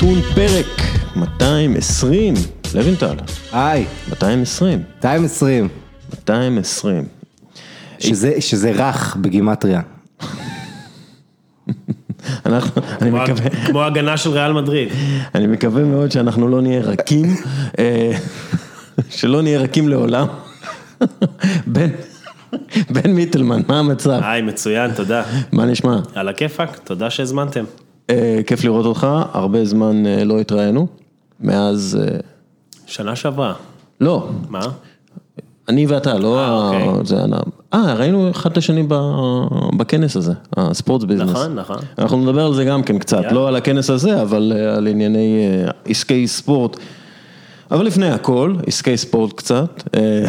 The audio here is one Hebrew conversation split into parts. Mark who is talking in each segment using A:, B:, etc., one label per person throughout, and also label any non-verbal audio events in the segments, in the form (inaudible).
A: נתון פרק 220, לוינטל,
B: היי,
A: 220,
B: 220,
A: 220.
B: שזה, שזה רך בגימטריה.
A: אנחנו, אני
C: כמו-
A: מקווה,
C: כמו הגנה של ריאל מדריד.
A: אני מקווה מאוד שאנחנו לא נהיה רכים, אה, שלא נהיה רכים לעולם. בן, בן מיטלמן, מה המצב?
C: היי, מצוין, תודה.
A: מה נשמע?
C: על הכיפאק, תודה שהזמנתם.
A: אה, כיף לראות אותך, הרבה זמן אה, לא התראינו, מאז, אה,
C: שנה שעברה.
A: לא,
C: מה?
A: אני ואתה, לא,
C: אה, אוקיי.
A: זה, אה, ראינו אחד את השני ב- בכנס הזה, הספורט ביזנס.
C: נכון, נכון.
A: אנחנו נדבר על זה גם כן קצת. לא על הכנס הזה, אבל אה, על ענייני אה, עסקי ספורט. אבל לפני הכל, עסקי ספורט קצת, אה,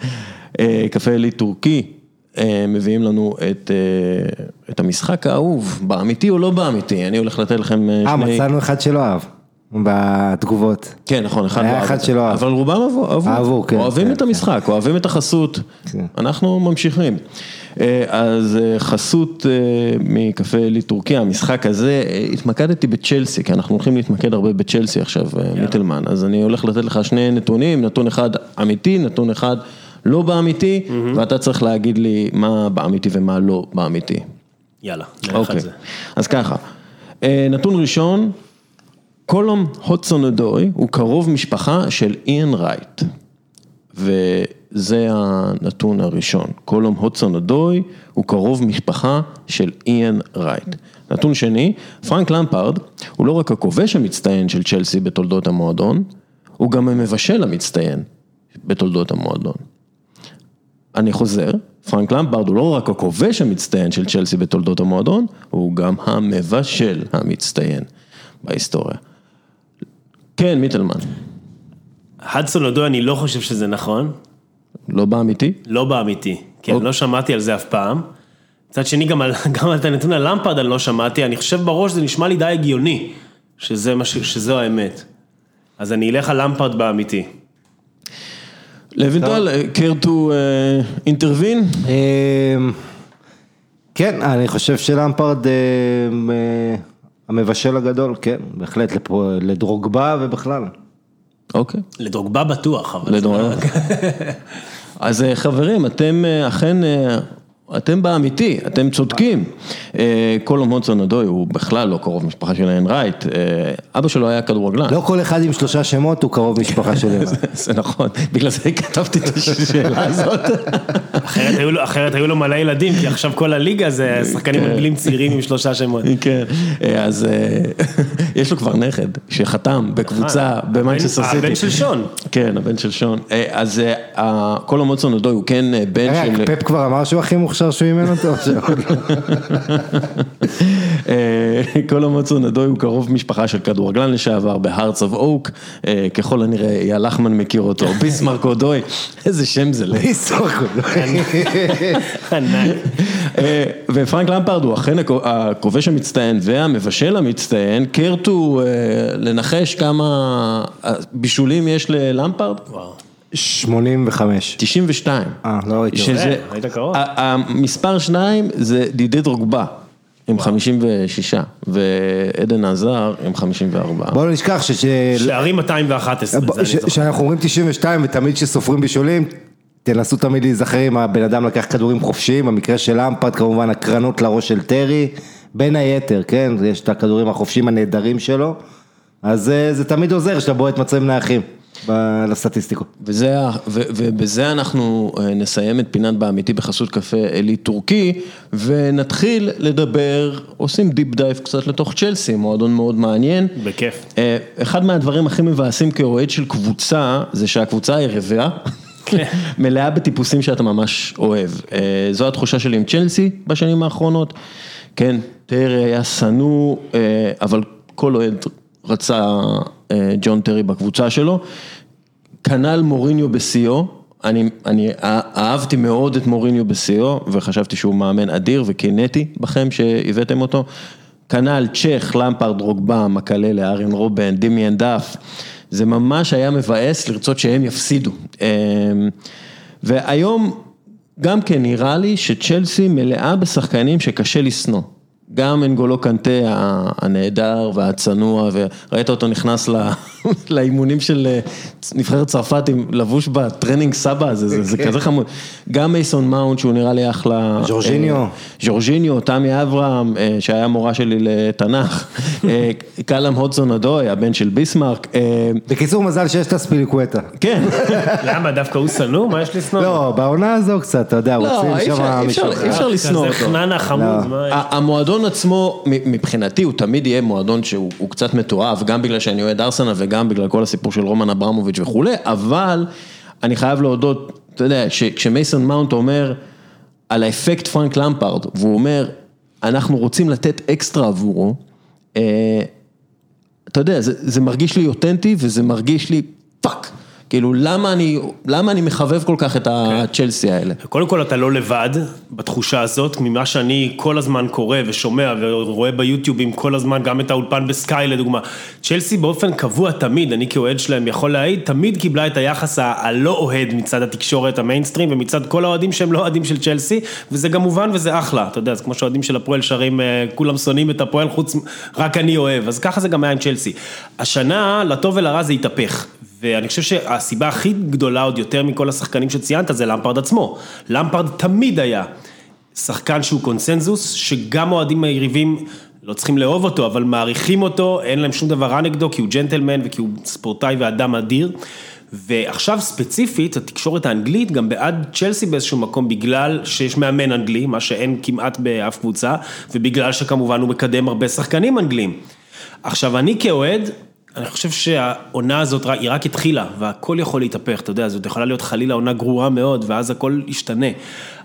A: (laughs) אה, קפה עילית טורקי, אה, מביאים לנו את, אה, את המשחק האהוב, באמיתי או לא באמיתי, אני הולך לתת לכם אה,
B: אה,
A: שני...
B: מצאנו אחד שלא אהב, בתגובות.
A: כן, נכון, אחד
B: היה
A: לא אהב
B: אחד. שלא אהב.
A: אבל רובם אהבו, אהבו,
B: אהבו, כן,
A: אוהבים
B: כן,
A: את המשחק, אוהבים את החסות,
B: כן.
A: אנחנו ממשיכים. אה, אז אה, חסות אה, מקפה עילית טורקיה, המשחק הזה, אה, התמקדתי בצ'לסי, כי אנחנו הולכים להתמקד הרבה בצ'לסי עכשיו, אה, מיטלמן, אז אני הולך לתת לך שני נתונים, נתון אחד אמיתי, נתון אחד לא באמיתי, ואתה צריך להגיד לי מה באמיתי ומה לא באמיתי.
C: יאללה, נלך
A: אוקיי,
C: על זה.
A: אז ככה, אה, נתון ראשון, קולום הודסון-אדוי הוא קרוב משפחה של איאן רייט, וזה הנתון הראשון, קולום הודסון-אדוי הוא קרוב משפחה של איאן רייט. נתון שני, פרנק למפרד הוא לא רק הכובש המצטיין של צ'לסי בתולדות המועדון, הוא גם המבשל המצטיין בתולדות המועדון. אני חוזר, פרנק למפרד הוא לא רק הכובש המצטיין של צ'לסי בתולדות המועדון, הוא גם המבשל המצטיין בהיסטוריה. כן, מיטלמן,
C: הדסון אודוי, אני לא חושב שזה נכון,
A: לא באמיתי?
C: לא באמיתי. כן,
A: אוקיי.
C: לא שמעתי על זה אף פעם. מצד שני, גם על, (laughs) גם על את הנתון על למפרד אני לא שמעתי, אני חושב בראש זה נשמע לי די הגיוני, שזה מה ש- שזו האמת. אז אני אלך על למפרד באמיתי.
A: לוינטל, care to uh, intervene?
B: אמ, כן, אני חושב שלמפרד אה, אה, המבשל הגדול, כן, בהחלט לדרוגבה ובכלל.
A: אוקיי.
C: לדרוגבה בטוח, אבל...
A: לדור-
C: לא-
A: אז אה, חברים, אתם אה, אכן, אה, אתם באמיתי, אתם צודקים. אה, קולום הודסון אדוי הוא בכלל לא קרוב משפחה של איין רייט, אה, אבא שלו היה כדורגלן.
B: לא כל אחד עם שלושה שמות הוא קרוב משפחה שלי. (laughs)
A: זה נכון, בגלל זה כתבתי את השאלה הזאת.
C: אחרת היו לו- אחרת היו לו מלא ילדים, כי עכשיו כל הליגה זה שחקנים רגילים צעירים עם שלושה שמות. (laughs)
A: כן, אה, אז אה, (laughs) יש לו כבר נכד שחתם בקבוצה במנצ'סטר סיטי.
C: הבן של שון.
A: כן, הבן של שון. אה, אז אה, קולום הודסון אדוי הוא כן אה, בן של...
B: פפ כבר אמר שהוא הכי מוכשר שהוא אימן אותו (laughs) עכשיו. (laughs)
A: אה, כל המוצון אדוי הוא קרוב משפחה של כדורגלן לשעבר בהארץ אוף אוק, אה, ככל הנראה אייל לחמן מכיר אותו, ביסמרק אודוי, איזה שם זה,
C: ענק.
A: אה, ופרנק למפרד הוא אכן הכ- הכובש המצטיין והמבשל המצטיין, קרטו לנחש כמה בישולים יש ללמפרד?
C: וואו.
B: 85.
A: 92.
B: אה, לא ראיתי.
A: שזה,
C: אה, היית קרוב.
A: המספר שניים זה דידי דרוגבה. עם 56, ועדן עזר עם 54.
B: בוא לא נשכח ש... ש-
C: שערים 211, זה אני
B: ש-
C: זוכר.
B: שאנחנו אומרים 92 ותמיד כשסופרים בישולים, תנסו תמיד להיזכר אם הבן אדם לקח כדורים חופשיים, במקרה של אמפרד כמובן הקרנות לראש של טרי, בין היתר, כן, יש את הכדורים החופשיים הנהדרים שלו, אז אה, זה תמיד עוזר שאתה בועט מצבים נייחים ב- לסטטיסטיקות.
A: וזה, ה- ו- ובזה אנחנו אה, נסיים את פינת באמיתי בחסות קפה אלי טורקי, ונתחיל לדבר, עושים deep dive קצת לתוך צ'לסי, מועדון מאוד מעניין.
C: בכיף.
A: אה, אחד מהדברים הכי מבאסים כאוהד של קבוצה, זה שהקבוצה היריבה, (laughs) מלאה בטיפוסים שאתה ממש אוהב. אה, זו התחושה שלי עם צ'לסי בשנים האחרונות. כן, טרי היה שנוא, אבל כל אוהד רצה אה, ג'ון טרי בקבוצה שלו. כנ"ל מוריניו בשיאו, אני, אני אהבתי מאוד את מוריניו בשיאו וחשבתי שהוא מאמן אדיר וקינאתי בכם שהבאתם אותו. כנ"ל צ'ך, למפרד, דרוגבה, מקללה, אריאן רובן, דימיאן דף, זה ממש היה מבאס לרצות שהם יפסידו. אמ, והיום גם כן נראה לי שצ'לסי מלאה בשחקנים שקשה לשנוא. גם אנגולו קנטה הנהדר והצנוע, וראית אותו נכנס (laughs) לאימונים של אה, נבחרת צרפת עם לבוש בטרנינג סבא הזה, זה, זה כזה חמוד. גם מייסון מאונט שהוא נראה לי אחלה.
B: ז'ורג'יניו.
A: ז'ורג'יניו, תמי אברהם, שהיה מורה שלי לתנ"ך, (laughs) קאלום הודסון אודוי, הבן של ביסמרק.
B: בקיצור, מזל שיש את אספיליקווטה.
A: כן. (laughs)
C: למה, דווקא הוא שנוא? מה יש לשנוא?
B: לא, בעונה הזו קצת, אתה יודע, רוצים שם מישהו אחר.
A: אי אפשר לשנוא אותו.
C: כזה חננה חמוד, מה יש?
A: המועדון עצמו, מבחינתי, הוא תמיד יהיה מועדון שהוא קצת מתועב, גם בגלל שאני אוהד ארסנל וגם בגלל כל הסיפור של רומן אברמוביץ' וכולי, אבל אני חייב להודות, אתה יודע, כשמייסון מאונט אומר על האפקט פרנק למפארד, והוא אומר, אנחנו רוצים לתת אקסטרה עבורו, אתה יודע, זה, זה מרגיש לי אותנטי וזה מרגיש לי fucked. כאילו, למה אני, למה אני מחבב כל כך את הצ'לסי האלה?
C: קודם כל, אתה לא לבד בתחושה הזאת, ממה שאני כל הזמן קורא ושומע ורואה ביוטיובים כל הזמן, גם את האולפן בסקאי לדוגמה. צ'לסי באופן קבוע תמיד, אני כאוהד שלהם יכול להעיד, תמיד קיבלה את היחס הלא אוהד מצד התקשורת, המיינסטרים, ומצד כל האוהדים שהם לא אוהדים של צ'לסי, וזה גם מובן וזה אחלה, אתה יודע, זה כמו שאוהדים של הפועל שרים, כולם שונאים את הפועל חוץ, רק אני אוהב, אז ככה זה גם היה עם צ'לסי. השנה, לטוב ולרע זה התהפך. ואני חושב שהסיבה הכי גדולה עוד יותר מכל השחקנים שציינת זה למפרד עצמו. למפרד תמיד היה שחקן שהוא קונסנזוס, שגם אוהדים היריבים לא צריכים לאהוב אותו, אבל מעריכים אותו, אין להם שום דבר רע נגדו, כי הוא ג'נטלמן וכי הוא ספורטאי ואדם אדיר. ועכשיו ספציפית, התקשורת האנגלית גם בעד צ'לסי באיזשהו מקום, בגלל שיש מאמן אנגלי, מה שאין כמעט באף קבוצה, ובגלל שכמובן הוא מקדם הרבה שחקנים אנגלים. עכשיו, אני כאוהד, אני חושב שהעונה הזאת היא רק התחילה והכל יכול להתהפך, אתה יודע, זאת יכולה להיות חלילה עונה גרועה מאוד ואז הכל ישתנה.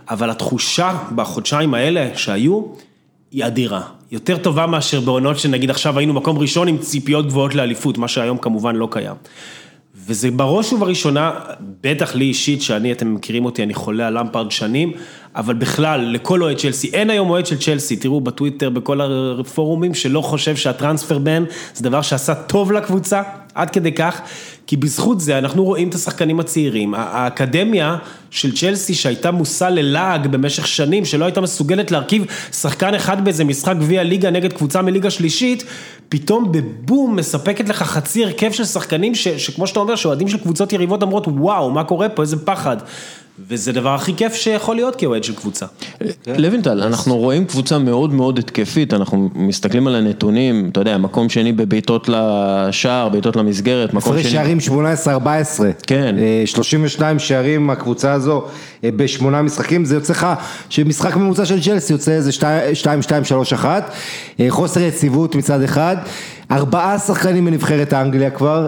C: אבל התחושה בחודשיים האלה שהיו, היא אדירה. יותר טובה מאשר בעונות שנגיד עכשיו היינו מקום ראשון עם ציפיות גבוהות לאליפות, מה שהיום כמובן לא קיים. וזה בראש ובראשונה, בטח לי אישית, שאני, אתם מכירים אותי, אני חולה על למפרד שנים, אבל בכלל, לכל אוהד צ'לסי, אין היום אוהד של צ'לסי, תראו בטוויטר, בכל הפורומים, שלא חושב שהטרנספר בן זה דבר שעשה טוב לקבוצה, עד כדי כך, כי בזכות זה אנחנו רואים את השחקנים הצעירים, האקדמיה של צ'לסי שהייתה מושא ללעג במשך שנים, שלא הייתה מסוגלת להרכיב שחקן אחד באיזה משחק גביע ליגה נגד קבוצה מליגה שלישית, פתאום בבום מספקת לך חצי הרכב של שחקנים ש, שכמו שאתה אומר, שאוהדים של קבוצות יריבות אומרות וואו, מה קורה פה, איזה פחד. וזה דבר הכי כיף שיכול להיות כאוהד של קבוצה.
A: לוינטל, אנחנו רואים קבוצה מאוד מאוד התקפית, אנחנו מסתכלים על הנתונים, אתה יודע, מקום שני בבעיטות לשער, בעיטות למסגרת, מקום שני...
B: הפרש שערים 18-14.
A: כן.
B: 32 שערים מהקבוצה הזו בשמונה משחקים, זה יוצא לך שמשחק ממוצע של צ'לסי יוצא איזה 2-2-3-1, חוסר יציבות מצד אחד. ארבעה שחקנים בנבחרת האנגליה כבר,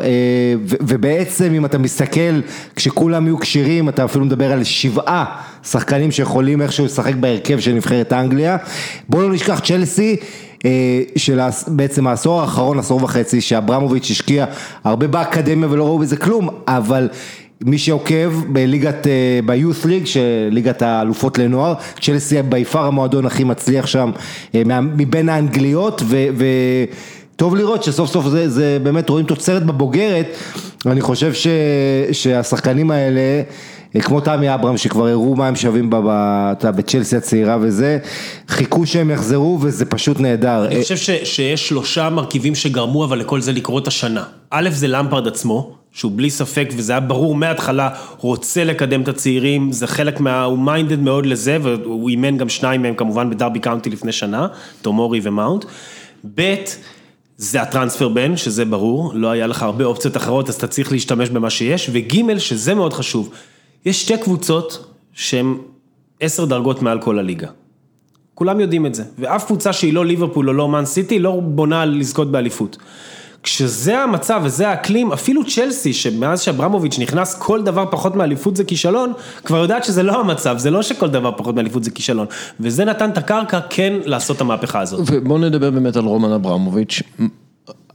B: ובעצם אם אתה מסתכל, כשכולם יהיו כשירים, אתה אפילו מדבר על שבעה שחקנים שיכולים איכשהו לשחק בהרכב של נבחרת האנגליה. בואו לא נשכח צ'לסי. של בעצם העשור האחרון, עשור וחצי, שאברמוביץ' השקיע הרבה באקדמיה ולא ראו בזה כלום, אבל מי שעוקב בליגת, ביוס ליג, ליגת האלופות לנוער, צ'לסי ביפר המועדון הכי מצליח שם מבין האנגליות ו... טוב לראות שסוף סוף זה, זה באמת רואים תוצרת בבוגרת, אני חושב ש, שהשחקנים האלה, כמו תמי אברהם שכבר הראו מה הם שווים בצ'לסי הצעירה וזה, חיכו שהם יחזרו וזה פשוט נהדר.
C: אני חושב ש, שיש שלושה מרכיבים שגרמו אבל לכל זה לקרות השנה. א' זה למפרד עצמו, שהוא בלי ספק וזה היה ברור מההתחלה, רוצה לקדם את הצעירים, זה חלק מה... הוא minded מאוד לזה והוא אימן גם שניים מהם כמובן בדרבי קאונטי לפני שנה, תומורי ומאונט. ב' זה ה transfer ban, שזה ברור, לא היה לך הרבה אופציות אחרות, אז אתה צריך להשתמש במה שיש, וג' שזה מאוד חשוב, יש שתי קבוצות שהן עשר דרגות מעל כל הליגה. כולם יודעים את זה, ואף קבוצה שהיא לא ליברפול או לא מן סיטי, לא בונה לזכות באליפות. כשזה המצב וזה האקלים, אפילו צ'לסי, שמאז שאברמוביץ' נכנס כל דבר פחות מאליפות זה כישלון, כבר יודעת שזה לא המצב, זה לא שכל דבר פחות מאליפות זה כישלון. וזה נתן את הקרקע כן לעשות את המהפכה הזאת.
A: ובואו נדבר באמת על רומן אברמוביץ',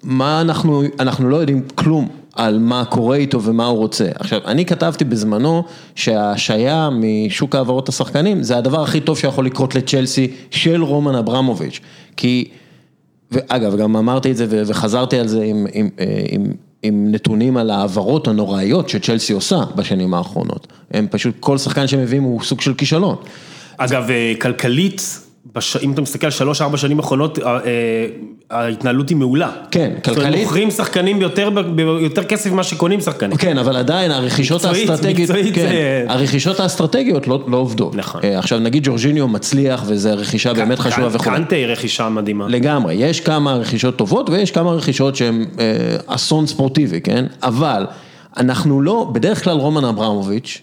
A: מה אנחנו, אנחנו לא יודעים כלום על מה קורה איתו ומה הוא רוצה. עכשיו, אני כתבתי בזמנו שההשעיה משוק העברות השחקנים זה הדבר הכי טוב שיכול לקרות לצ'לסי של רומן אברמוביץ', כי... ואגב, גם אמרתי את זה וחזרתי על זה עם, עם, עם, עם נתונים על העברות הנוראיות שצ'לסי עושה בשנים האחרונות. הם פשוט, כל שחקן שמביאים הוא סוג של כישלון.
C: אגב, כלכלית, בש... אם אתה מסתכל על שלוש-ארבע שנים האחרונות, אה, ההתנהלות היא מעולה.
A: כן,
C: זאת אומרת,
A: כלכלית.
C: מוכרים שחקנים ביותר, ביותר כסף ממה שקונים שחקנים.
A: כן, אבל עדיין הרכישות האסטרטגיות, כן,
C: זה-
A: הרכישות האסטרטגיות לא, לא עובדות.
C: נכון.
A: אה, עכשיו נגיד ג'ורג'יניו מצליח וזו רכישה באמת חשובה וכו'.
C: קנטה היא רכישה מדהימה.
A: לגמרי, יש כמה רכישות טובות ויש כמה רכישות שהן אה, אסון ספורטיבי, כן? אבל אנחנו לא, בדרך כלל רומן אברמוביץ',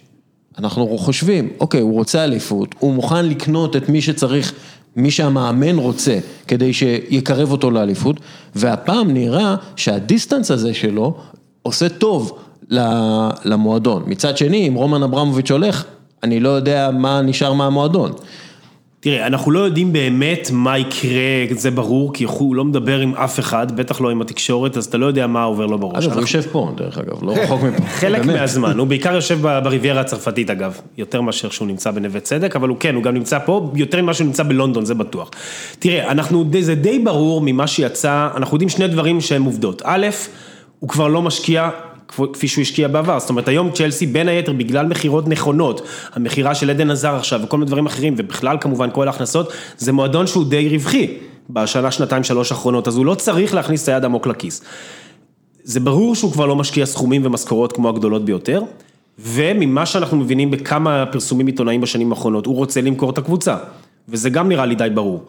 A: אנחנו חושבים, אוקיי, הוא רוצה אליפות, הוא מוכן לקנות את מי שצריך, מי שהמאמן רוצה, כדי שיקרב אותו לאליפות, והפעם נראה שהדיסטנס הזה שלו עושה טוב למועדון. מצד שני, אם רומן אברמוביץ' הולך, אני לא יודע מה נשאר מהמועדון.
C: תראה, אנחנו לא יודעים באמת מה יקרה, זה ברור, כי הוא לא מדבר עם אף אחד, בטח לא עם התקשורת, אז אתה לא יודע מה עובר לו בראש.
A: אגב, הוא יושב פה, דרך אגב, לא רחוק מפה. (laughs)
C: חלק. מהזמן, הוא בעיקר יושב בריביירה הצרפתית אגב, יותר מאשר שהוא נמצא בנווה צדק, אבל הוא כן, הוא גם נמצא פה, יותר ממה שהוא נמצא בלונדון, זה בטוח. תראה, אנחנו, זה די ברור ממה שיצא, אנחנו יודעים שני דברים שהם עובדות. א', הוא כבר לא משקיע. כפי שהוא השקיע בעבר, זאת אומרת היום צ'לסי בין היתר בגלל מכירות נכונות, המכירה של עדן עזר עכשיו וכל מיני דברים אחרים ובכלל כמובן כל ההכנסות, זה מועדון שהוא די רווחי בשנה, שנתיים, שלוש האחרונות, אז הוא לא צריך להכניס את היד עמוק לכיס. זה ברור שהוא כבר לא משקיע סכומים ומשכורות כמו הגדולות ביותר, וממה שאנחנו מבינים בכמה פרסומים עיתונאיים בשנים האחרונות, הוא רוצה למכור את הקבוצה, וזה גם נראה לי די ברור,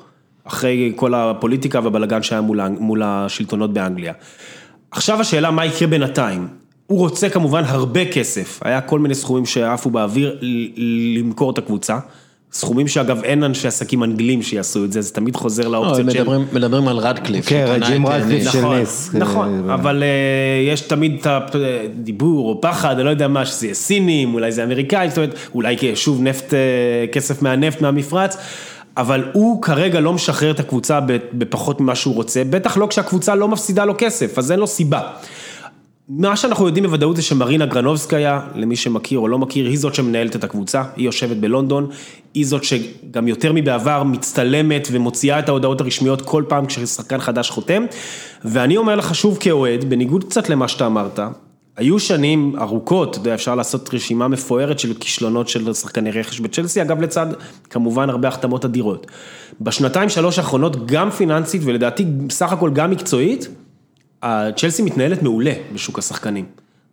C: אחרי כל הפוליטיקה והבלגן שהיה מול, מול השלטונות באנגליה. עכשיו השאלה מה יקרה בינתיים. הוא רוצה כמובן הרבה כסף, היה כל מיני סכומים שעפו באוויר למכור את הקבוצה. סכומים שאגב אין אנשי עסקים אנגלים שיעשו את זה, זה תמיד חוזר
A: לא,
C: לאופציות של...
A: מדברים, על רדקליף.
B: כן,
A: שקנה
B: ג'ים
A: את, אה,
B: רדקליף. של
C: נכון,
B: נס.
C: נכון,
B: אה,
C: אבל אה, יש תמיד את הדיבור או פחד, אני לא יודע מה, שזה יהיה סינים, אולי זה אמריקאים, זאת אומרת, אולי שוב נפט, כסף מהנפט מהמפרץ. אבל הוא כרגע לא משחרר את הקבוצה בפחות ממה שהוא רוצה, בטח לא כשהקבוצה לא מפסידה לו כסף, אז אין לו סיבה. מה שאנחנו יודעים בוודאות זה שמרינה גרנובסקיה, למי שמכיר או לא מכיר, היא זאת שמנהלת את הקבוצה, היא יושבת בלונדון, היא זאת שגם יותר מבעבר מצטלמת ומוציאה את ההודעות הרשמיות כל פעם כששחקן חדש חותם, ואני אומר לך שוב כאוהד, בניגוד קצת למה שאתה אמרת, היו שנים ארוכות, אתה יודע, אפשר לעשות רשימה מפוארת של כישלונות של שחקני רכש בצ'לסי, אגב לצד כמובן הרבה החתמות אדירות. בשנתיים שלוש האחרונות, גם פיננסית ולדעתי בסך הכל גם מקצועית, הצ'לסי מתנהלת מעולה בשוק השחקנים,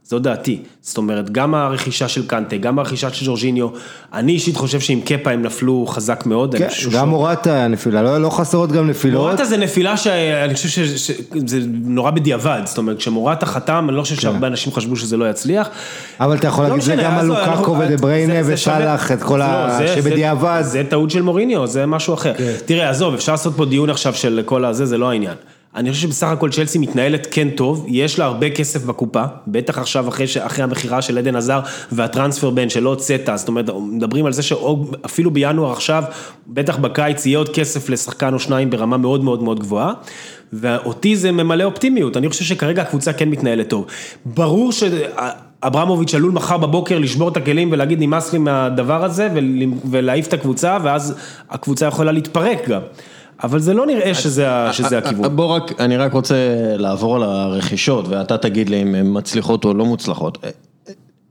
C: זו דעתי. זאת אומרת, גם הרכישה של קנטה, גם הרכישה של ז'ורג'יניו, אני אישית חושב שעם קפה הם נפלו חזק מאוד.
B: כן, גם מורטה נפילה, לא לא חסרות גם נפילות.
C: מורטה זה נפילה שאני חושב שזה נורא בדיעבד, זאת אומרת, כשמורטה חתם, אני לא חושב שהרבה אנשים חשבו שזה לא יצליח.
B: אבל אתה יכול
C: לא
B: להגיד זה גם על לוקאקו
C: אנחנו-
B: ודה בריינה
C: זה- זה שווה-
B: וסאלח, את כל
C: לא,
B: ה...
C: זה- זה-
B: שבדיעבד.
C: זה טעות של מוריניו, זה משהו אחר. תראה, עזוב, אפשר לעשות פה דיון עכשיו של כל הזה, זה לא העניין. אני חושב שבסך הכל צ'לסי מתנהלת כן טוב, יש לה הרבה כסף בקופה, בטח עכשיו אחרי, אחרי המכירה של עדן עזר והטרנספר בין שלא הוצאת, זאת אומרת, מדברים על זה שאפילו בינואר עכשיו, בטח בקיץ יהיה עוד כסף לשחקן או שניים ברמה מאוד מאוד מאוד גבוהה, ואותי זה ממלא אופטימיות, אני חושב שכרגע הקבוצה כן מתנהלת טוב. ברור ש... אברמוביץ' עלול מחר בבוקר לשבור את הכלים ולהגיד נמאס לי מהדבר הזה ולהעיף את הקבוצה ואז הקבוצה יכולה להתפרק גם. אבל זה לא נראה שזה, ה- שזה הכיוון.
A: בוא רק, אני רק רוצה לעבור על הרכישות, ואתה תגיד לי אם הן מצליחות או לא מוצלחות.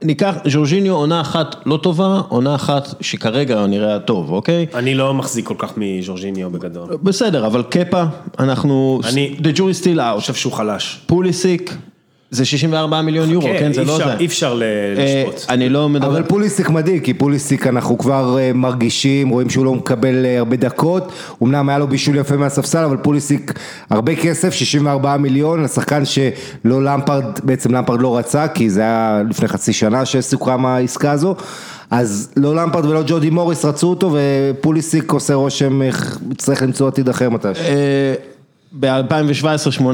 A: ניקח, ז'ורג'יניו עונה אחת לא טובה, עונה אחת שכרגע נראה טוב, אוקיי?
C: אני לא מחזיק כל כך מז'ורג'יניו בגדול. אני
A: בסדר, אבל קפה, אנחנו,
C: אני-
A: the jury still out,
C: חושב שהוא חלש.
A: פוליסיק, זה 64 מיליון יורו, כן, זה לא זה.
C: אי אפשר
A: אה,
C: לשפוט.
A: אני לא מדבר,
B: אבל פוליסיק מדאיג, כי פוליסיק אנחנו כבר אה, מרגישים, רואים שהוא לא מקבל אה, הרבה דקות, אמנם היה לו בישול יפה מהספסל, אבל פוליסיק הרבה כסף, 64 מיליון, השחקן שלא למפרד, בעצם למפרד לא רצה, כי זה היה לפני חצי שנה שסוכם העסקה הזו, אז לא למפרד ולא ג'ודי מוריס רצו אותו, ופוליסיק עושה רושם, צריך למצוא עתיד אחר מתי.
A: ב-2017-2018,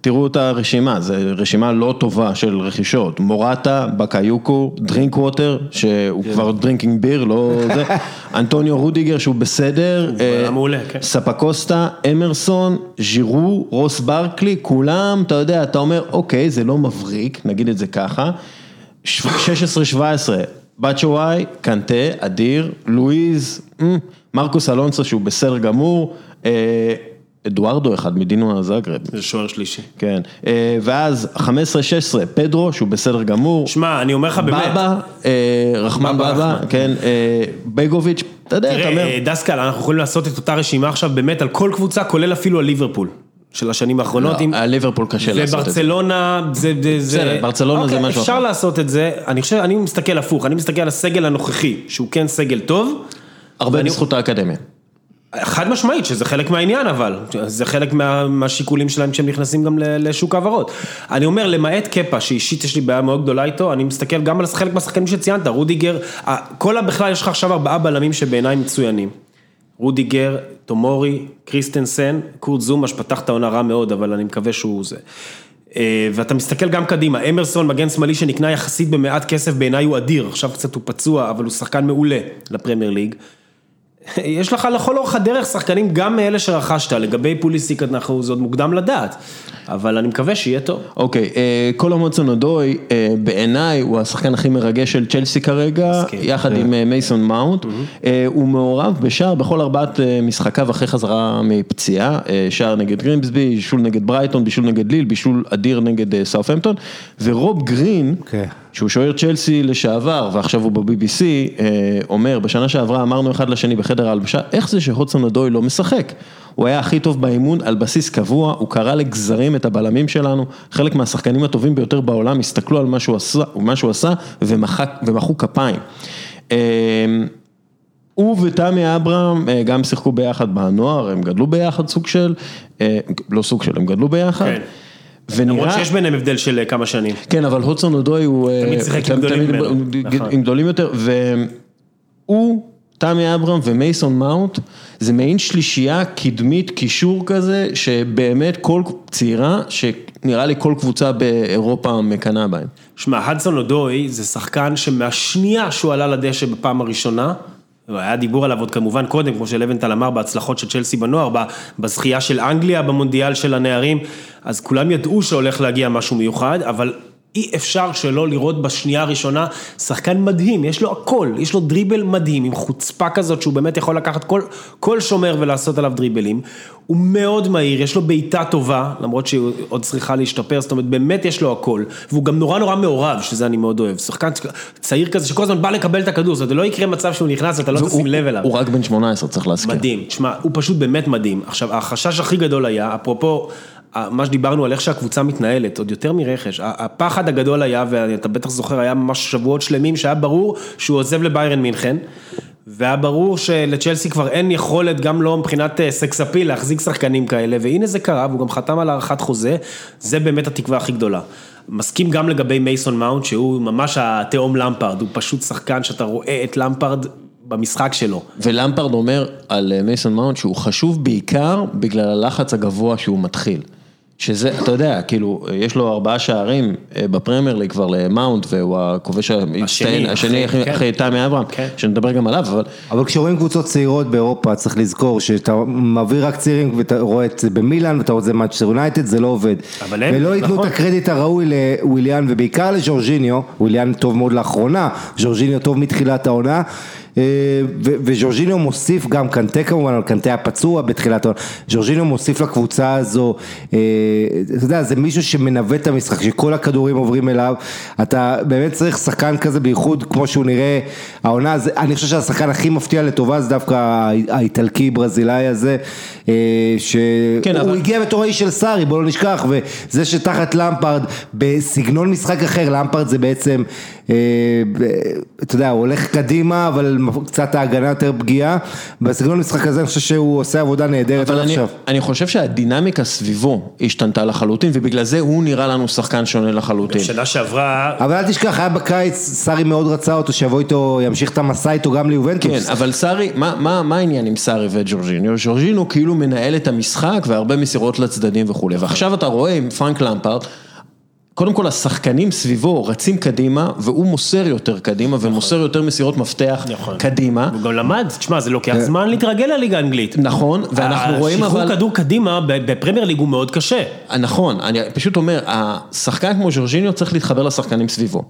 A: תראו את הרשימה, זו רשימה לא טובה של רכישות, מורטה, בקיוקו, דרינק ווטר, שהוא כבר drinking beer, לא זה, (laughs) אנטוניו רודיגר שהוא בסדר, אה,
C: כן.
A: זפקוסטה, אמרסון, ז'ירו, רוס ברקלי, כולם, אתה יודע, אתה אומר, אוקיי, זה לא מבריק, נגיד את זה ככה, 16-17, בצ'וואי, קנטה, אדיר, לואיז, מרקוס אלונסו שהוא בסדר גמור, אה, אדוארדו אחד מדינו זאגרב,
C: זה שוער שלישי.
A: כן, אה, ואז 15-16, פדרו שהוא בסדר גמור,
C: שמע, אני אומר לך באמת,
A: בבא, אה, רחמן
C: בבא.
A: כן, אה, בגוביץ' אתה יודע, אתה אומר,
C: תראה, אה, דסקל, אנחנו יכולים לעשות את אותה רשימה עכשיו באמת על כל קבוצה, כולל אפילו על ליברפול. של השנים האחרונות. עם-
A: לא, על ליברפול קשה לעשות את זה.
C: וברצלונה, זה, זה, זה...
A: בסדר, ברצלונה זה
C: אוקיי,
A: משהו
C: אפשר
A: אחר.
C: לעשות את זה, אני חושב, אני מסתכל הפוך, אני מסתכל על הסגל הנוכחי, שהוא כן סגל טוב.
A: הרבה
C: ואני-
A: בזכות האקדמיה.
C: חד משמעית, שזה חלק מהעניין אבל, זה חלק מה, מהשיקולים שלהם כשהם נכנסים גם לשוק ההעברות. אני אומר, למעט קפה, שאישית יש לי בעיה מאוד גדולה איתו, אני מסתכל גם על חלק מהשחקנים שציינת, רודיגר, כל הבכלל, יש לך עכשיו ארבעה בלמים שבעיניי מצוינים. רודיגר, תומורי, קריסטנסן, קורט זומה שפתח את העונה רע מאוד, אבל אני מקווה שהוא זה. אה, ואתה מסתכל גם קדימה, אמרסון, מגן שמאלי שנקנה יחסית במעט כסף, בעיניי הוא אדיר, עכשיו קצת הוא פצוע, אבל הוא שחקן מעולה לפרמייר ליג. יש לך לכל אורך הדרך שחקנים גם מאלה שרכשת, לגבי פוליסיק אנחנו, זה עוד מוקדם לדעת, אבל אני מקווה שיהיה טוב.
A: אוקיי, אה, קאלום הדסון אודוי, אה, בעיניי הוא השחקן הכי מרגש של צ'לסי כרגע,
C: מסכים.
A: יחד עם אה, מייסון מאונט. אה, הוא מעורב בשער בכל ארבעת אה, משחקיו אחרי חזרה מפציעה, אה, שער נגד גרימסבי, בישול נגד ברייטון, בישול נגד ליל, בישול אדיר נגד אה, סאות'המפטון, ורוב גרין,
B: אוקיי.
A: שהוא שוער צ'לסי לשעבר, ועכשיו הוא ב-BBC, אה, אומר, בשנה שעברה אמרנו אחד לשני בחדר ההלבשה, איך זה שהודסון אדוי לא משחק? הוא היה הכי טוב באימון על בסיס קבוע, הוא קרא לגזרים את הבלמים שלנו, חלק מהשחקנים הטובים ביותר בעולם הסתכלו על מה שהוא עשה, מה שהוא עשה ומחאו כפיים. אה, הוא ותמי אברהם אה, גם שיחקו ביחד בנוער, הם גדלו ביחד סוג של, לא סוג של, הם גדלו ביחד.
C: כן. למרות
A: ונראה,
C: שיש ביניהם הבדל של אה, כמה שנים.
A: כן, אבל הודסון אודוי הוא...
C: תמיד
A: אה,
C: שיחק עם
A: תמיד-
C: גדולים
A: תמיד
C: ממנו, נכון.
A: עם גדולים יותר, והוא, תמי אברהם ומייסון מאונט, זה מעין שלישייה קדמית, קישור כזה, שבאמת כל צעירה, שנראה לי כל קבוצה באירופה מקנאה בהם.
C: שמע, הדסון אודוי זה שחקן שמהשנייה שהוא עלה לדשא בפעם הראשונה, היה דיבור עליו עוד כמובן קודם, כמו שלוונטל אמר, בהצלחות של צ'לסי בנוער, בזכייה של אנגליה במונדיאל של הנערים, אז כולם ידעו שהולך להגיע משהו מיוחד, אבל אי אפשר שלא לראות בשנייה הראשונה שחקן מדהים, יש לו הכל, יש לו דריבל מדהים, עם חוצפה כזאת שהוא באמת יכול לקחת כל, כל שומר ולעשות עליו דריבלים. הוא מאוד מהיר, יש לו בעיטה טובה, למרות שהיא עוד צריכה להשתפר, זאת אומרת באמת יש לו הכל, והוא גם נורא נורא מעורב, שזה אני מאוד אוהב, שחקן צעיר כזה שכל הזמן בא לקבל את הכדור, זאת אומרת, לא יקרה מצב שהוא נכנס ואתה לא תשים לב אליו.
A: הוא רק בן 18, צריך להזכיר.
C: מדהים, תשמע, הוא פשוט באמת מדהים. עכשיו, החשש הכי גדול היה, אפרופו, מה שדיברנו על איך שהקבוצה מתנהלת, עוד יותר מרכש, הפחד הגדול היה, ואתה בטח זוכר, היה ממש שבועות שלמים שהיה ברור שהוא עוזב לביירן מינכן, והיה ברור שלצ'לסי כבר אין יכולת, גם לא מבחינת אה, סקס אפיל, להחזיק שחקנים כאלה, והנה זה קרה, והוא גם חתם על הארכת חוזה, זה באמת התקווה הכי גדולה. מסכים גם לגבי מייסון מאונט, שהוא ממש התאום למפרד, הוא פשוט שחקן שאתה רואה את למפרד במשחק שלו.
A: ולמפרד אומר על אה, מייסון מאונט שהוא חשוב בעיקר בגלל הלחץ הגבוה שהוא מתחיל. שזה, אתה יודע, כאילו, יש לו ארבעה שערים אה, בפרמייר ליג כבר למאונט, והוא הכובש המצטיין, השני
C: אחרי-
A: אחרי
C: כן.
A: אחרי תמי אברהם,
C: כן.
A: שנדבר גם עליו, אבל
B: אבל כשרואים קבוצות צעירות באירופה, צריך לזכור שאתה מביא רק צעירים ואתה רואה את זה במילאן ואתה רואה את זה במנצ'סטר יונייטד, זה לא עובד.
C: אבל הם-
B: ולא ייתנו
C: נכון.
B: את הקרדיט הראוי לוויליאן ובעיקר לג'ורג'יניו, וויליאן טוב מאוד לאחרונה, ג'ורג'יניו טוב מתחילת העונה. אה, ו- וג'ורג'יניו מוסיף גם קנטה כמובן, אבל קנטה הפצוע בתחילת העונה, ג'ורג'יניו מוסיף לקבוצה הזו, אה, אתה יודע, זה מישהו שמנווט את המשחק, שכל הכדורים עוברים אליו, אתה באמת צריך שחקן כזה, בייחוד כמו שהוא נראה, העונה, אני חושב שהשחקן הכי מפתיע לטובה זה דווקא האי- האיטלקי ברזילאי הזה, אה, שהוא
A: כן, אבל-
B: הגיע בתור האיש של סארי, בוא לא נשכח, וזה שתחת למפרד, בסגנון משחק אחר, למפרד זה בעצם, אתה יודע, הוא הולך קדימה, אבל קצת ההגנה יותר פגיעה, בסגנון משחק הזה אני חושב שהוא עושה עבודה נהדרת עד עכשיו.
A: אני חושב שהדינמיקה סביבו השתנתה לחלוטין, ובגלל זה הוא נראה לנו שחקן שונה לחלוטין.
C: שנה שעברה,
B: אבל אל תשכח, היה בקיץ, סארי מאוד רצה אותו, שיבוא איתו, ימשיך את המסע איתו גם ליובנטוס.
A: כן, אבל סארי, מה, מה, מה העניין עם סארי וג'ורג'יניו? ג'ורג'יניו כאילו מנהל את המשחק והרבה מסירות לצדדים וכולי, ועכשיו אתה רואה עם פרנק למפרד, קודם כל השחקנים סביבו רצים קדימה, והוא מוסר יותר קדימה, ומוסר יותר מסירות מפתח
C: נכון.
A: קדימה.
C: הוא גם למד, תשמע, זה לוקח זמן להתרגל לליגה האנגלית.
A: נכון, ואנחנו רואים אבל...
C: השחרור כדור קדימה בפרמייר ליג הוא מאוד קשה.
A: נכון, אני פשוט אומר, השחקן כמו ז'ורג'יניו צריך להתחבר לשחקנים סביבו.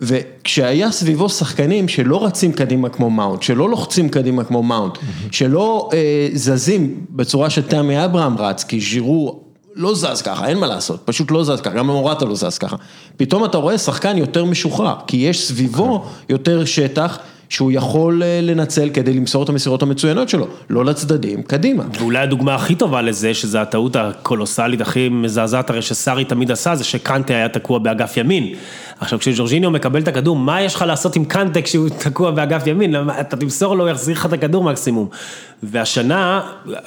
A: וכשהיה סביבו שחקנים שלא רצים קדימה כמו מאונט, שלא לוחצים קדימה כמו מאונט, שלא אה, זזים בצורה שתמי אברהם רץ, כי ז'ירו לא זז ככה, אין מה לעשות, פשוט לא זז ככה, גם מורטה לא זז ככה. פתאום אתה רואה שחקן יותר משוחרר, כי יש סביבו יותר שטח, שהוא יכול אה, לנצל כדי למסור את המסירות המצוינות שלו, לא לצדדים, קדימה.
C: ואולי הדוגמה הכי טובה לזה, שזו הטעות הקולוסלית הכי מזעזעת הרי שסארי תמיד עשה, זה שקנטה היה תקוע באגף ימין. עכשיו כשג'ורג'יניו מקבל את הכדור, מה יש לך לעשות עם קנטה כשהוא תקוע באגף ימין? אתה תמסור לו, הוא יחזיר לך את הכדור מקסימום. והשנה,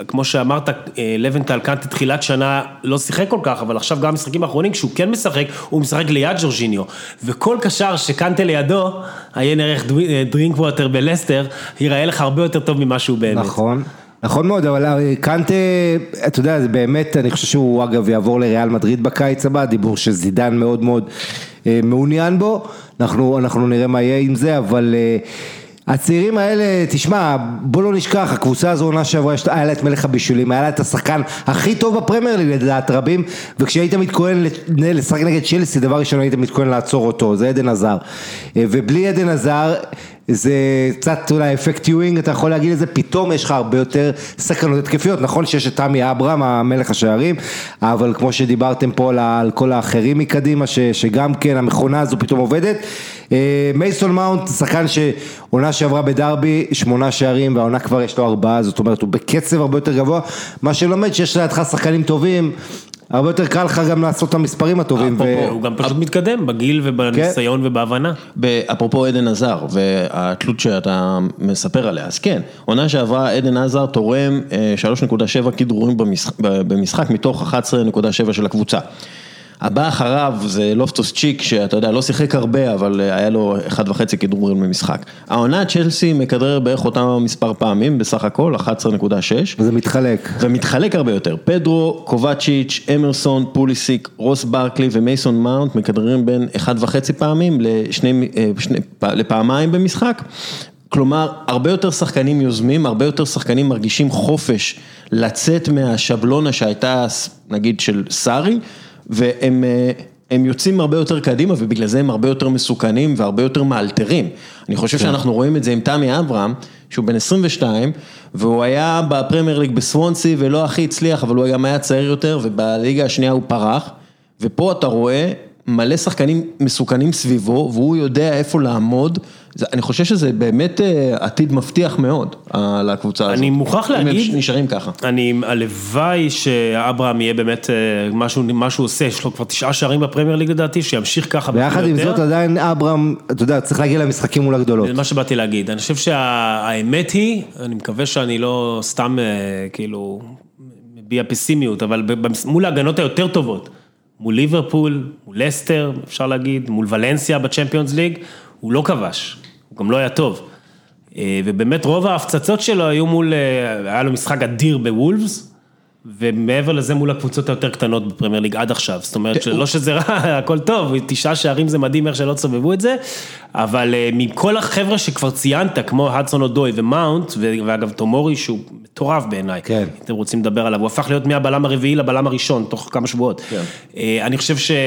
C: כמו שאמרת, אה, לבנטל קנטה תחילת שנה לא שיחק כל כך, אבל עכשיו גם במשחקים האחרונים, כשהוא כן משחק, הוא משחק ליד ג'ורג'יניו. וכל קשר שקנטה לידו, עיין ערך דרינק ווטר בלסטר, ייראה לך הרבה יותר טוב ממה שהוא באמת.
B: נכון. נכון מאוד, אבל קנטה, אתה יודע, זה באמת, אני חושב שהוא אגב יעבור לריאל מדריד בקיץ הבא, דיבור שזידן מאוד מאוד אה, מעוניין בו, אנחנו, אנחנו נראה מה יהיה עם זה, אבל אה, הצעירים האלה, תשמע, בוא לא נשכח, הקבוצה הזו עונה שעברה, היה לה את מלך הבישולים, היה לה את השחקן הכי טוב בפרמייר ליג לדעת רבים, וכשהיית מתכונן לשחק נגד צ'לסי, דבר ראשון היית מתכונן לעצור אותו, זה עדן עזר. אה, ובלי עדן עזר, זה קצת אולי אפקט יואינג, אתה יכול להגיד את זה, פתאום יש לך הרבה יותר סכנות התקפיות, נכון שיש את תמי אברהם, המלך השערים, אבל כמו שדיברתם פה על, על כל האחרים מקדימה, ש, שגם כן המכונה הזו פתאום עובדת. אה, מייסון מאונט, שחקן שעונה שעברה בדרבי, שמונה שערים, והעונה כבר יש לו ארבעה, זאת אומרת הוא בקצב הרבה יותר גבוה, מה שלומד שיש לידך שחקנים טובים. הרבה יותר קל לך גם לעשות את המספרים הטובים.
C: הוא גם פשוט מתקדם בגיל ובניסיון ובהבנה.
A: אפרופו עדן עזר והתלות שאתה מספר עליה, אז כן, עונה שעברה עדן עזר תורם 3.7 כדרורים במשחק מתוך 11.7 של הקבוצה. הבא אחריו זה לופטוס צ'יק, שאתה יודע, לא שיחק הרבה, אבל היה לו אחד וחצי כדורים במשחק. העונה צ'לסי מכדרר בערך אותם מספר פעמים, בסך הכל, 11.6.
B: וזה מתחלק.
A: ומתחלק הרבה יותר. פדרו, קובצ'יץ', אמרסון, פוליסיק, רוס ברקלי ומייסון מאונט מכדררים בין אחד וחצי פעמים לשני, שני, לפעמיים במשחק. כלומר, הרבה יותר שחקנים יוזמים, הרבה יותר שחקנים מרגישים חופש לצאת מהשבלונה שהייתה, נגיד, של סארי. והם אה, יוצאים הרבה יותר קדימה ובגלל זה הם הרבה יותר מסוכנים והרבה יותר מאלתרים. אני חושב כן. שאנחנו רואים את זה עם תמי אברהם, שהוא בן 22, והוא היה בפרמייר ליג בסוונסי ולא הכי הצליח, אבל הוא גם היה צעיר יותר, ובליגה השנייה הוא פרח, ופה אתה רואה מלא שחקנים מסוכנים סביבו, והוא יודע איפה לעמוד, אני חושב שזה באמת אה, עתיד מבטיח מאוד לקבוצה הזאת.
C: אני מוכרח להגיד,
A: אם הם נשארים ככה.
C: אני, הלוואי שאברהם יהיה באמת, אה, משהו, מה שהוא עושה, יש לו כבר תשעה שערים בפרמייר ליג לדעתי, שימשיך ככה.
B: ויחד עם זאת עדיין אברהם, אתה יודע, צריך להגיע למשחקים מול הגדולות.
C: זה מה שבאתי להגיד, אני חושב שהאמת היא, אני מקווה שאני לא סתם אה, כאילו מביע פסימיות, אבל מול ההגנות היותר טובות. מול ליברפול, מול לסטר, אפשר להגיד, מול ולנסיה בצ'מפיונס ליג, הוא לא כבש, הוא גם לא היה טוב. אה, ובאמת רוב ההפצצות שלו היו מול, אה, היה לו משחק אדיר בוולפס, ומעבר לזה מול הקבוצות היותר קטנות בפרמייר ליג עד עכשיו, זאת אומרת שלא שזה רע, (laughs) הכל טוב, תשעה שערים זה מדהים איך שלא סובבו את זה, אבל אה, מכל החבר'ה שכבר ציינת, כמו הדסון אודוי ומאונט, ואגב תומורי שהוא מטורף בעיניי, כן. אתם רוצים לדבר עליו, הוא הפך להיות מהבלם הרביעי לבלם הראשון, תוך כמה שבועות. כן. אה, אני חושב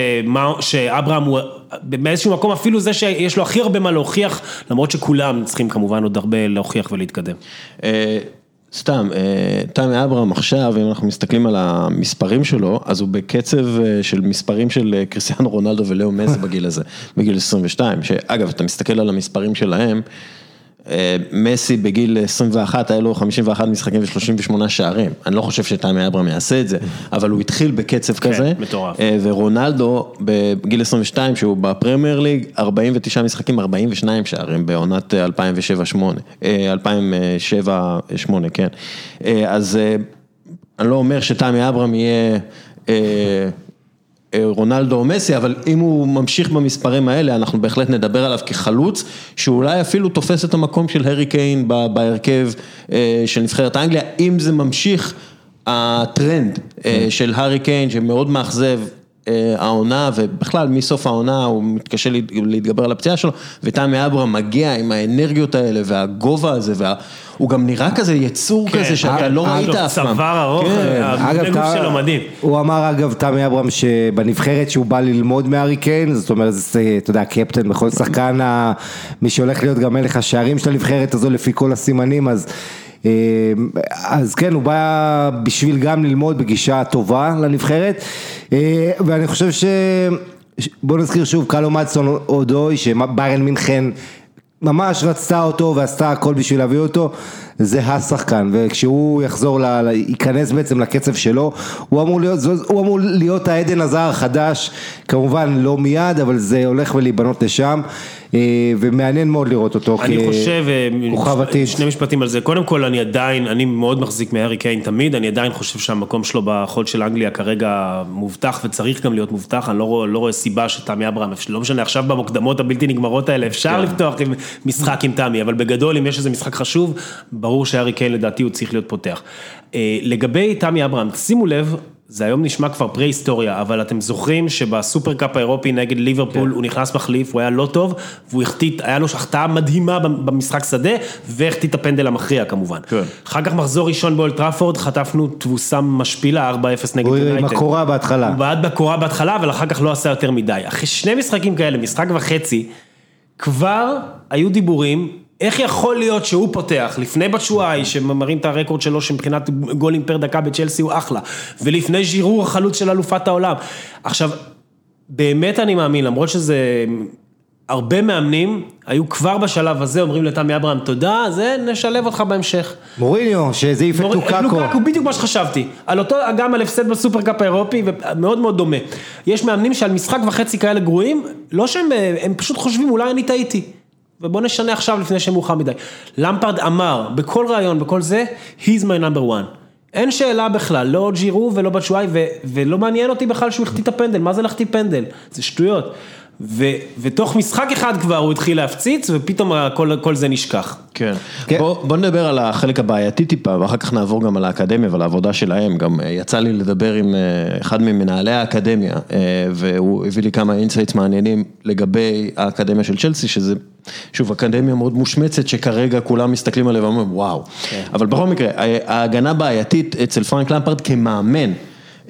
C: שאברהם הוא באיזשהו מקום אפילו זה שיש לו הכי הרבה מה להוכיח, למרות שכולם צריכים כמובן עוד הרבה להוכיח ולהתקדם.
A: אה, סתם, אה, תמי אברהם עכשיו, אם אנחנו מסתכלים על המספרים שלו, אז הוא בקצב של מספרים של קריסטיאנו רונלדו ולאו מזי בגיל הזה, בגיל 22, שאגב, אתה מסתכל על המספרים שלהם, מסי בגיל 21 היה לו 51 משחקים ו-38 שערים, אני לא חושב שתמי אברהם יעשה את זה, אבל הוא התחיל בקצב כן, כזה,
C: מטורף.
A: ורונלדו בגיל 22 שהוא בפרמייר ליג, 49 משחקים, 42 שערים בעונת 2007-2008, 2007-2008, כן, אז אני לא אומר שתמי אברהם יהיה רונלדו או מסי, אבל אם הוא ממשיך במספרים האלה, אנחנו בהחלט נדבר עליו כחלוץ, שאולי אפילו תופס את המקום של הארי קיין בהרכב אה, של נבחרת אנגליה, אם זה ממשיך הטרנד אה, כן. של הארי קיין שמאוד מאכזב. אה, העונה ובכלל מסוף העונה הוא מתקשה להתגבר על הפציעה שלו ותמי אברהם מגיע עם האנרגיות האלה והגובה הזה והוא גם נראה כזה יצור כן, כזה שאתה לא ראית אף פעם.
C: צוואר ארוך, כן. הגוף שלו מדהים.
B: הוא אמר אגב תמי אברהם שבנבחרת שהוא בא ללמוד מהארי קיין, זאת אומרת זה אתה יודע קפטן בכל שחקן מי שהולך להיות גם מלך השערים של הנבחרת הזו לפי כל הסימנים אז אה, אז כן, הוא בא בשביל גם ללמוד בגישה טובה לנבחרת, אה, ואני חושב ש... בוא נזכיר שוב, קלו מדסון אודוי, שביירן מינכן ממש רצתה אותו ועשתה הכל בשביל להביא אותו, זה השחקן, וכשהוא יחזור, ל, ייכנס בעצם לקצב שלו, הוא אמור להיות, הוא אמור להיות העדן הזר החדש, כמובן לא מיד, אבל זה הולך ולהיבנות לשם, ומעניין מאוד לראות אותו.
C: אני
B: כ-
C: חושב, אה,
B: כוכב עתיד.
C: שני משפטים על זה, קודם כל אני עדיין, אני מאוד מחזיק מהארי קיין תמיד, אני עדיין חושב שהמקום שלו בחוד של אנגליה כרגע מובטח וצריך גם להיות מובטח, אני לא לא רואה סיבה שתמי אברהם, לא משנה, עכשיו במוקדמות הבלתי נגמרות האלה אפשר
B: כן.
C: לפתוח עם משחק עם תמי, אבל בגדול אם יש איזה משחק חשוב, ברור שהארי קיין לדעתי הוא צריך להיות פותח. אה, לגבי תמי אברהם, שימו לב, זה היום נשמע כבר פרה-היסטוריה, אבל אתם זוכרים שבסופרקאפ האירופי נגד ליברפול
B: כן.
C: הוא נכנס מחליף, הוא היה לא טוב, והוא החטיא, היה לו החטאה מדהימה במשחק שדה, והחטיא את הפנדל המכריע כמובן.
A: כן.
C: אחר כך מחזור ראשון באולטראפורד, חטפנו תבוסה משפילה, 4-0 נגד
B: הוא
C: יונייטד.
B: עם הקורה בהתחלה.
C: הוא בעט בקורה בהתחלה, אבל אחר כך לא עשה יותר מדי. אחרי שני משחקים כאלה, משחק וחצי, כבר היו דיבורים, איך יכול להיות שהוא פותח, לפני בצ'ואי, שמראים את הרקורד שלו, שמבחינת גולים פר דקה בצ'לסי הוא אחלה, ולפני ז'ירור החלוץ של אלופת העולם. עכשיו, באמת אני מאמין, למרות שזה... הרבה מאמנים היו כבר בשלב הזה, אומרים לתמי אברהם, תודה, זה נשלב אותך בהמשך.
B: מוריניו, שזה את
C: מור-
B: לוקאקו.
C: לוקאקו, בדיוק מה שחשבתי. על אותו, גם על הפסד בסופרקאפ האירופי, ומאוד מאוד דומה. יש מאמנים שעל משחק וחצי כאלה גרועים, לא שהם, הם פשוט חושבים, אולי אני טעיתי. ובוא נשנה עכשיו לפני שמאוחר מדי. למפרד אמר, בכל ראיון, בכל זה, he's my number one. אין שאלה בכלל, לא ג'ירו ולא בצ'ואיי, ו- ולא מעניין אותי בכלל שהוא החטיא את הפנדל, מה זה להחטיא פנדל? זה שטויות. ו- ותוך משחק אחד כבר הוא התחיל להפציץ, ופתאום הכל, כל זה נשכח.
A: כן.
B: כן.
A: בוא, בוא נדבר על החלק הבעייתי טיפה, ואחר כך נעבור גם על האקדמיה ועל העבודה שלהם. גם אה, יצא לי לדבר עם אה, אחד ממנהלי האקדמיה, אה, והוא הביא לי כמה insights מעניינים לגבי האקדמיה של צ'לסי, שזה, שוב, אקדמיה מאוד מושמצת, שכרגע כולם מסתכלים עליה ואומרים, וואו. אבל בכל מקרה, ההגנה בעייתית אצל פרנק למפרד כמאמן.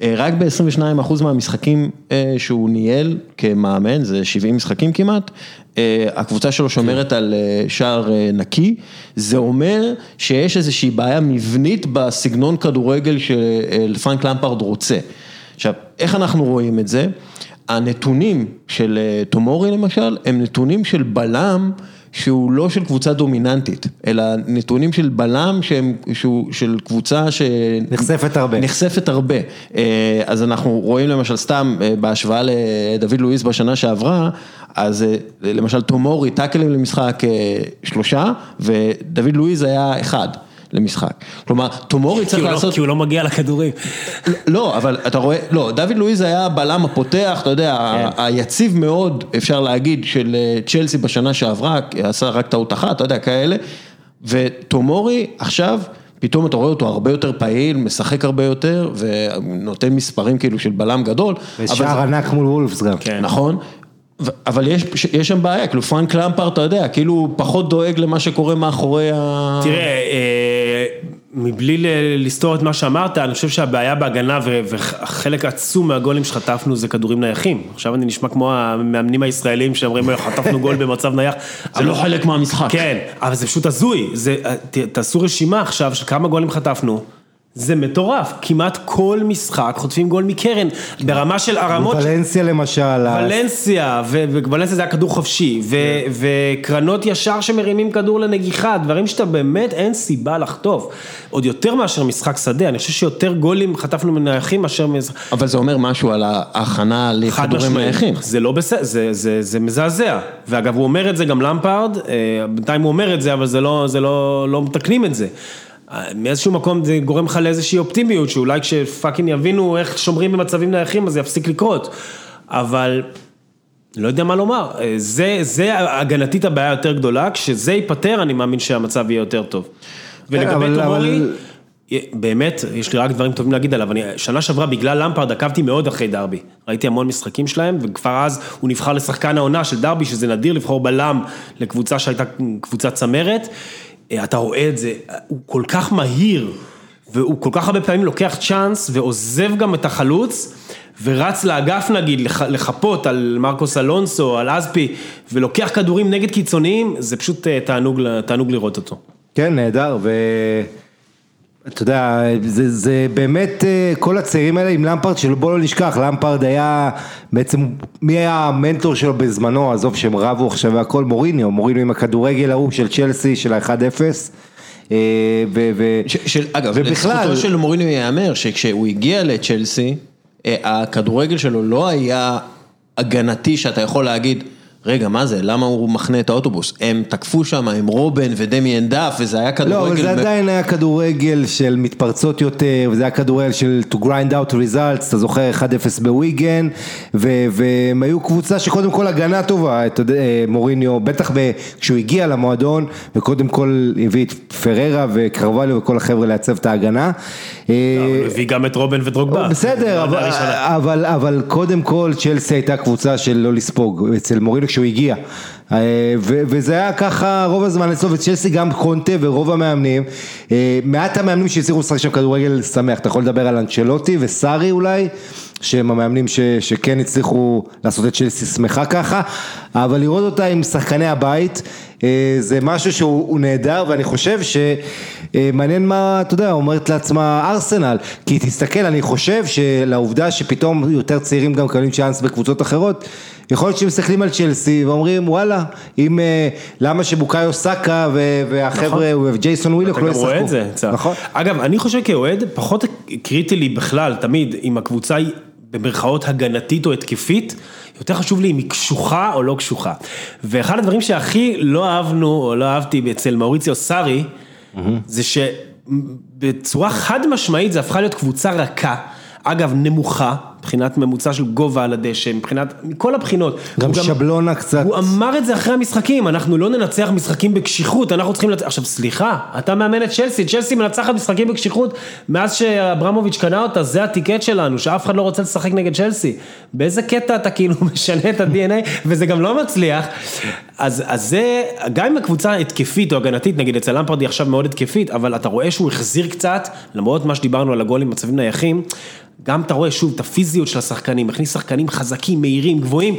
A: אה, רק ב-22% מהמשחקים אה, שהוא ניהל כמאמן, זה 70 משחקים כמעט, אה, הקבוצה שלו שומרת על שער נקי, זה אומר שיש איזושהי בעיה מבנית בסגנון כדורגל שפרנק למפרד רוצה. עכשיו, איך אנחנו רואים את זה? הנתונים של אה, תומורי למשל, הם נתונים של בלם שהוא לא של קבוצה דומיננטית, אלא נתונים של בלם שהם, שהוא של קבוצה ש...
B: נחשפת הרבה.
A: נחשפת הרבה. אה, אז אנחנו רואים למשל סתם אה, בהשוואה לדוד לואיס בשנה שעברה, אז אה, למשל תומורי, טאקלים למשחק אה, שלושה, ודוד לואיס היה אחד. למשחק. כלומר, תומורי
C: כי
A: צריך
C: הוא, לא,
A: לעשות...
C: כי הוא לא מגיע לכדורים.
A: לא, אבל אתה רואה, לא, דוד לואיז היה הבלם הפותח, אתה יודע,
C: כן.
A: היציב מאוד, אפשר להגיד, של אה, צ'לסי בשנה שעברה, עשה רק טעות אחת, אתה יודע, כאלה, וטומורי עכשיו, פתאום אתה רואה אותו הרבה יותר פעיל, משחק הרבה יותר, ונותן מספרים כאילו של בלם גדול. אבל זה-
B: ושער ענק מול וולפס גם.
C: כן.
A: נכון, אבל יש, יש שם בעיה, כאילו פרנק למפרט, אתה יודע, כאילו פחות דואג למה שקורה מאחורי ה...
C: תראה, אה, מבלי לסתור את מה שאמרת, אני חושב שהבעיה בהגנה וחלק עצום מהגולים שחטפנו זה כדורים נייחים. עכשיו אני נשמע כמו המאמנים הישראלים שאומרים, "אה, חטפנו גול במצב נייח.
A: זה לא חלק מהמשחק.
C: כן, אבל זה פשוט הזוי. זה, ת- תעשו רשימה עכשיו של כמה גולים חטפנו. זה מטורף, כמעט כל משחק חוטפים גול מקרן, ברמה של הרמות, של-
B: ולנסיה למשל,
C: ולנסיה, ו- ובוולנסיה זה היה כדור חופשי, ו- וקרנות ישר שמרימים כדור לנגיחה, דברים שאתה באמת אין סיבה לחטוף. עוד יותר מאשר משחק שדה, אני חושב שיותר גולים חטפנו מנייחים מאשר משחק...
A: אבל זה אומר משהו על ההכנה לכדורים נייחים.
C: זה לא בסדר, זה, זה, זה מזעזע. ואגב, הוא אומר את זה גם למפארד, אה, בינתיים הוא אומר את זה, אבל זה לא, זה לא, לא מתקנים את זה. מאיזשהו מקום זה גורם לך לאיזושהי אופטימיות, שאולי כשפאקינג יבינו איך שומרים במצבים נייחים, אז זה יפסיק לקרות. אבל, לא יודע מה לומר, אה, זה, זה הגנתית הבעיה היותר גדולה, כשזה ייפתר, אני מאמין שהמצב יהיה יותר טוב. ולגבי
B: אבל-
C: תומורי, באמת, יש לי רק דברים טובים להגיד עליו, אני, שנה שעברה בגלל למפרד עקבתי מאוד אחרי דרבי, ראיתי המון משחקים שלהם, וכבר אז הוא נבחר לשחקן העונה של דרבי, שזה נדיר לבחור בלם לקבוצה שהייתה קבוצת צמרת, אתה רואה את זה, הוא כל כך מהיר, והוא כל כך הרבה פעמים לוקח צ'אנס, ועוזב גם את החלוץ, ורץ לאגף נגיד, לח, לחפות על מרקוס אלונסו, על אזפי, ולוקח כדורים נגד קיצוניים, זה פשוט אה, תענוג, תענוג לראות אותו.
B: כן, נהדר, אתה יודע, זה, זה באמת אה, כל הצעירים האלה עם למפרד, שבוא לא נשכח, למפרד היה בעצם, מי היה המנטור שלו בזמנו, עזוב שהם רבו עכשיו והכל, מוריניו, מוריניו עם הכדורגל ההוא של צ'לסי של ה-1-0. אה,
A: אגב,
B: ובכלל-
A: לזכותו של מוריניו ייאמר שכשהוא הגיע לצ'לסי, אה, הכדורגל שלו לא היה הגנתי שאתה יכול להגיד, רגע, מה זה, למה הוא מחנה את האוטובוס? הם תקפו שם עם רובן ודמיאן דף, וזה היה כדורגל...
B: לא, אבל זה
A: מ-
B: עדיין היה כדורגל של מתפרצות יותר, וזה היה כדורגל של to grind out results, אתה זוכר 1-0 בוויגן, ו- והם היו קבוצה שקודם כל הגנה טובה, אתה יודע, אה, מוריניו, בטח ב- כשהוא הגיע למועדון, וקודם כל הביא את פררה וקרווליו וכל החבר'ה לייצב את ההגנה. אה,
C: הוא הביא גם את רובן ודרוגבה.
B: בסדר, אבל. אבל, אבל קודם כל צ'לסי הייתה קבוצה של לא לספוג, אצל מורינו כשהוא הגיע. אה, וזה היה ככה רוב הזמן אצלו, וצ'לסי גם קונטה ורוב המאמנים, אה, מעט המאמנים שהצליחו לשחק שם כדורגל שמח, אתה יכול לדבר על אנצ'לוטי וסארי אולי, שהם המאמנים ש- שכן הצליחו לעשות את צ'לסי שמחה ככה, אבל לראות אותה עם שחקני הבית, אה, זה משהו שהוא הוא נהדר, ואני חושב שמעניין מה, אתה יודע, אומרת לעצמה ארסנל, כי תסתכל, אני חושב שלעובדה שפתאום יותר צעירים גם מקבלים צ'אנס בקבוצות אחרות, יכול להיות שהם מסתכלים על צ'לסי ואומרים וואלה, אם, אה, למה שבוקאיו סאקה והחבר'ה וג'ייסון וויליוק
C: אתה
B: לא
C: גם
B: ישחקו.
C: רואה את זה. קצת.
B: נכון.
C: אגב, אני חושב כאוהד, פחות קריטי לי בכלל, תמיד, אם הקבוצה היא במרכאות הגנתית או התקפית, יותר חשוב לי אם היא קשוחה או לא קשוחה. ואחד הדברים שהכי לא אהבנו, או לא אהבתי אצל מאוריציו סארי, זה שבצורה חד משמעית זה הפכה להיות קבוצה רכה. אגב, נמוכה, מבחינת ממוצע של גובה על הדשא, מבחינת, מכל הבחינות.
B: גם שבלונה קצת.
C: הוא אמר את זה אחרי המשחקים, אנחנו לא ננצח משחקים בקשיחות, אנחנו צריכים לנצח, עכשיו סליחה, אתה מאמן את צ'לסי, צ'לסי מנצחת משחקים בקשיחות, מאז שאברמוביץ' קנה אותה, זה הטיקט שלנו, שאף אחד לא רוצה לשחק נגד צ'לסי, באיזה קטע אתה כאילו (laughs) משנה את ה-DNA, וזה גם לא מצליח, אז, אז זה, גם אם הקבוצה התקפית או הגנתית, נגיד אצל למפרד היא עכשיו מאוד התקפית, אבל אתה רואה שהוא החזיר קצת, למרות מה שדיברנו על הגולים במצבים נייחים, גם אתה רואה שוב את הפיזיות של השחקנים, מכניס שחקנים חזקים, מהירים, גבוהים,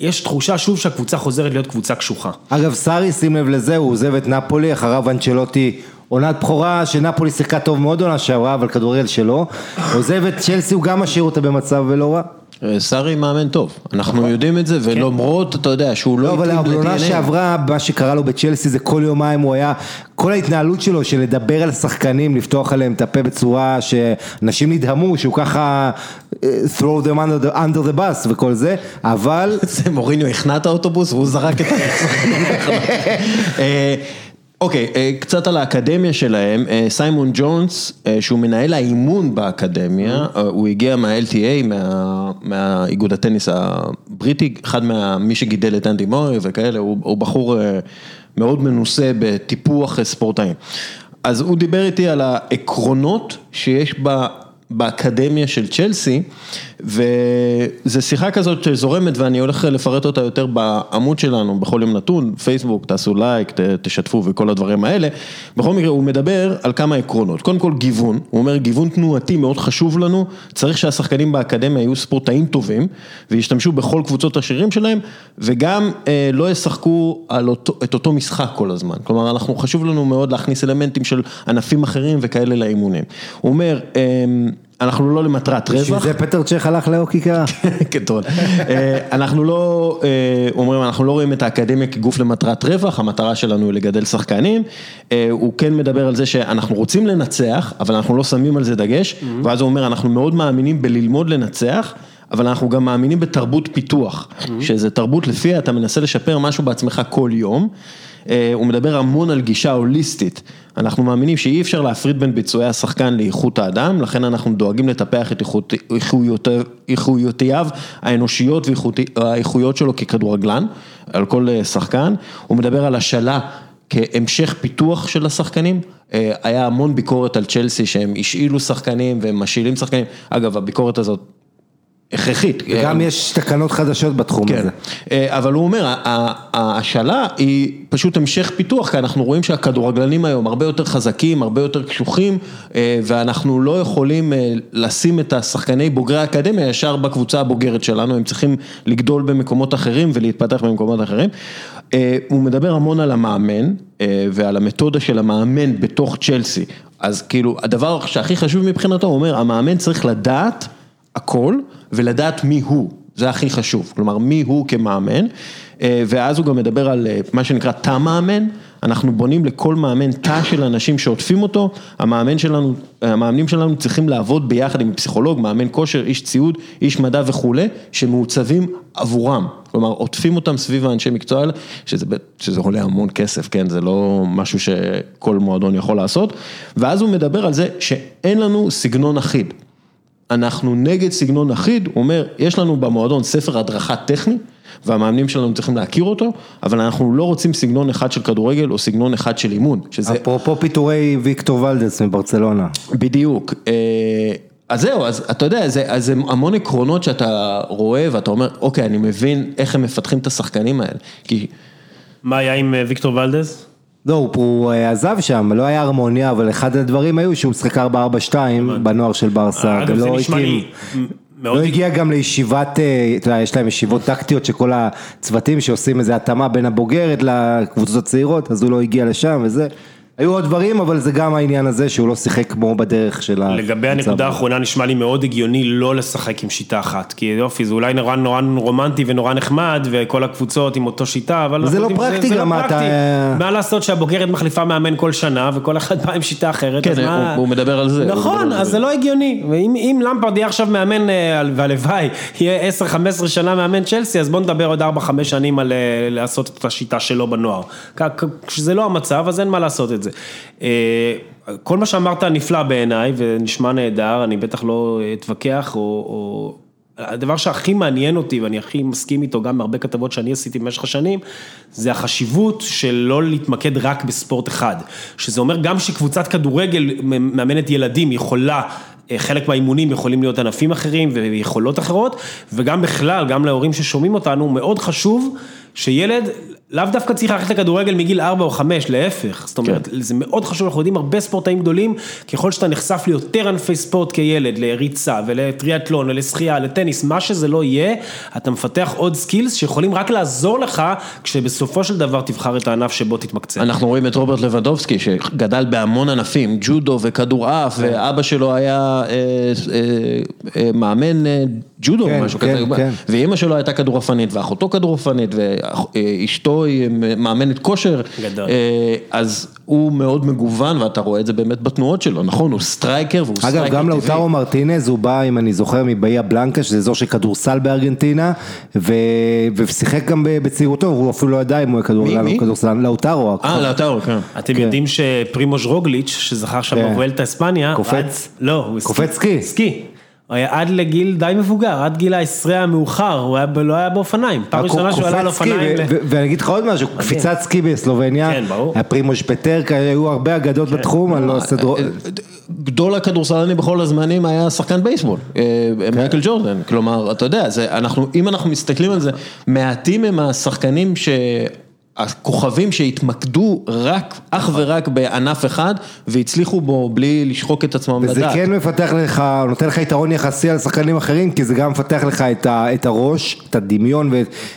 C: יש תחושה שוב שהקבוצה חוזרת להיות קבוצה קשוחה.
B: אגב, סארי, שים לב לזה, הוא עוזב את נפולי, אחריו אנצ'לוטי, עונת בכורה שנפולי שיחקה טוב מאוד עונה שעברה, אבל כדורגל שלו. עוזב את צ'לסי, הוא גם משאיר אותה במצב לא רע.
A: אה, סארי מאמן טוב, אנחנו יודעים את זה, ולמרות, אתה יודע, שהוא
B: לא,
A: לא
B: אבל העונה. שעברה, מה שקרה לו בצ'לסי זה כל יומיים הוא היה, כל ההתנהלות שלו של לדבר על שחקנים, לפתוח עליהם את הפה בצורה שאנשים נדהמו שהוא ככה אה, throw them under the, under the bus וכל זה, אבל (laughs)
A: זה מוריניו הכנע את האוטובוס והוא זרק את (laughs) (laughs) אה, אוקיי, אה, קצת על האקדמיה שלהם, אה, סיימון ג'ונס, אה, שהוא מנהל האימון באקדמיה, אה, הוא הגיע מה-LTA, מה- מהאיגוד הטניס הבריטי, אחד מה... מי שגידל את אנדי מורי וכאלה, הוא בחור מאוד מנוסה בטיפוח ספורטאים. אז הוא דיבר איתי על העקרונות שיש ב... באקדמיה של צ'לסי, וזו שיחה כזאת שזורמת ואני הולך לפרט אותה יותר בעמוד שלנו, בכל יום נתון, פייסבוק, תעשו לייק, ת- תשתפו וכל הדברים האלה. בכל מקרה, הוא מדבר על כמה עקרונות. קודם כל גיוון, הוא אומר גיוון תנועתי מאוד חשוב לנו, צריך שהשחקנים באקדמיה יהיו ספורטאים טובים, וישתמשו בכל קבוצות השירים שלהם, וגם אה, לא ישחקו אותו, את אותו משחק כל הזמן. כלומר, אנחנו, חשוב לנו מאוד להכניס אלמנטים של ענפים אחרים וכאלה לאימונים. הוא אומר, אה, אנחנו לא למטרת
B: בשביל
A: רווח.
B: זה פטר צ'ך הלך לאוקיקה.
A: גדול. (laughs) אה, אנחנו לא, אה, אומרים, אנחנו לא רואים את האקדמיה כגוף למטרת רווח, המטרה שלנו היא לגדל שחקנים. אה, הוא כן מדבר על זה שאנחנו רוצים לנצח, אבל אנחנו לא שמים על זה דגש, ואז הוא אומר, אנחנו מאוד מאמינים בללמוד לנצח. אבל אנחנו גם מאמינים בתרבות פיתוח, שזה תרבות לפיה אתה מנסה לשפר משהו בעצמך כל יום. הוא מדבר המון על גישה הוליסטית. אנחנו מאמינים שאי אפשר להפריד בין ביצועי השחקן לאיכות האדם, לכן אנחנו דואגים לטפח את איכויותיו האנושיות והאיכויות שלו ככדורגלן, על כל אה, שחקן. הוא מדבר על השאלה כהמשך פיתוח של השחקנים. אה, היה המון ביקורת על צ'לסי שהם השאילו שחקנים והם משאילים שחקנים. אגב, הביקורת הזאת הכרחית.
B: גם יש תקנות חדשות בתחום
A: כן,
B: הזה.
A: אה, אבל הוא אומר, ההשאלה היא פשוט המשך פיתוח, כי אנחנו רואים שהכדורגלנים היום הרבה יותר חזקים, הרבה יותר קשוחים, אה, ואנחנו לא יכולים אה, לשים את השחקני בוגרי האקדמיה ישר בקבוצה הבוגרת שלנו, הם צריכים לגדול במקומות אחרים ולהתפתח במקומות אחרים. הוא מדבר המון על המאמן ועל המתודה של המאמן בתוך צ'לסי. אז כאילו, הדבר שהכי חשוב מבחינתו, הוא אומר, המאמן צריך לדעת הכל, ולדעת מי הוא, זה הכי חשוב, כלומר, מי הוא כמאמן, אה, ואז הוא גם מדבר על אה, מה שנקרא תא מאמן, אנחנו בונים לכל מאמן תא של אנשים שעוטפים אותו, המאמן שלנו, המאמנים שלנו צריכים לעבוד ביחד עם פסיכולוג, מאמן כושר, איש ציוד, איש מדע וכולי, שמעוצבים עבורם, כלומר עוטפים אותם סביב האנשי מקצוע האלה, שזה, שזה עולה המון כסף, כן, זה לא משהו שכל מועדון יכול לעשות, ואז הוא מדבר על זה שאין לנו סגנון אחיד. אנחנו נגד סגנון אחיד, הוא אומר, יש לנו במועדון ספר הדרכה טכני, והמאמנים שלנו צריכים להכיר אותו, אבל אנחנו לא רוצים סגנון אחד של כדורגל או סגנון אחד של אימון, שזה...
B: אפרופו פיטורי ויקטור ולדס מברצלונה.
A: בדיוק. אה, אז זהו, אז אתה יודע, זה, אז זה המון עקרונות שאתה רואה ואתה אומר, אוקיי, אני מבין איך הם מפתחים את השחקנים האלה. כי...
C: מה היה עם אה, ויקטור ולדז?
B: לא, הוא, אה, עזב שם, לא היה הרמוניה, אבל אחד הדברים היו שהוא משחק 4-4-2 בנוער של ברסה.
C: אגב, זה
B: ולא
C: נשמע
B: הקים-. לא הגיע גם לישיבת, אה, אתה יודע, יש להם ישיבות טקטיות שכל הצוותים שעושים איזה התאמה בין הבוגרת לקבוצות הצעירות, אז הוא לא הגיע לשם וזה. היו עוד דברים, אבל זה גם העניין הזה שהוא לא שיחק כמו בדרך של ה...
C: לגבי הנקודה האחרונה נשמע לי מאוד הגיוני לא לשחק עם שיטה אחת, כי יופי זה אולי נורא נורא רומנטי ונורא נחמד וכל הקבוצות עם אותו שיטה, אבל
B: זה לא פרקטי
C: שזה
B: גם,
C: לא
B: אתה-
C: פרקטי. מה לעשות שהבוגרת מחליפה מאמן כל שנה וכל אחד בא עם שיטה אחרת,
A: כן,
C: אז מה...
A: הוא- הוא מדבר על זה,
C: נכון, אז
A: זה.
C: לא הגיוני, ואם אם למפרד יהיה עכשיו מאמן, אה, והלוואי, יהיה 10-15 שנה מאמן צ'לסי, אז בוא נדבר עוד 4-5 שנים על אה, לעשות את השיטה שלו בנוער. כשזה לא המצב, אז אין מה לעשות את זה. אה, כל מה שאמרת נפלא בעיניי ונשמע נהדר, אני בטח לא אתווכח או... או... הדבר שהכי מעניין אותי ואני הכי מסכים איתו גם מהרבה כתבות שאני עשיתי במשך השנים, זה החשיבות של לא להתמקד רק בספורט אחד. שזה אומר גם שקבוצת כדורגל מאמנת ילדים יכולה, אה, חלק מהאימונים יכולים להיות ענפים אחרים ויכולות אחרות, וגם בכלל, גם להורים ששומעים אותנו, מאוד חשוב שילד לאו דווקא צריך ללכת לכדורגל מגיל 4 או 5, להפך, זאת אומרת, זה מאוד חשוב, אנחנו יודעים הרבה ספורטאים גדולים, ככל שאתה נחשף ליותר ענפי ספורט כילד, לריצה ולטריאטלון ולשחייה, לטניס, מה שזה לא יהיה, אתה מפתח עוד skills שיכולים רק לעזור לך, כשבסופו של דבר תבחר את הענף שבו תתמקצע.
A: אנחנו רואים את רוברט לבנדובסקי שגדל בהמון ענפים, ג'ודו וכדורעף, ואבא שלו היה אה, אה, אה, מאמן אה, ג'ודו או
B: כן,
A: משהו
B: כן,
A: כזה,
B: כן.
A: ואימא שלו הייתה כדורעפנית, ואחותו כדורעפנית, ואשתו היא מאמנת כושר,
C: גדול.
A: אה, אז הוא מאוד מגוון, ואתה רואה את זה באמת בתנועות שלו, נכון, הוא סטרייקר, והוא
B: אגב,
A: סטרייקר
B: גם
A: טבעי.
B: לאוטרו מרטינז, הוא בא, אם אני זוכר, מבאיה בלנקה, שזה אזור של כדורסל בארגנטינה, ו... ושיחק גם ב- בצעירותו, הוא אפילו לא ידע אם הוא? או כדורסלן, לאוטרו.
A: אה, לאוטרו, כן.
C: אתם
B: כן.
C: יודעים שפרימוז' רוגליץ', שזכה עכשיו
B: כן.
C: בוואלטה אספניה,
B: קופץ?
C: לא, הוא
B: קופץ סקי.
C: סקי. עד לגיל די מבוגר, עד גיל העשרה המאוחר, הוא היה לא היה באופניים. פעם ראשונה שהוא עלה על אופניים.
B: ואני אגיד לך עוד משהו, קפיצת סקי בסלובניה,
C: כן, ברור.
B: היה פרימוש פטרקה, היו הרבה אגדות בתחום, אני לא עושה דרור.
A: גדול הכדורסלני בכל הזמנים היה שחקן בייסבול, אה,
B: כן.
A: מייקל ג'ורדן, כלומר, אתה יודע, זה, אנחנו, אם אנחנו מסתכלים על זה, מעטים הם השחקנים ש... הכוכבים שהתמקדו רק, אך ורק בענף אחד, והצליחו בו בלי לשחוק את עצמם
B: וזה
A: לדעת.
B: כן מפתח לך, נותן לך יתרון יחסי על שחקנים אחרים, כי זה גם מפתח לך את, ה, את הראש, את הדמיון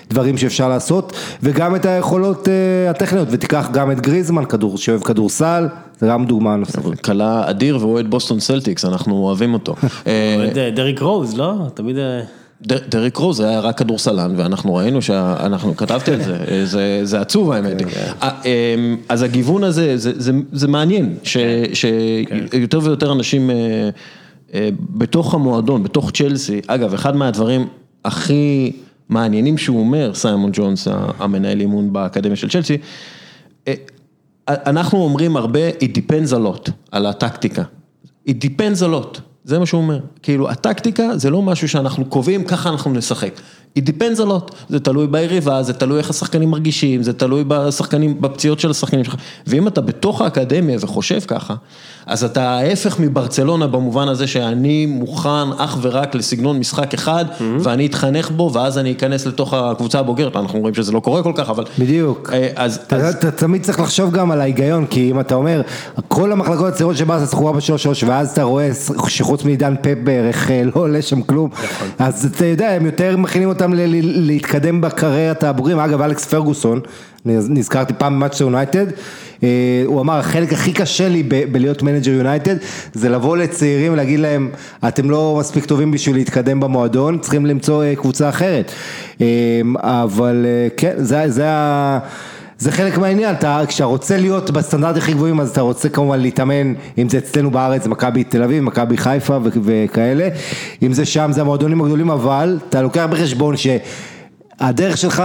B: ודברים שאפשר לעשות, וגם את היכולות אה, הטכניות, ותיקח גם את גריזמן, כדור, שאוהב כדורסל, זה גם דוגמה נוספת.
A: קלה אדיר ואוהד בוסטון סלטיקס, אנחנו אוהבים אותו. (laughs) אה,
C: אוהד, אה, דריק רוז, לא? תמיד...
A: דר- דריק רוז היה רק כדורסלן, ואנחנו ראינו שאנחנו, כתבתי על זה, אה, זה, זה עצוב האמת. אה, אמ, אז הגיוון הזה, זה, זה, זה מעניין, שיותר ויותר אנשים אה, בתוך המועדון, בתוך צ'לסי, אגב, אחד מהדברים הכי מעניינים שהוא אומר, סיימון ג'ונס, המנהל אימון באקדמיה של צ'לסי, אנחנו אומרים הרבה, it depends a lot, על הטקטיקה. it depends a lot, זה מה שהוא אומר. כאילו, הטקטיקה זה לא משהו שאנחנו קובעים, ככה אנחנו נשחק. It depends a lot, זה תלוי ביריבה, זה תלוי איך השחקנים מרגישים, זה תלוי בשחקנים, בפציעות של השחקנים שלך. ואם אתה בתוך האקדמיה וחושב ככה, אז אתה ההפך מברצלונה במובן הזה שאני מוכן אך ורק לסגנון משחק אחד, ואני אתחנך בו, ואז אני אכנס לתוך הקבוצה הבוגרת, אנחנו רואים שזה לא קורה כל כך, אבל...
B: בדיוק.
A: אה, אז...
B: אתה,
A: אז-
B: אתה תמיד צריך לחשוב גם על ההיגיון, כי אם אתה אומר, כל המחלקות הצעירות של ברסה שחקו 4-3-3, ואז אתה רואה שחוץ מעידן פפ בערך אה, לא עולה שם כלום, אז אתה יודע, הם יותר מכינים אותם אותם להתקדם בקריירת הבוגרים, אגב אלכס פרגוסון, נז- נזכרתי פעם במנצ'סטר יונייטד, אה, הוא אמר החלק הכי קשה לי בלהיות מנג'ר יונייטד, זה לבוא לצעירים ולהגיד להם, אתם לא מספיק טובים בשביל להתקדם במועדון, צריכים למצוא אה, קבוצה אחרת, אה, אבל כן, זה ה... זה חלק מהעניין, אתה, כשאתה רוצה להיות בסטנדרטים הכי גבוהים אז אתה רוצה כמובן להתאמן, אם זה אצלנו בארץ, מכבי תל אביב, מכבי חיפה ו- וכאלה, אם זה שם זה המועדונים הגדולים, אבל אתה לוקח בחשבון שהדרך שלך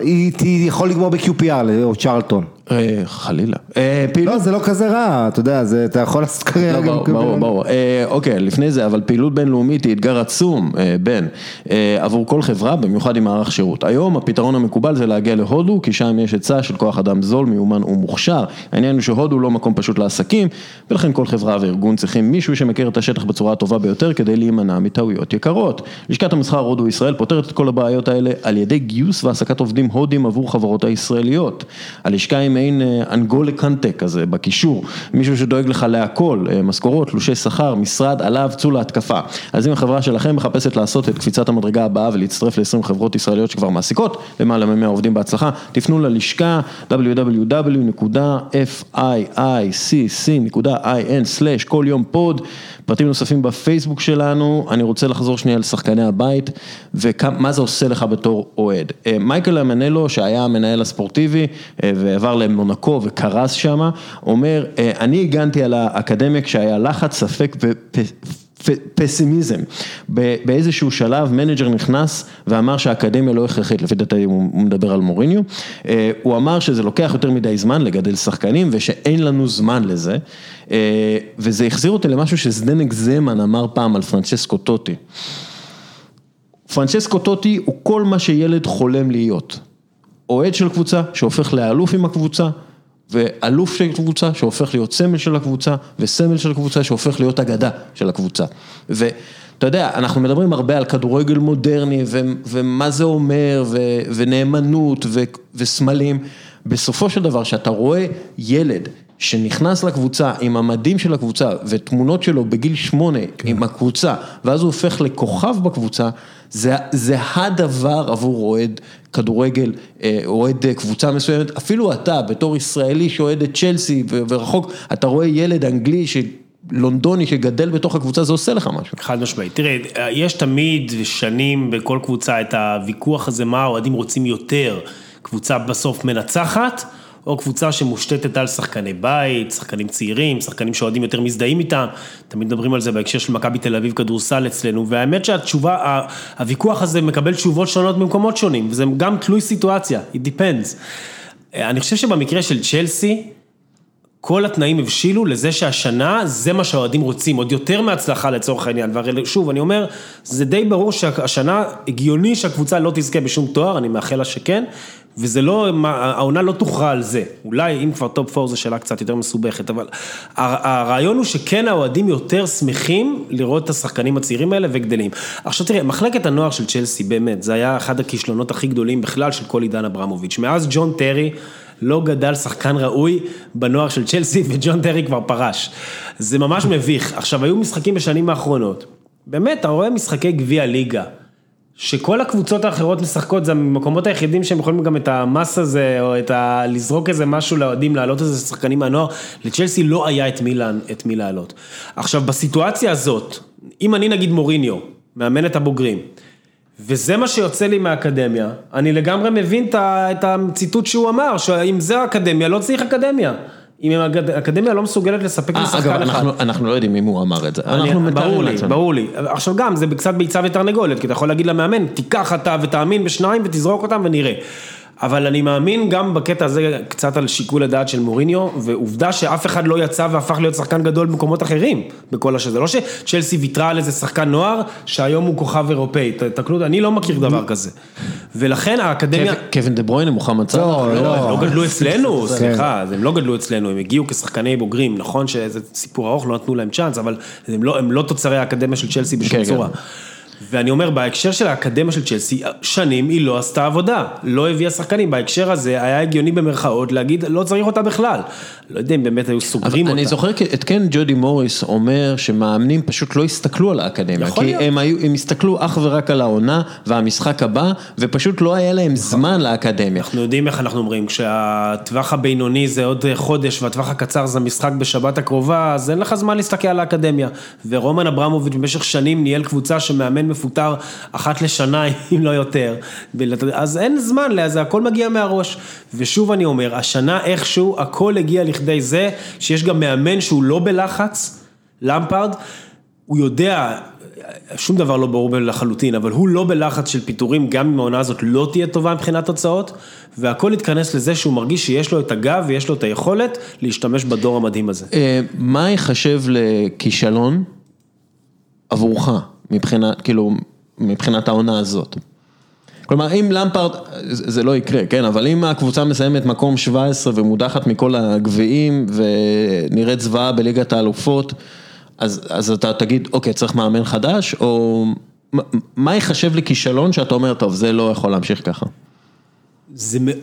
B: היא, היא יכול לגמור ב-QPR או צ'רלטון.
A: אה, חלילה. אה,
B: לא, זה לא כזה רע, אתה יודע, אתה יכול לעשות קריירה
A: לא,
B: גם
A: ברור, ברור, ברור. אה, אוקיי, לפני זה, אבל פעילות בינלאומית היא אתגר עצום, בן, עבור כל חברה, במיוחד עם מערך שירות. היום הפתרון המקובל זה להגיע להודו, כי שם יש היצע של כוח אדם זול, מיומן ומוכשר. העניין הוא שהודו לא מקום פשוט לעסקים, ולכן כל חברה וארגון צריכים מישהו שמכיר את השטח בצורה הטובה ביותר, כדי להימנע מטעויות יקרות. לשכת המסחר הודו ישראל פותרת את כל הבעיות האלה על ידי גיוס והעסקת עובדים הודים עבור חברות הישראליות. הלשכה היא מעין אה, אנגולה קנטה כזה בקישור, מישהו שדואג לך להכל, אה, משכורות, תלושי שכר, משרד, עליו, צאו להתקפה. אז אם החברה שלכם מחפשת לעשות את קפיצת המדרגה הבאה ולהצטרף ל-20 חברות ישראליות שכבר מעסיקות למעלה מ-100 עובדים בהצלחה, תפנו ללשכה www.fiicc.in/ כל יום פוד, פרטים נוספים בפייסבוק שלנו, אני רוצה לחזור שנייה לשחקני הבית ומה זה עושה לך בתור אוהד. אה, מייקל אמנלו שהיה המנהל הספורטיבי ועבר למונקו וקרס שם, אומר, אה, אני הגנתי על האקדמיה כשהיה לחץ, ספק ופסימיזם. באיזשהו שלב מנג'ר נכנס ואמר שהאקדמיה לא הכרחית, לפי דעתי הוא מדבר על מוריניו, אה, הוא אמר שזה לוקח יותר מדי זמן לגדל שחקנים ושאין לנו זמן לזה, אה, וזה החזיר אותי למשהו שזדנק זמן אמר פעם על פרנצ'סקו טוטי. פרנצ'סקו טוטי הוא כל מה שילד חולם להיות. אוהד של קבוצה שהופך לאלוף עם הקבוצה, ואלוף של קבוצה שהופך להיות סמל של הקבוצה, וסמל של קבוצה שהופך להיות אגדה של הקבוצה. ואתה יודע, אנחנו מדברים הרבה על כדורגל מודרני, ו- ומה זה אומר, ו- ונאמנות, ו- וסמלים. בסופו של דבר, שאתה רואה ילד שנכנס לקבוצה עם המדים של הקבוצה ותמונות שלו בגיל שמונה כן. עם הקבוצה, ואז הוא הופך לכוכב בקבוצה, זה, זה הדבר עבור אוהד כדורגל, אוהד קבוצה מסוימת, אפילו אתה בתור ישראלי שאוהד את צ'לסי ורחוק, אתה רואה ילד אנגלי ש... לונדוני שגדל בתוך הקבוצה, זה עושה לך משהו.
C: חד משמעית. תראה, יש תמיד שנים בכל קבוצה את הוויכוח הזה, מה האוהדים רוצים יותר, קבוצה בסוף מנצחת, או קבוצה שמושתתת על שחקני בית, שחקנים צעירים, שחקנים שאוהדים יותר מזדהים איתם, תמיד מדברים על זה בהקשר של מכבי תל אביב כדורסל אצלנו, והאמת שהתשובה, הוויכוח הזה מקבל תשובות שונות במקומות שונים, וזה גם תלוי סיטואציה, it depends. אני חושב שבמקרה של צ'לסי, כל התנאים הבשילו לזה שהשנה זה מה שהאוהדים רוצים, עוד יותר מהצלחה לצורך העניין, ושוב אני אומר, זה די ברור שהשנה הגיוני שהקבוצה לא תזכה בשום תואר, אני מאחל לה שכן, וזה לא, העונה לא תוכרע על זה, אולי אם כבר top four זו שאלה קצת יותר מסובכת, אבל הרעיון הוא שכן האוהדים יותר שמחים לראות את השחקנים הצעירים האלה וגדלים. עכשיו תראה, מחלקת הנוער של צ'לסי באמת, זה היה אחד הכישלונות הכי גדולים בכלל של כל עידן אברמוביץ', מאז ג'ון טרי, לא גדל שחקן ראוי בנוער של צ'לסי (laughs) וג'ון טרי כבר פרש. זה ממש מביך. עכשיו, היו משחקים בשנים האחרונות. באמת, אתה רואה משחקי גביע ליגה, שכל הקבוצות האחרות משחקות, זה המקומות היחידים שהם יכולים גם את המס הזה, או את ה... לזרוק איזה משהו לאוהדים, להעלות איזה שחקנים מהנוער, לצ'לסי לא היה את מי, את מי להעלות. עכשיו, בסיטואציה הזאת, אם אני נגיד מוריניו, מאמן את הבוגרים, וזה מה שיוצא לי מהאקדמיה, אני לגמרי מבין את הציטוט שהוא אמר, שאם זה האקדמיה, לא צריך אקדמיה. אם האקדמיה לא מסוגלת לספק לי שחקן אחד.
A: אגב, אנחנו לא יודעים אם הוא אמר את זה.
C: ברור לי, ברור לי. עכשיו גם, זה קצת ביצה ותרנגולת, כי אתה יכול להגיד למאמן, תיקח אתה ותאמין בשניים ותזרוק אותם ונראה. אבל אני מאמין גם בקטע הזה קצת על שיקול הדעת של מוריניו, ועובדה שאף אחד לא יצא והפך להיות שחקן גדול במקומות אחרים, בכל השזה. לא שצ'לסי ויתרה על איזה שחקן נוער, שהיום הוא כוכב אירופאי, תקלו, אני לא מכיר דבר כזה. ולכן האקדמיה...
A: קווין דה ברויינה, מוחמד סלאח.
C: לא, לא, הם לא גדלו אצלנו, סליחה, הם לא גדלו אצלנו, הם הגיעו כשחקני בוגרים, נכון שזה סיפור ארוך, לא נתנו להם צ'אנס, אבל הם לא תוצרי האקדמיה של צ'לסי בשום צורה. ואני אומר, בהקשר של האקדמיה של צ'לסי, שנים היא לא עשתה עבודה, לא הביאה שחקנים, בהקשר הזה היה הגיוני במרכאות להגיד, לא צריך אותה בכלל. לא יודע אם באמת היו סוגרים אותה.
A: אני זוכר את כן ג'ודי מוריס אומר שמאמנים פשוט לא הסתכלו על האקדמיה,
C: יכול
A: כי. הם היו, הם הסתכלו אך ורק על העונה והמשחק הבא, ופשוט לא היה להם זמן לאקדמיה.
C: אנחנו יודעים איך אנחנו אומרים, כשהטווח הבינוני זה עוד חודש והטווח הקצר זה המשחק בשבת הקרובה, אז אין לך זמן להסתכל על האקדמיה. ורומן אברמוביץ' במשך שנים ניהל קבוצה שמאמן מפוטר אחת לשנה, (laughs) אם לא יותר. אז אין זמן, זה הכל מגיע מהראש. ושוב אני אומר, השנה איכשהו הכל הגיע לכדי זה, שיש גם מאמן שהוא לא בלחץ, למפרד, הוא יודע, שום דבר לא ברור לחלוטין, אבל הוא לא בלחץ של פיטורים, גם אם העונה הזאת לא תהיה טובה מבחינת תוצאות, והכל יתכנס לזה שהוא מרגיש שיש לו את הגב ויש לו את היכולת להשתמש בדור המדהים הזה.
A: אה, מה ייחשב לכישלון עבורך, מבחינת, כאילו, מבחינת העונה הזאת? כלומר, אם למפרד, זה לא יקרה, כן, אבל אם הקבוצה מסיימת מקום 17 ומודחת מכל הגביעים ונראית זוועה בליגת האלופות, אז, אז אתה תגיד, אוקיי, צריך מאמן חדש, או מה- ייחשב לכישלון שאתה אומר, טוב, זה לא יכול להמשיך ככה?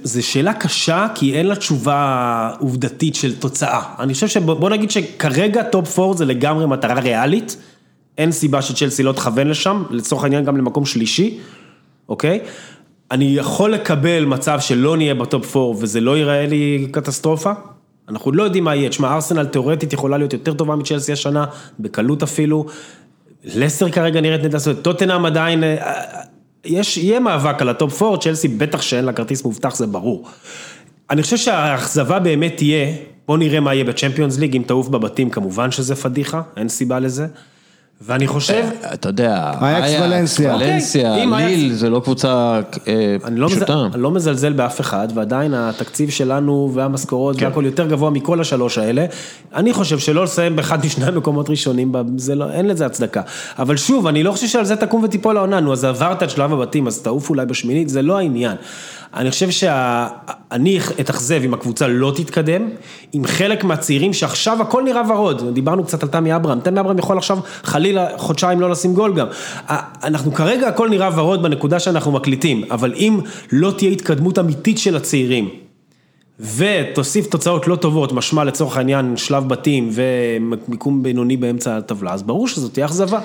C: זה שאלה קשה, כי אין לה תשובה עובדתית של תוצאה. אני חושב שבוא נגיד שכרגע top 4 זה לגמרי מטרה ריאלית, אין סיבה שצ'לסי לא תכוון לשם, לצורך העניין גם למקום שלישי, אוקיי? אני יכול לקבל מצב שלא נהיה ב top 4 וזה לא ייראה לי קטסטרופה. אנחנו לא יודעים מה יהיה, תשמע, ארסנל תאורטית יכולה להיות יותר טובה מצ'לסי השנה, בקלות אפילו. לסטר כרגע נראית זאת אומרת, טוטנאם עדיין, אה, יש, יהיה מאבק על ה top 4, צ'לסי בטח שאין לה כרטיס מובטח, זה ברור. אני חושב שהאכזבה באמת תהיה, בוא נראה מה יהיה בצ'מפיונס ליג, אם תעוף בבתים, כמובן שזה פדיחה, אין סיבה לזה. ואני חושב,
A: אתה יודע,
B: אייאקס ולנסיה.
A: ולנסיה,
C: אוקיי, אם
A: ליל, זה לא קבוצה אה,
C: אני לא,
A: פשוטה.
C: אני לא מזלזל באף אחד, ועדיין התקציב שלנו והמשכורות
A: כן.
C: והכל יותר גבוה מכל השלוש האלה. אני חושב שלא לסיים באחד משני המקומות ראשונים, זה לא, אין לזה הצדקה. אבל שוב, אני לא חושב שעל זה תקום ותיפול העונה, נו, אז עברת את שלב הבתים, אז תעוף אולי בשמינית, זה לא העניין. אני חושב שאני אתאכזב אם הקבוצה לא תתקדם, עם חלק מהצעירים שעכשיו הכל נראה ורוד, דיברנו קצת על תמי אברהם, תמי אברהם יכול עכשיו חלילה חודשיים לא לשים גול גם. אנחנו כרגע הכל נראה ורוד בנקודה שאנחנו מקליטים, אבל אם לא תהיה התקדמות אמיתית של הצעירים, ותוסיף תוצאות לא טובות, משמע לצורך העניין שלב בתים ומיקום בינוני באמצע הטבלה, אז ברור שזאת תהיה אכזבה.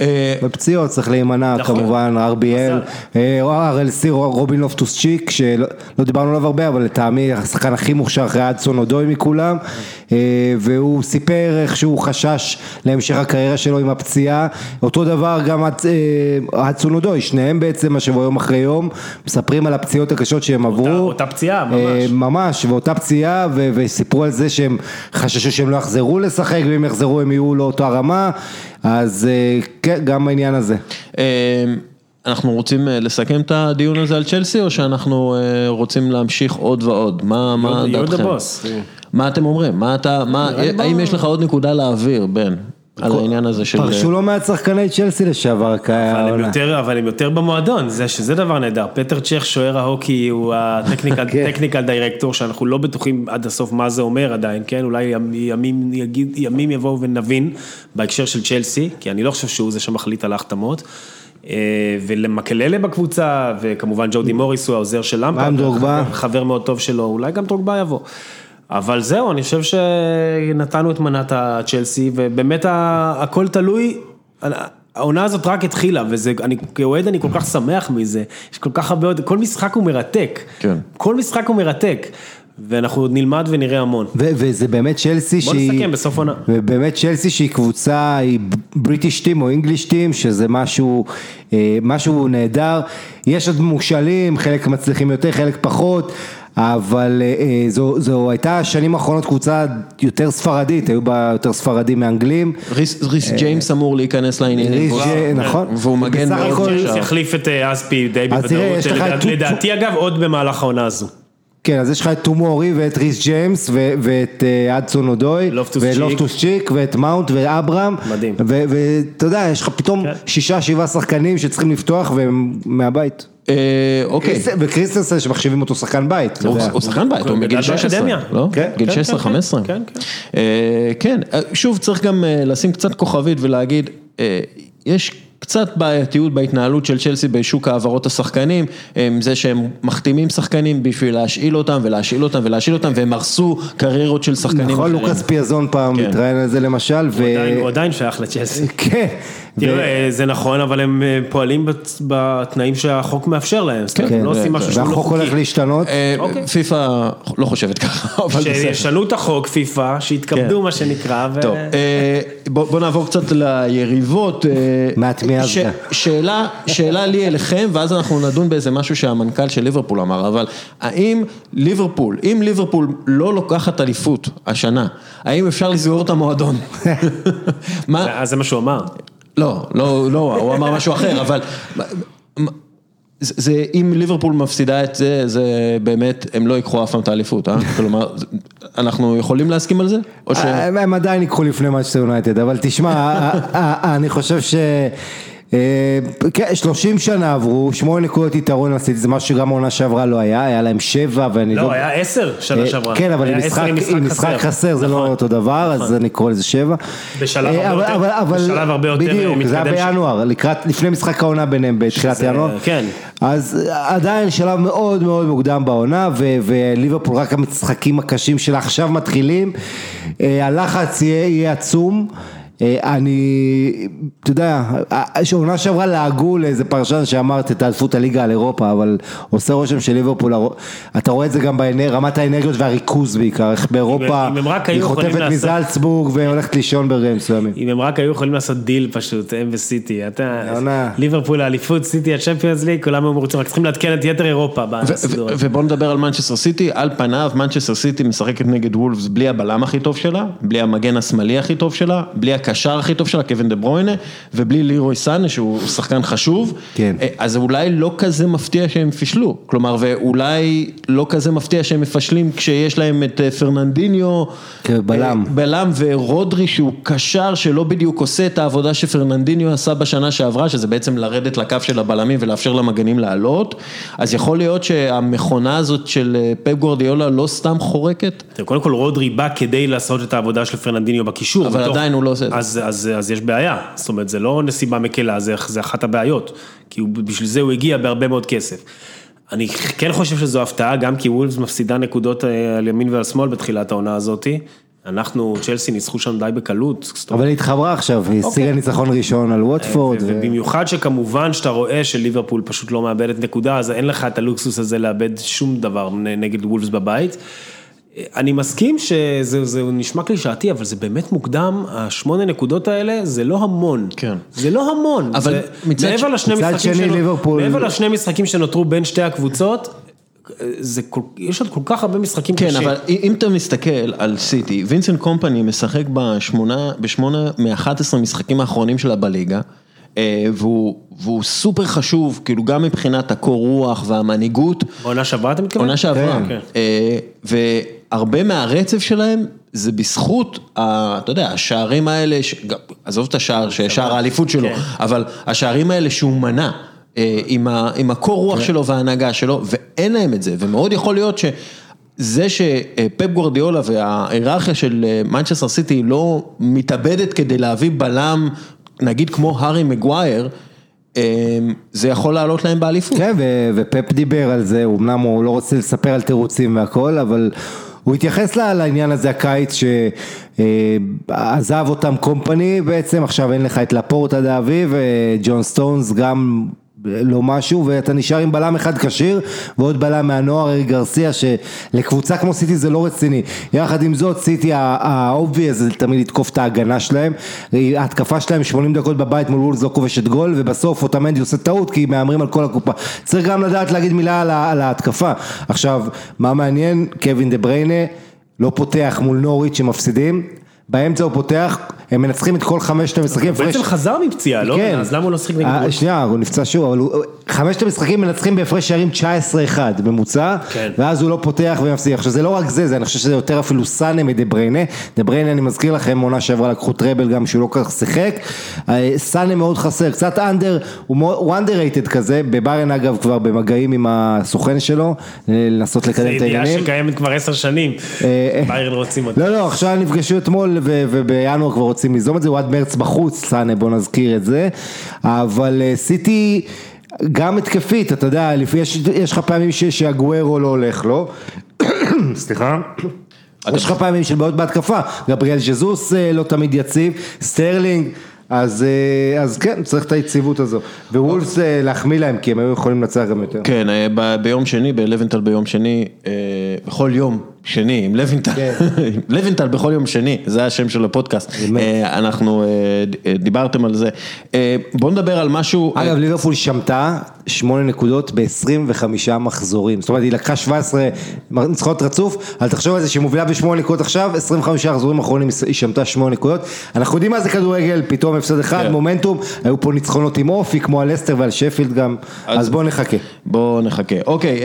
A: אה,
B: בפציעות צריך להימנע
C: נכון.
B: כמובן, RBL, אה, RLC, רובין לופטוס צ'יק, שלא לא דיברנו עליו הרבה, אבל לטעמי השחקן הכי מוכשר אחרי אדסון אודוי מכולם, אה, והוא סיפר איך שהוא חשש להמשך הקריירה שלו עם הפציעה, אותו דבר גם אה, אדסון אודוי, שניהם בעצם השבוע יום אחרי יום, מספרים על הפציעות הקשות שהם עברו.
C: אותה פציעה, ממש.
B: אה, ממש, ואותה פציעה, ו- וסיפרו על זה שהם חששו שהם לא יחזרו לשחק, ואם יחזרו הם יהיו לאותה רמה, אז אה, כן, גם העניין הזה.
A: אה, אנחנו רוצים אה, לסכם את הדיון הזה על צ'לסי, או שאנחנו אה, רוצים להמשיך עוד ועוד? מה מה דעתכם?
C: boss.
A: מה אתם אומרים? מה אתה, מה, האם יש לך עוד נקודה להעביר, בן, על העניין הזה של...
B: פרשו לא מעט שחקני צ'לסי לשעבר.
C: יותר, אבל הם יותר במועדון, זה, שזה דבר נהדר. פטר צ'ך, שוער ההוקי, הוא הטכניקל (laughs)
B: כן.
C: דירקטור, שאנחנו לא בטוחים עד הסוף מה זה אומר עדיין, כן? אולי ימים, יבואו ונבין בהקשר של צ'לסי, כי אני לא חושב שהוא זה שמחליט על ההחתמות. אה, ולמקללה בקבוצה, וכמובן ג'ודי מוריס הוא העוזר של למפרד.
B: דרוגבה?
C: חבר מאוד טוב שלו, אולי גם דרוגבה יבוא. אבל זהו, אני חושב שנתנו את מנת הצ'לסי, ובאמת הכל תלוי, העונה הזאת רק התחילה, וזה, אני כאוהד אני כל כך שמח מזה, יש כל כך הרבה עוד, כל משחק הוא מרתק.
A: כן.
C: כל משחק הוא מרתק, ואנחנו עוד נלמד ונראה המון.
B: ו- וזה באמת צ'לסי
C: בוא
B: שהיא...
C: נסכם בסוף עונה.
B: ובאמת צ'לסי שהיא קבוצה, היא בריטיש טים או אינגליש טים, שזה משהו, אה, משהו נהדר. יש עוד מושאלים, חלק מצליחים יותר, חלק פחות. אבל אה, זו, זו הייתה שנים האחרונות קבוצה יותר ספרדית, היו בה יותר ספרדים מאנגלים.
A: ריס, ריס ג'יימס אמור להיכנס לעניינים,
B: ג'יי- נכון.
A: והוא מגן
B: בסך
A: מאוד
B: הכל-
A: עכשיו.
C: יחליף את אה, אספי די בוודאות, לדעתי אגב עוד במהלך העונה הזו.
B: כן, אז יש לך את טומורי ואת ריס ג'יימס ו- ואת אה, הדסון אודוי,
C: לופטוס
B: ולופטוס צ'יק ואת מאונט ואברהם,
C: מדהים.
B: ו- ואתה יודע, יש לך פתאום
C: כן.
B: שישה שבעה שחקנים שצריכים לפתוח והם מהבית.
A: אה, אוקיי.
B: קריס- וקריסטנסן שמחשיבים אותו שחקן בית,
A: הוא שחקן בית, הוא מגיל
C: גדל
A: 16,
C: באקדמיה.
A: לא?
B: כן,
A: גיל
C: כן,
A: 16,
C: כן,
A: 15.
C: כן, כן.
A: אה, שוב צריך גם לשים קצת כוכבית ולהגיד, אה, יש קצת בעייתיות בהתנהלות של צ'לסי בשוק העברות השחקנים, עם זה שהם מחתימים שחקנים בשביל להשאיל אותם ולהשאיל אותם ולהשאיל אותם, והם הרסו קריירות של שחקנים
B: נכון,
A: אחרים.
B: לוקאס פיאזון פעם
A: כן.
B: התראיין על זה למשל, ו...
C: עדיין- הוא עדיין שייך לצ'לסי.
B: כן.
C: תראה, זה נכון, אבל הם אה, פועלים בת- בתנאים שהחוק מאפשר להם, זאת אומרת,
B: כן,
C: הם לא עושים משהו שהוא לא
B: והחוק הולך
C: חוקי.
B: להשתנות.
A: אה,
C: אוקיי.
A: פיפ"א לא חושבת ככה, (laughs) אבל בסדר.
C: שישנו את החוק, פיפא, שיתכבדו
A: כן.
C: מה שנקרא, ו...
A: טוב, אה, בוא נעבור קצת ליריבות. אה,
B: גם.
A: שאלה, שאלה לי אליכם, ואז אנחנו נדון באיזה משהו שהמנכ"ל של ליברפול אמר, אבל האם ליברפול, אם ליברפול לא לוקחת אליפות השנה, האם אפשר לסגור את המועדון? (laughs) מה?
C: אז זה מה שהוא אמר.
A: לא, לא, לא, הוא אמר משהו אחר, אבל... זה, זה, אם ליברפול מפסידה את זה, זה באמת, הם לא ייקחו אף פעם את האליפות, אה? כלומר, אנחנו יכולים להסכים על זה? ש...
B: הם הם עדיין ייקחו לפני מאצ'סטר יונייטד, אבל תשמע, ה- ה- ה- אני חושב ש... אה, כן, 30 שנה עברו, 8 נקודות יתרון לסיטי, זה משהו שגם העונה שעברה לא היה, היה להם 7 ואני לא...
C: לא, היה עשר שנה
B: אה,
C: שעברה.
B: כן, אבל עם משחק, חסר זה לא
C: נכון.
B: אותו דבר, אז אני קורא לזה 7.
C: בשלב הרבה יותר- בשלב הרבה יותר, אה,
B: בדיוק, זה היה
C: מתקדם
B: בינואר, לפני משחק העונה ביניהם בתחילת ינואר.
C: כן.
B: אז עדיין שלב מאוד מאוד מוקדם בעונה, וליברפול רק המשחקים הקשים שלה עכשיו מתחילים, אה, הלחץ יהיה עצום. אה, אני, אתה יודע, העונה שעברה לעגו לאיזה פרשן שאמרת את האליפות הליגה על אירופה, אבל עושה רושם של ליברפול, אתה רואה את זה גם ברמת האנרגיות והריכוז בעיקר, איך באירופה היא חוטפת
C: לעשות-
B: מזלצבורג והולכת לישון ברגעים מסוימים.
C: אם הם רק היו יכולים לעשות דיל פשוט, הם וסיטי, אתה,
B: עונה.
C: ליברפול האליפות, סיטי הצ'מפיונס ליג, כולם היו מרוצים, רק צריכים לעדכן את יתר אירופה בסידור הזה.
A: ובוא נדבר על מנצ'סטר סיטי, על פניו מנצ'סטר סיטי משחקת נגד וולפס בלי הבלם הכי טוב שלה, בלי המגן השמאלי הכי טוב שלה, בלי הקשר הכי טוב שלה, קווין דה ברוינה, ובלי לירוי סאנה שהוא שחקן חשוב,
B: כן.
A: אה, אז אולי לא כזה מפתיע שהם פישלו, כלומר ואולי לא כזה מפתיע שהם מפשלים כשיש להם את אה, פרננדיניו,
B: כן, בלם.
A: אה, בלם ורודרי שהוא קשר שלא בדיוק עושה את העבודה שפרננדיניו עשה בשנה שעברה, שזה בעצם לרדת לקו של הבלמים ולאפשר למגנים לעלות, אז יכול להיות שהמכונה הזאת של פפ גורדיולה לא סתם חורקת?
C: קודם כל רודרי בא כדי לעשות את העבודה של פרננדיניו בקישור.
A: אבל
C: בתוך-
A: עדיין הוא לא עושה את.
C: אז, אז, אז יש בעיה, זאת אומרת זה לא נסיבה מקלה, זה, זה אחת הבעיות, כי הוא, בשביל זה הוא הגיע בהרבה מאוד כסף. אני כן חושב שזו הפתעה, גם כי וולפס מפסידה נקודות אה, על ימין ועל שמאל בתחילת העונה הזאתי. אנחנו, צ'לסי ניצחו שם די בקלות.
B: אבל היא התחברה עכשיו, היא השיגה ניצחון ראשון על ווטפורד. ו-
C: ובמיוחד שכמובן שאתה רואה שליברפול פשוט לא מאבדת נקודה, אז אין לך את הלוקסוס הזה לאבד שום דבר נגד וולפס בבית. אני מסכים שזה זה נשמע קלישאתי, אבל זה באמת מוקדם, השמונה נקודות האלה זה לא המון.
A: כן.
C: זה לא המון.
A: אבל
C: זה,
A: מצד
C: מעבר לשני
B: מצד שני,
C: שנו-
B: ליברפול-
C: מעבר לשני משחקים שנותרו בין שתי הקבוצות, זה כל, יש עוד כל כך הרבה משחקים
A: כן,
C: קשים.
A: אבל אם אתה מסתכל על סיטי, וינסנט קומפני משחק בשמונה, בשמונה מ-11 משחקים האחרונים שלה בליגה, אה, והוא, והוא סופר חשוב, כאילו גם מבחינת הקור רוח והמנהיגות.
C: בעונה שעברה אתה מתכוון?
A: עונה שעברה,
C: כן.
A: אה, והרבה מהרצף שלהם זה בזכות, ה- אתה יודע, השערים האלה, ש- גם- עזוב את השער, שער האליפות שלו,
C: כן.
A: אבל השערים האלה שהוא מנע, אה, עם ה- עם הקור רוח שלו וההנהגה שלו, ואין להם את זה, ומאוד יכול להיות ש... זה שפפ גורדיולה וההיררכיה של מנצ'סטר סיטי לא מתאבדת כדי להביא בלם, נגיד כמו הארי מגווייר, אה, זה יכול לעלות להם באליפות.
B: כן, ו- ופפ דיבר על זה, אמנם הוא לא רוצה לספר על תירוצים והכל, אבל הוא התייחס לעניין הזה הקיץ שעזב אותם קומפני בעצם, עכשיו אין לך את לפורט עד האביב, וג'ון סטונס גם לא משהו, ואתה נשאר עם בלם אחד כשיר, ועוד בלם מהנוער, גרסיה, שלקבוצה כמו סיטי זה לא רציני. יחד עם זאת, סיטי ה-obvious זה תמיד לתקוף את ההגנה שלהם, ההתקפה שלהם 80 דקות בבית מול וולס לא כובשת גול, ובסוף אוטמנדי עושה טעות, כי מהמרים על כל הקופה. צריך גם לדעת להגיד מילה על, על ההתקפה. עכשיו, מה מעניין? קווין דה בריינה לא פותח מול נוריץ' שמפסידים. באמצע הוא פותח, הם מנצחים את כל חמשת המשחקים.
C: הוא בעצם חזר מפציעה, לא?
B: כן.
C: אז למה הוא לא שיחק נגד
B: אה,
C: וולפס?
B: שנייה, הוא נפצע שוב, אבל חמשת המשחקים מנצחים בהפרש שערים 19-1 ממוצע,
C: כן.
B: ואז הוא לא פותח ומפסיד. עכשיו זה לא רק זה, זה אני חושב שזה יותר אפילו סאנה מדה בריינה, דה בריינה אני מזכיר לכם, עונה שעברה לקחו טראבל גם שהוא לא כל כך שיחק, אה, סאנה מאוד חסר, קצת אנדר, הוא underrated כזה, בביירן אגב כבר במגעים עם הסוכן שלו, אה, לנסות
C: זו
B: לקדם את
C: ידיעה
B: העניינים.
C: שקיימת כבר עשר שנים, ביירן רוצים אותה.
B: לא, לא, עכשיו נפגשו אתמול ובינואר כבר רוצים רוצים ליזום את זה, הוא עד מרץ בחוץ, סאנה, בוא נזכיר את זה, אבל אה, סיטי... גם התקפית, אתה יודע, לפי, יש, יש לך פעמים ש- שאגוארו לא הולך לו, (coughs) סליחה, יש לך פעמים של בעיות בהתקפה, גבריאל ז'זוס אה, לא תמיד יציב, סטרלינג, אז, אה, אז כן, צריך את היציבות הזו, ווולפס להחמיא להם, כי הם היו יכולים לנצח גם יותר.
A: כן, ב- ביום שני, בלוינטל ביום שני, בכל יום שני, עם לוינטל,
B: כן. (laughs)
A: לוינטל בכל יום שני, זה השם של הפודקאסט. אה, אנחנו, אה, אה, דיברתם על זה, בואו נדבר על משהו,
B: אגב, ליברפול שמטה שמונה נקודות ב-25 מחזורים, זאת אומרת, היא לקחה 17 ניצחונות רצוף, אבל תחשוב על זה שהיא מובילה בשמונה נקודות עכשיו, 25 מחזורים אחרונים היא שמטה שמונה נקודות, אנחנו יודעים מה זה כדורגל, פתאום הפסד אחד,
A: כן.
B: מומנטום, היו פה ניצחונות עם אופי, כמו על אסטר ועל שפילד גם, אז בואו נחכה.
A: בואו נחכה. אוקיי,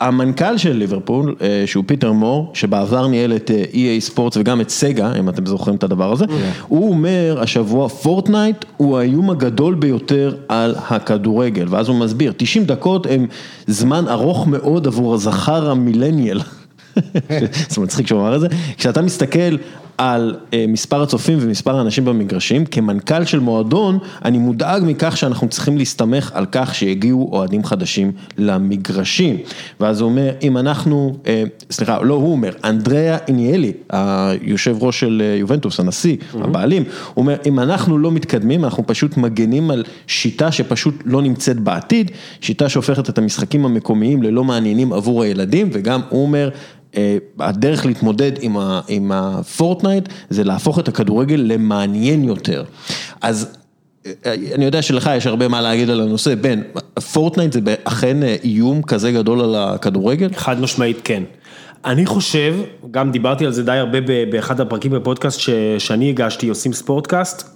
A: המנכ"ל של ליברפול, אה, שהוא פיטר מור, שבעבר ניהל את אה, EA Sports וגם את סגה, אם אתם זוכרים את הדבר הזה, הוא אומר השבוע, פורטנייט הוא האיום הגדול ביותר על הכדורגל, ואז הוא מסביר, 90 דקות הם זמן ארוך מאוד עבור הזכר המילניאל. (laughs) זה מצחיק שהוא אמר את זה, כשאתה מסתכל על אה, מספר הצופים ומספר האנשים במגרשים, כמנכ"ל של מועדון, אני מודאג מכך שאנחנו צריכים להסתמך על כך שיגיעו אוהדים חדשים למגרשים. ואז הוא אומר, אם אנחנו, אה, סליחה, לא הוא אומר, אנדריאה איניאלי, היושב ראש של אה, יובנטוס, הנשיא, הבעלים, הוא אומר, אם אנחנו לא מתקדמים, אנחנו פשוט מגנים על שיטה שפשוט לא נמצאת בעתיד, שיטה שהופכת את המשחקים המקומיים ללא מעניינים עבור הילדים, וגם הוא אומר, הדרך להתמודד עם ה- עם הפורטנייט זה להפוך את הכדורגל למעניין יותר. אז אה, אני יודע שלך יש הרבה מה להגיד על הנושא, בן, פורטנייט זה אכן אה, איום כזה גדול על הכדורגל?
C: חד משמעית כן. אני חושב, גם דיברתי על זה די הרבה באחד הפרקים בפודקאסט ש- שאני הגשתי, עושים ספורטקאסט,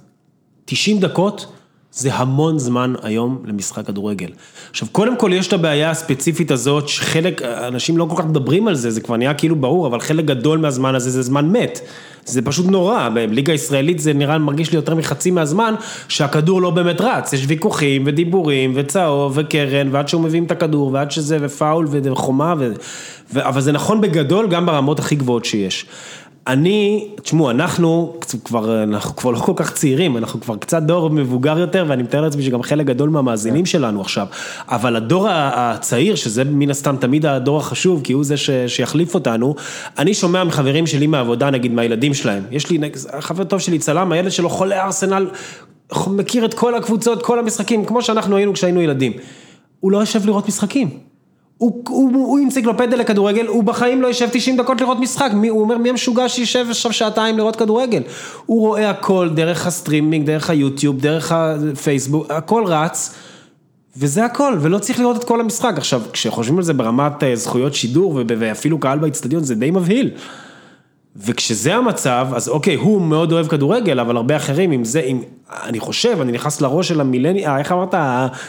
C: 90 דקות זה המון זמן היום למשחק כדורגל. עכשיו, קודם כל יש את הבעיה הספציפית הזאת, שחלק, אנשים לא כל כך מדברים על זה, זה כבר נהיה כאילו ברור, אבל חלק גדול מהזמן הזה זה זמן מת. זה פשוט נורא, בליגה הישראלית זה נראה, מרגיש לי יותר מחצי מהזמן, שהכדור לא באמת רץ, יש ויכוחים ודיבורים וצהוב וקרן, ועד שהוא מביאים את הכדור, ועד שזה, ופאול וחומה, ו... ו... אבל זה נכון בגדול גם ברמות הכי גבוהות שיש. אני, תשמעו, אנחנו כבר, אנחנו כבר לא כל כך צעירים, אנחנו כבר קצת דור מבוגר יותר, ואני מתאר לעצמי שגם חלק גדול מהמאזינים שלנו עכשיו, אבל הדור הצעיר, שזה מן הסתם תמיד הדור החשוב, כי הוא זה ש, שיחליף אותנו, אני שומע מחברים שלי מהעבודה, נגיד מהילדים שלהם, יש לי, חבר טוב שלי צלם, הילד שלו חולה ארסנל, מכיר את כל הקבוצות, כל המשחקים, כמו שאנחנו היינו כשהיינו ילדים. הוא לא יושב לראות משחקים. הוא, הוא, הוא אנציקלופדיה לכדורגל, הוא בחיים לא יושב 90 דקות לראות משחק, מי, הוא אומר מי המשוגע שישב עכשיו שעתיים לראות כדורגל. הוא רואה הכל דרך הסטרימינג, דרך היוטיוב, דרך הפייסבוק, הכל רץ, וזה הכל, ולא צריך לראות את כל המשחק. עכשיו, כשחושבים על זה ברמת אה, זכויות שידור ואפילו קהל באצטדיון, זה די מבהיל. וכשזה המצב, אז אוקיי, הוא מאוד אוהב כדורגל, אבל הרבה אחרים, אם זה, אם, אני חושב, אני נכנס לראש של המילניאל, אה, איך אמרת,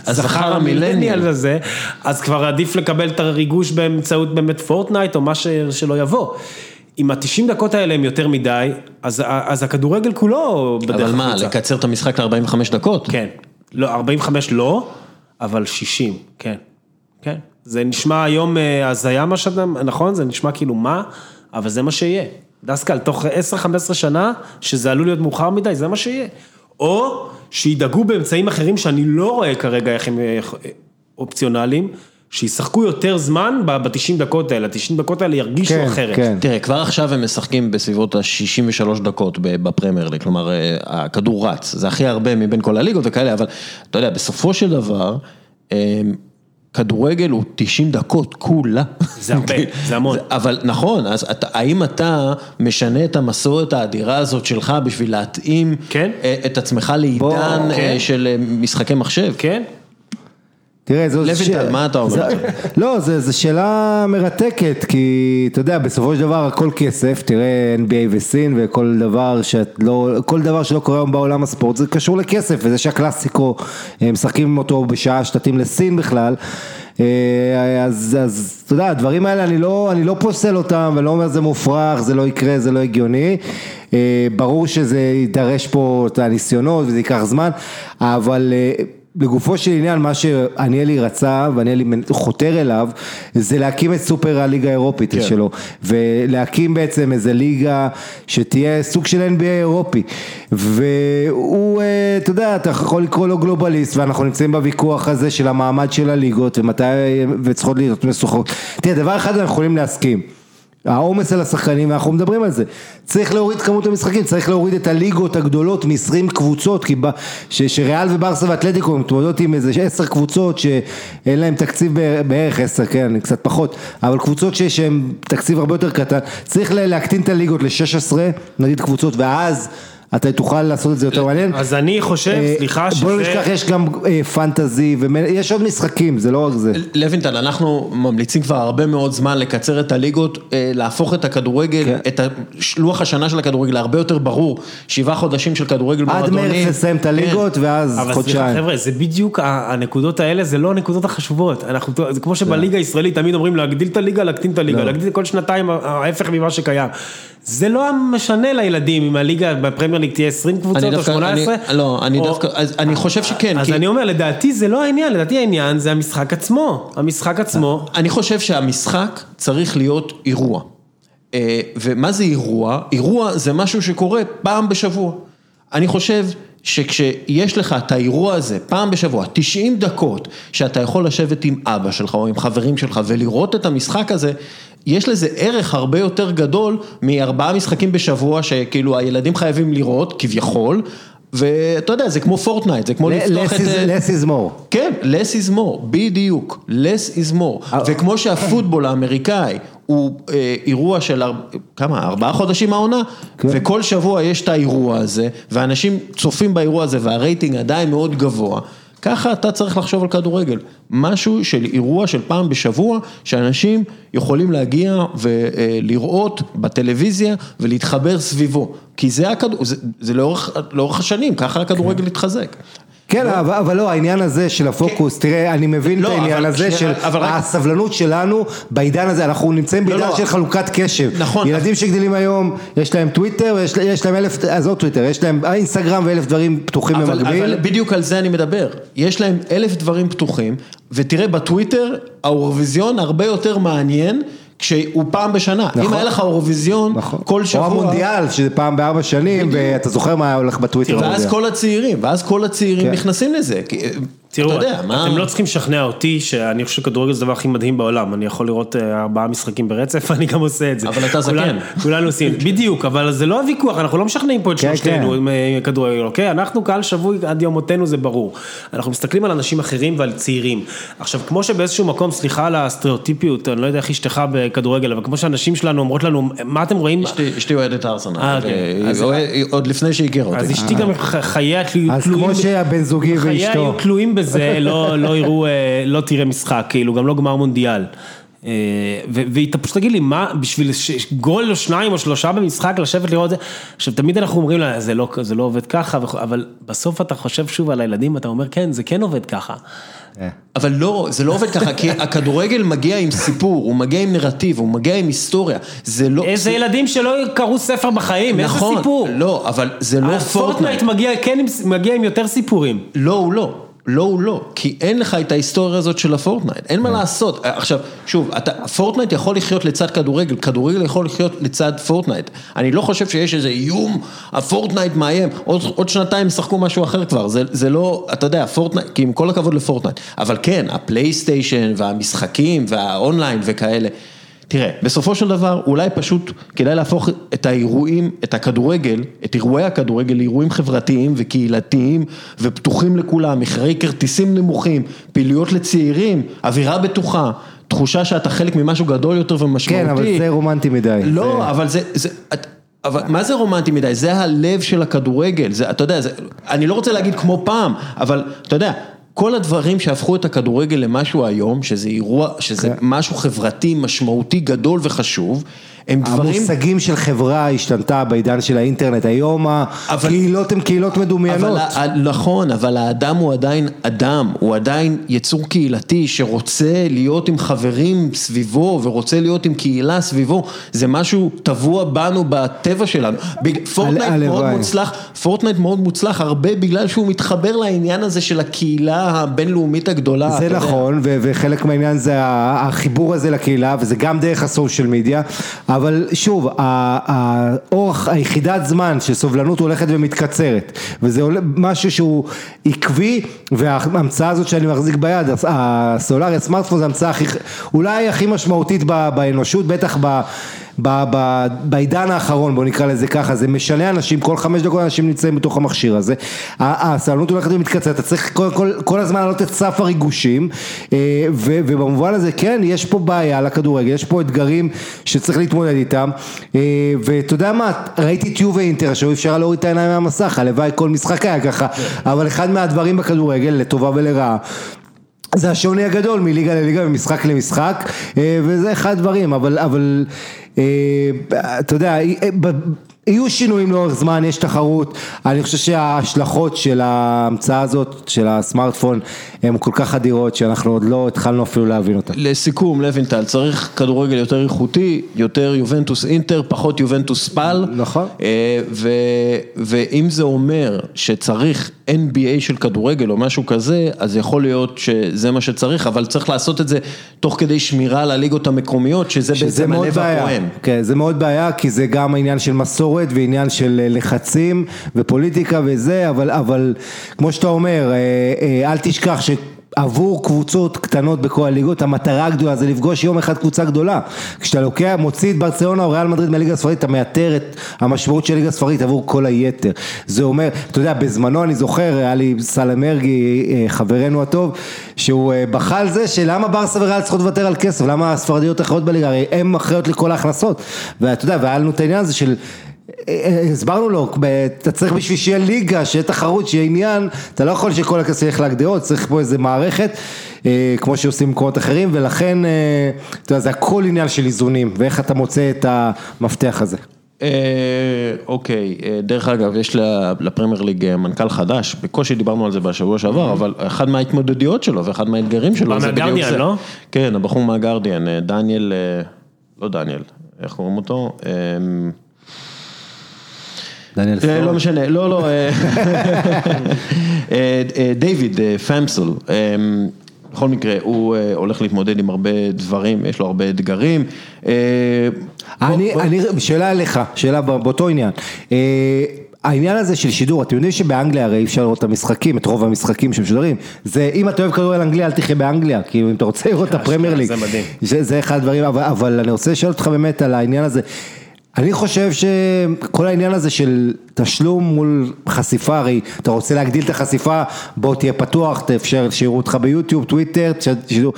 C: הזכר המילניאל הזה, אז כבר עדיף לקבל את הריגוש באמצעות באמת פורטנייט, או מה ש, שלא יבוא. אם ה-90 דקות האלה הם יותר מדי, אז, אז הכדורגל כולו בדרך
A: אבל מה,
C: החוצה.
A: לקצר את המשחק ל-45 דקות?
C: כן, לא, 45 לא, אבל 60, כן, כן. זה נשמע היום אה, הזיה מה שאתה, נכון? זה נשמע כאילו מה, אבל זה מה שיהיה. דסקל, תוך 10-15 שנה, שזה עלול להיות מאוחר מדי, זה מה שיהיה. או שידאגו באמצעים אחרים שאני לא רואה כרגע איך הם אה, אופציונליים, שישחקו יותר זמן ב-90 דקות האלה, ה-90 דקות האלה ירגישו
B: כן,
C: אחרת.
B: כן.
A: תראה, כבר עכשיו הם משחקים בסביבות ה-63 דקות בפרמייר ליג, כלומר, אה, הכדור רץ, זה הכי הרבה מבין כל הליגות וכאלה, אבל אתה יודע, בסופו של דבר, אה, כדורגל הוא 90 דקות כולה.
C: זה הרבה, (laughs) זה המון.
A: אבל נכון, אז אתה, האם אתה משנה את המסורת האדירה הזאת שלך בשביל להתאים
C: כן.
A: אה, את עצמך לעידן
C: כן.
A: אה, של אה, משחקי מחשב?
C: כן?
B: תראה, זו
A: לוינטל, מה אתה אומר?
B: לא, זו שאלה מרתקת, כי אתה יודע, בסופו של דבר הכל כסף, תראה NBA וסין וכל דבר שאת לא, כל דבר שלא קורה היום בעולם הספורט, זה קשור לכסף, וזה שהקלאסיקו, אה, משחקים אותו בשעה שתתאים לסין בכלל. אה, אז, אז אתה יודע, הדברים האלה אני לא, אני לא פוסל אותם ולא אומר זה מופרך, זה לא יקרה, זה לא הגיוני. אה, ברור שזה יידרש פה את הניסיונות וזה ייקח זמן, אבל לגופו של עניין, מה שעניאלי רצה, ועניאלי חותר אליו, זה להקים את סופר הליגה האירופית
C: כן.
B: שלו, ולהקים בעצם איזה ליגה שתהיה סוג של NBA אירופי, והוא, אה, אתה יודע, אתה יכול לקרוא לו גלובליסט, ואנחנו נמצאים בוויכוח הזה של המעמד של הליגות, ומתי, וצריכות להיות משוחררות. תראה, דבר אחד אנחנו יכולים להסכים. העומס על השחקנים, ואנחנו מדברים על זה. צריך להוריד כמות המשחקים, צריך להוריד את הליגות הגדולות מ-20 קבוצות, כי ב, ש, שריאל וברסה ואתלטיקו מתמודדות עם איזה 10 קבוצות שאין להם תקציב בערך 10, כן, קצת פחות, אבל קבוצות שיש שהן תקציב הרבה יותר קטן, צריך לה- להקטין את הליגות ל-16, נגיד קבוצות, ואז אתה תוכל לעשות את זה יותר מעניין.
C: אז אני חושב,
B: אה,
C: סליחה,
B: בוא לא
C: שזה...
B: נשכח, יש גם אה, פנטזי, ויש עוד משחקים, זה לא רק זה.
A: לוינטל, אנחנו ממליצים כבר הרבה מאוד זמן לקצר את הליגות, אה, להפוך את הכדורגל,
B: כן.
A: את לוח השנה של הכדורגל להרבה יותר ברור, שבעה חודשים של כדורגל
B: עד
A: מועדונים.
B: מרץ לסיים את הליגות, ואז
C: אבל סליחה
B: חודשיים.
C: חבר'ה, זה בדיוק הנקודות האלה, זה לא הנקודות החשובות. אנחנו, זה כמו שבליגה הישראלית תמיד אומרים להגדיל את הליגה, להקטין את הליגה,
B: לא.
C: להגדיל כל שנתיים ההפך ממה שקיים. זה לא משנה לילדים אם הליגה בפרמייר ליג תהיה 20 קבוצות או
A: דווקא,
C: 18.
A: אני, לא, אני
C: או-
A: דווקא, אז אני חושב שכן,
C: אז
A: כי
C: אני אומר, לדעתי זה לא העניין, לדעתי העניין זה המשחק עצמו. המשחק עצמו,
A: אני חושב שהמשחק צריך להיות אירוע. אה, ומה זה אירוע? אירוע זה משהו שקורה פעם בשבוע. אני חושב שכשיש לך את האירוע הזה פעם בשבוע, 90 דקות, שאתה יכול לשבת עם אבא שלך או עם חברים שלך ולראות את המשחק הזה, יש לזה ערך הרבה יותר גדול מארבעה משחקים בשבוע שכאילו הילדים חייבים לראות, כביכול, ואתה יודע, זה כמו פורטנייט, זה כמו לפתוח את... אה,
B: less is more.
A: כן, less is more, בדיוק, less is more, וכמו שהפוטבול האמריקאי הוא אה, אירוע של אר... כמה, ארבעה חודשים העונה, וכל שבוע יש את האירוע הזה, ואנשים צופים באירוע הזה והרייטינג עדיין מאוד גבוה, ככה אתה צריך לחשוב על כדורגל, משהו של אירוע של פעם בשבוע, שאנשים יכולים להגיע ולראות בטלוויזיה ולהתחבר סביבו, כי זה, הכדור... זה, זה לאורך, לאורך השנים, ככה הכדורגל התחזק.
B: כן, אבל, אבל לא, העניין הזה של הפוקוס, תראה, אני מבין
A: לא,
B: את העניין
A: אבל
B: הזה
A: שנייה,
B: של
A: אבל רק-
B: הסבלנות שלנו בעידן הזה, אנחנו נמצאים בעידן
A: לא.
B: של חלוקת קשב.
A: נכון.
B: ילדים שגדלים היום, יש להם טוויטר, יש, יש להם אלף, עזוב טוויטר, יש להם אינסטגרם ואלף דברים פתוחים
A: אבל,
B: במקביל.
A: אבל בדיוק על זה אני מדבר, יש להם אלף דברים פתוחים, ותראה בטוויטר האירוויזיון הרבה יותר מעניין כשהוא פעם בשנה,
B: נכון.
A: אם היה לך אירוויזיון
B: נכון.
A: כל שבוע,
B: או המונדיאל, שזה פעם בארבע שנים, ואתה זוכר מה הולך בטוויטר.
A: ואז. כל הצעירים, ואז כל הצעירים
B: כן.
A: נכנסים לזה, כי,
C: תראו,
A: אתה יודע, מה,
C: אתם לא צריכים לשכנע אותי שאני חושב שכדורגל זה הדבר הכי מדהים בעולם, אני יכול לראות אה, ארבעה משחקים ברצף, (laughs) אני גם עושה את זה.
A: אבל אתה זקן.
C: כולנו עושים, (laughs) בדיוק, אבל זה לא הוויכוח, אנחנו לא משכנעים פה את
B: כן,
C: שלושתנו
B: כן.
C: עם אה, כדורגל, אוקיי? אנחנו קהל שבוי עד יום מותנו, זה ברור. אנחנו מסתכלים על אנשים אחרים ועל צעירים. עכשיו, כמו שבאיזשהו מקום, סליחה על הסטריאוטיפיות, אני לא יודע איך אשתך בכדורגל, אבל כמו שהנשים שלנו אומרות לנו, מה אתם רואים?
A: אשתי- אוהדת ארסנל,
C: אה, אוקיי.
A: עוד לפני שהכירה אותי.
C: אז אשתי גם חייה תלויים...
B: אז כמו שהבן זוגי
C: חייה
B: ואשתו.
C: בזה, לא, לא יראו, אה, לא תראה משחק, כאילו, גם לא גמר מונדיאל. אה, והיא פשוט תגיד לי, מה, בשביל ש- גול או שניים או שלושה במשחק, לשבת לראות את זה, עכשיו תמיד אנחנו אומרים לה, זה לא, זה לא עובד ככה, אבל בסוף אתה חושב שוב על הילדים, אתה אומר, כן, זה כן עובד ככה.
A: אבל לא, זה לא עובד ככה, כי הכדורגל מגיע עם סיפור, הוא מגיע עם נרטיב, הוא מגיע עם היסטוריה, זה לא...
C: איזה ילדים שלא קראו ספר בחיים, איזה
A: נכון,
C: סיפור.
A: לא, אבל זה לא פורטנייט.
C: פורטנייט מגיע, כן, מגיע עם יותר סיפורים.
A: לא, הוא לא. לא, הוא לא. כי אין לך את ההיסטוריה הזאת של הפורטנייט. אין מה לעשות. עכשיו, שוב, אתה, פורטנייט יכול לחיות לצד כדורגל, כדורגל יכול לחיות לצד פורטנייט. אני לא חושב שיש איזה איום, הפורטנייט מאיים, עוד, עוד שנתיים ישחקו משהו אחר כבר. זה, זה לא, אתה יודע, פורטנייט, כי עם כל הכבוד לפורטנייט. אבל כן, הפלייסטיישן והמשחקים והאונליין וכאלה. תראה, בסופו של דבר, אולי פשוט כדאי להפוך את האירועים, את הכדורגל, את אירועי הכדורגל לאירועים חברתיים וקהילתיים ופתוחים לכולם, מחירי כרטיסים נמוכים, פעילויות לצעירים, אווירה בטוחה, תחושה שאתה חלק ממשהו גדול יותר ומשמעותי.
B: כן, אבל זה רומנטי מדי.
A: לא,
B: זה-
A: אבל זה, זה, את- אבל מה זה רומנטי מדי? זה הלב של הכדורגל, זה, אתה יודע, זה, אני לא רוצה להגיד כמו פעם, אבל אתה יודע, כל הדברים שהפכו את הכדורגל למשהו היום, שזה אירוע, שזה
B: כן.
A: משהו חברתי, משמעותי, גדול וחשוב, הם דברים...
B: המושגים של חברה השתנתה בעידן של האינטרנט, היום הקהילות הן קהילות מדומיינות.
A: אבל, נכון, אבל האדם הוא עדיין אדם, הוא עדיין יצור קהילתי שרוצה להיות עם חברים סביבו ורוצה להיות עם קהילה סביבו, זה משהו טבוע בנו בטבע שלנו. פורטנייט מאוד
B: הלוואי.
A: מוצלח, פורטנייט מאוד מוצלח הרבה בגלל שהוא מתחבר לעניין הזה של הקהילה הבינלאומית הגדולה.
B: זה. נכון, ו- וחלק מהעניין זה החיבור הזה לקהילה, וזה גם דרך ה social media, אבל שוב, האורך, היחידת זמן של סובלנות הולכת ומתקצרת, וזה משהו שהוא עקבי, וההמצאה הזאת שאני מחזיק ביד, הס- הסולארי, הסמארטפון זה ההמצאה הכי, אולי הכי משמעותית באנושות, בטח ב... ב- ב- בעידן האחרון בוא נקרא לזה ככה זה משנה אנשים כל חמש דקות אנשים נמצאים בתוך המכשיר הזה. הסבלנות הולכת ומתקצרת אתה צריך כל, כל, כל הזמן להעלות את סף הריגושים אה, ו- ובמובן הזה כן יש פה בעיה לכדורגל יש פה אתגרים שצריך להתמודד איתם. אה, ואתה יודע מה ראיתי את יובה אינטר שהיו אפשר להוריד את העיניים מהמסך הלוואי כל משחק היה ככה אבל אחד מהדברים בכדורגל לטובה ולרעה זה השוני הגדול מליגה לליגה ומשחק למשחק אה, וזה אחד הדברים אבל אבל אתה יודע אה, ב- יהיו שינויים לאורך זמן יש תחרות אני חושב שההשלכות של ההמצאה הזאת של הסמארטפון הן כל כך אדירות שאנחנו עוד לא התחלנו אפילו להבין אותן.
A: לסיכום, לוינטל, צריך כדורגל יותר איכותי, יותר יובנטוס אינטר, פחות יובנטוס ספל.
B: נכון.
A: אה, ו, ואם זה אומר שצריך NBA של כדורגל או משהו כזה, אז יכול להיות שזה מה שצריך, אבל צריך לעשות את זה תוך כדי שמירה על הליגות המקומיות, שזה
B: שזה
A: בעצם הלב הפועם.
B: כן, זה מאוד בעיה כי זה גם עניין של מסורת ועניין של אה, לחצים ופוליטיקה וזה, אבל, אבל כמו שאתה אומר, אה, אה, אל תשכח ש... עבור קבוצות קטנות בכל הליגות, המטרה הגדולה זה לפגוש יום אחד קבוצה גדולה. כשאתה לוקח, מוציא את ברצלונה או ריאל מדריד מהליגה הספרדית, אתה מייתר את המשמעות של ליגה הספרדית עבור כל היתר. זה אומר, אתה יודע, בזמנו אני זוכר, היה לי סלם מרגי, אה, חברנו הטוב, שהוא אה, בכה על זה שלמה ברסה וריאל צריכות לוותר על כסף, למה הספרדיות אחרות בליגה, הרי הן אחראיות לכל ההכנסות. ואתה יודע, והיה לנו את העניין הזה של... הסברנו לו, אתה צריך בשביל שיהיה ליגה, שיהיה תחרות, שיהיה עניין, אתה לא יכול שכל הכסף ילך להגדרות, צריך פה איזה מערכת, אה, כמו שעושים במקומות אחרים, ולכן, אה, אתה יודע, זה הכל עניין של איזונים, ואיך אתה מוצא את המפתח הזה.
A: אה, אוקיי, דרך אגב, יש ל- לפרמייר ליג מנכ"ל חדש, בקושי דיברנו על זה בשבוע שעבר, אבל אחד מההתמודדויות שלו ואחד מהאתגרים שלו זה בדיוק זה.
C: לא?
A: כן, הבחור מהגרדיאן, דניאל, לא דניאל, איך קוראים אותו?
B: דניאל
A: אה, לא משנה, לא, לא, אה, אה, דיוויד פמסל, בכל מקרה, הוא הולך להתמודד עם הרבה דברים, יש לו הרבה אתגרים.
B: אני, שאלה אליך, שאלה באותו עניין. העניין הזה של שידור, אתם יודעים שבאנגליה הרי אי אפשר לראות את המשחקים, את רוב המשחקים שמשודרים. זה, אם אתה אוהב כדורגל אנגליה, אל תחיה באנגליה, כאילו אם אתה רוצה לראות את הפרמייר ליג.
C: זה מדהים.
B: זה, זה אחד הדברים, אבל, אבל אני רוצה לשאול אותך באמת על העניין הזה. אני חושב שכל העניין הזה של תשלום מול חשיפה, הרי אתה רוצה להגדיל את החשיפה, בוא תהיה פתוח, תאפשר שיראו אותך ביוטיוב, טוויטר, תשידור,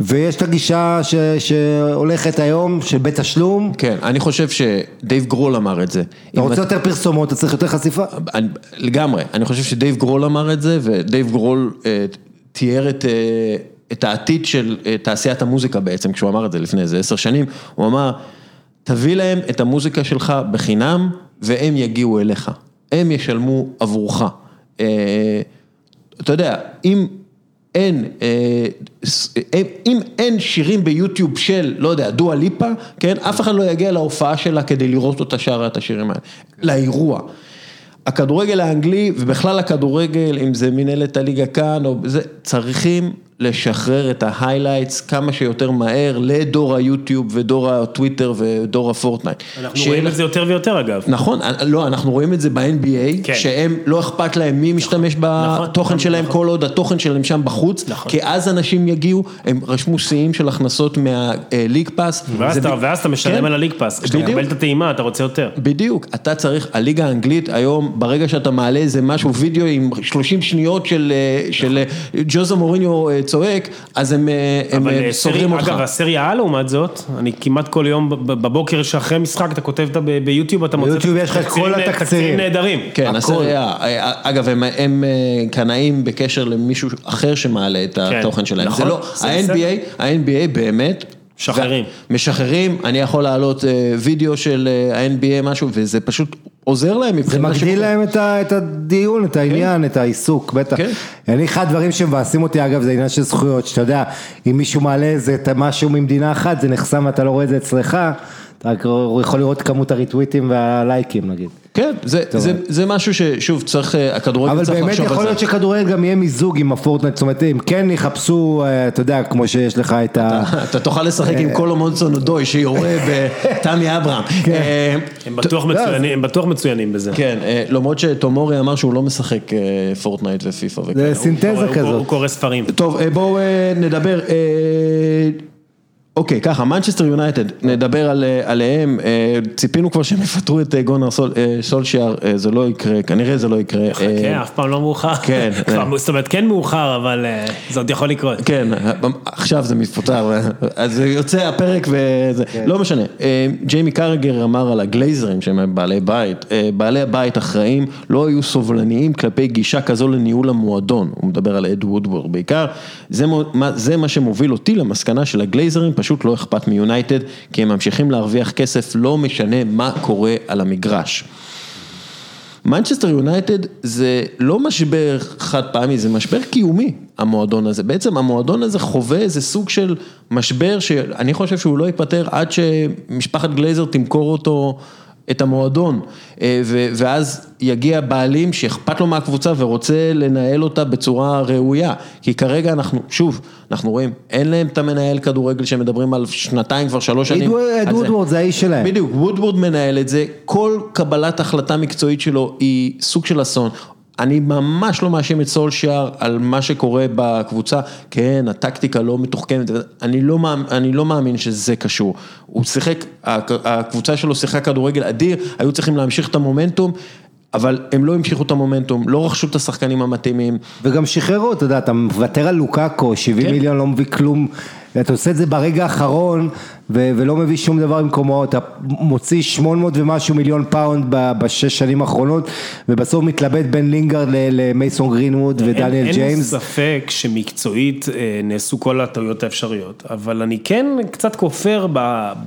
B: ויש את הגישה ש, שהולכת היום של בתשלום,
A: כן, אני חושב שדייב גרול אמר את זה.
B: אתה רוצה יותר פרסומות, אתה צריך יותר חשיפה.
A: אני, לגמרי, אני חושב שדייב גרול אמר את זה, ודייב גרול אה, תיאר את, אה, את העתיד של אה, תעשיית המוזיקה בעצם, כשהוא אמר את זה לפני איזה עשר שנים, הוא אמר, תביא להם את המוזיקה שלך בחינם, והם יגיעו אליך, הם ישלמו עבורך. אה, אתה יודע, אם אין, אה, אה, אם אין שירים ביוטיוב של, לא יודע, דואה ליפה, כן, אף אחד לא יגיע להופעה שלה כדי לראות אותה שרה את השירים האלה, לאירוע. הכדורגל האנגלי ובכלל הכדורגל, אם זה מנהלת הליגה כאן, או זה, צריכים לשחרר את ה highlights כמה שיותר מהר לדור היוטיוב ודור הטוויטר ודור הפורטנייט.
C: אנחנו
A: שיהיה
C: רואים את זה יותר ויותר אגב.
A: נכון, לא, אנחנו רואים את זה ב-NBA,
C: כן.
A: שהם לא אכפת להם מי משתמש בתוכן
C: נכון,
A: שלהם,
C: נכון.
A: כל עוד התוכן שלהם שם בחוץ,
C: נכון.
A: כי אז אנשים יגיעו, הם רשמו שיאים של הכנסות מהליג פאס.
C: ואז
A: זה
C: אתה-
A: ב-
C: ואז אתה משלם
A: כן.
C: על הליג פאס, כשאתה. מקבל את הטעימה אתה רוצה יותר.
A: בדיוק, אתה צריך, הליגה האנגלית היום, ברגע שאתה מעלה איזה משהו, וידאו עם 30 שניות של, אה, של אה, ג'וזה מוריניו אה, צועק, אז הם, אה, הם
C: אבל
A: אה,
C: אה,
A: סוגרים
C: סרי-
A: אותך.
C: אגב, הסריה A לעומת זאת, אני כמעט כל יום בבוקר שאחרי משחק אתה כותב את ה- ב- ביוטיוב, אתה מוצא
B: ביוטיוב יש לך את כל
C: תקצירים-
B: התקצירים.
C: תקצירים נהדרים.
A: כן. הסריה, אגב, הם, הם קנאים בקשר למישהו אחר שמעלה את התוכן שלהם.
C: נכון,
A: זה לא,
C: זה
A: ה-NBA, ה-NBA באמת
C: משחררים.
A: משחררים, אני יכול להעלות אה, וידאו של אה, ה-NBA משהו, וזה פשוט עוזר להם
B: זה
A: מבחינת
B: מגדיל
A: השיווק.
B: להם את ה- את הדיון, את העניין, את העיסוק, בטח.
A: כן.
B: אני, אחד הדברים שמבאסים אותי, אגב, זה עניין של זכויות, שאתה יודע, אם מישהו מעלה איזה משהו ממדינה אחת, זה נחסם ואתה לא רואה את זה אצלך, אתה יכול לראות כמות הריטוויטים והלייקים, נגיד.
A: כן, זה, זה, זה משהו ששוב צריך, אה, הכדורגל
B: אבל
A: צריך
B: באמת
A: לחשוב
B: יכול
A: על
B: להיות
A: זה.
B: שכדורגל גם יהיה מיזוג עם הפורטנייט, זאת אומרת, אם כן יחפשו, אה, אתה יודע, כמו שיש לך את ה...
A: אתה תוכל לשחק עם קולו מונסון אודוי שיורה (laughs) לתמי אברהם. אה,
C: הם בטוח מצוינים, הם בטוח מצוינים בזה.
A: כן, אה, למרות שתומורי אמר שהוא לא משחק אה, פורטנייט ופיפא.
B: זה סינתזה
C: הוא- הוא
B: כזאת.
C: קורא ספרים.
A: טוב, אה, בואו אה, נדבר, אה, אוקיי, ככה, מנצ'סטר יונייטד, נדבר על, אה, עליהם, אה, ציפינו כבר שהם יפטרו את אה, גונאר סול, סולשיאר, זה לא יקרה, כנראה זה לא יקרה.
C: חכה, אף פעם לא מאוחר.
A: כן. (laughs)
C: כבר, זאת אומרת, כן מאוחר, אבל זה עוד יכול לקרות.
A: כן, עכשיו זה מתפוצץ, אז יוצא הפרק וזה, לא משנה. ג'יימי קראגר אמר על הגלייזרים שהם בעלי בית, בעלי הבית אחראים לא היו סובלניים כלפי גישה כזו לניהול המועדון, הוא מדבר על אד וודוורד בעיקר, זה זה מה שמוביל אותי למסקנה של הגלייזרים, פשוט לא אכפת מיונייטד, כי הם ממשיכים להרוויח כסף, לא משנה מה קורה על המגרש. מנצ'סטר יונייטד זה לא משבר חד פעמי, זה משבר קיומי, המועדון הזה. בעצם המועדון הזה חווה איזה סוג של משבר שאני חושב שהוא לא ייפתר עד שמשפחת גלייזר תמכור אותו, את המועדון. אה, ואז יגיע בעלים שאכפת לו מהקבוצה ורוצה לנהל אותה בצורה ראויה. כי כרגע אנחנו, שוב, אנחנו רואים, אין להם את המנהל כדורגל שמדברים על שנתיים, כבר שלוש שנים. זה.
B: וודוורד זה האיש שלהם.
A: בדיוק, וודוורד מנהל את זה, כל קבלת החלטה מקצועית שלו היא סוג של אסון. אני ממש לא מאשים את סולשיאר על מה שקורה בקבוצה, כן, הטקטיקה לא מתוחכמת, אני לא, אני לא מאמין שזה קשור. הוא שיחק, הקבוצה שלו שיחקה כדורגל אדיר, היו צריכים להמשיך את המומנטום, אבל הם לא המשיכו את המומנטום, לא רכשו את השחקנים המתאימים.
B: וגם שחררו, אתה יודע, אתה מוותר על לוקאקו, 70
A: כן.
B: מיליון לא מביא כלום, אתה עושה את זה ברגע האחרון, ו- ולא מביא שום דבר במקומו, אתה מוציא 800 ומשהו מיליון פאונד ב- בשש שנים האחרונות, ובסוף מתלבט בין לינגרד למייסון גרינווד ודניאל
C: אין, אין
B: ג'יימס.
C: ספק שמקצועית אה, נעשו כל הטעויות האפשריות, אבל אני כן קצת כופר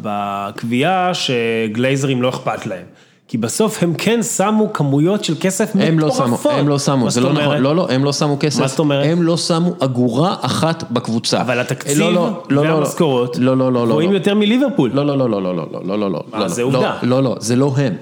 C: בקביעה שגלייזרים לא אכפת להם. כי בסוף הם כן שמו כמויות של כסף
A: הם לא
C: מטורפות.
A: שמו, הם לא שמו, זה לא נכון? לא, לא, הם לא שמו כסף.
C: מה זאת אומרת?
A: הם לא שמו אגורה אחת בקבוצה.
C: אבל התקציב
A: לא, לא, לא, לא,
C: והמשכורות
A: לא, לא, לא, לא,
C: גבוהים
A: לא.
C: יותר מליברפול.
A: לא, לא, לא, לא, לא, לא, לא, לא, לא, לא, לא,
C: זה
A: לא,
C: עובדה.
A: לא, לא, זה לא הם.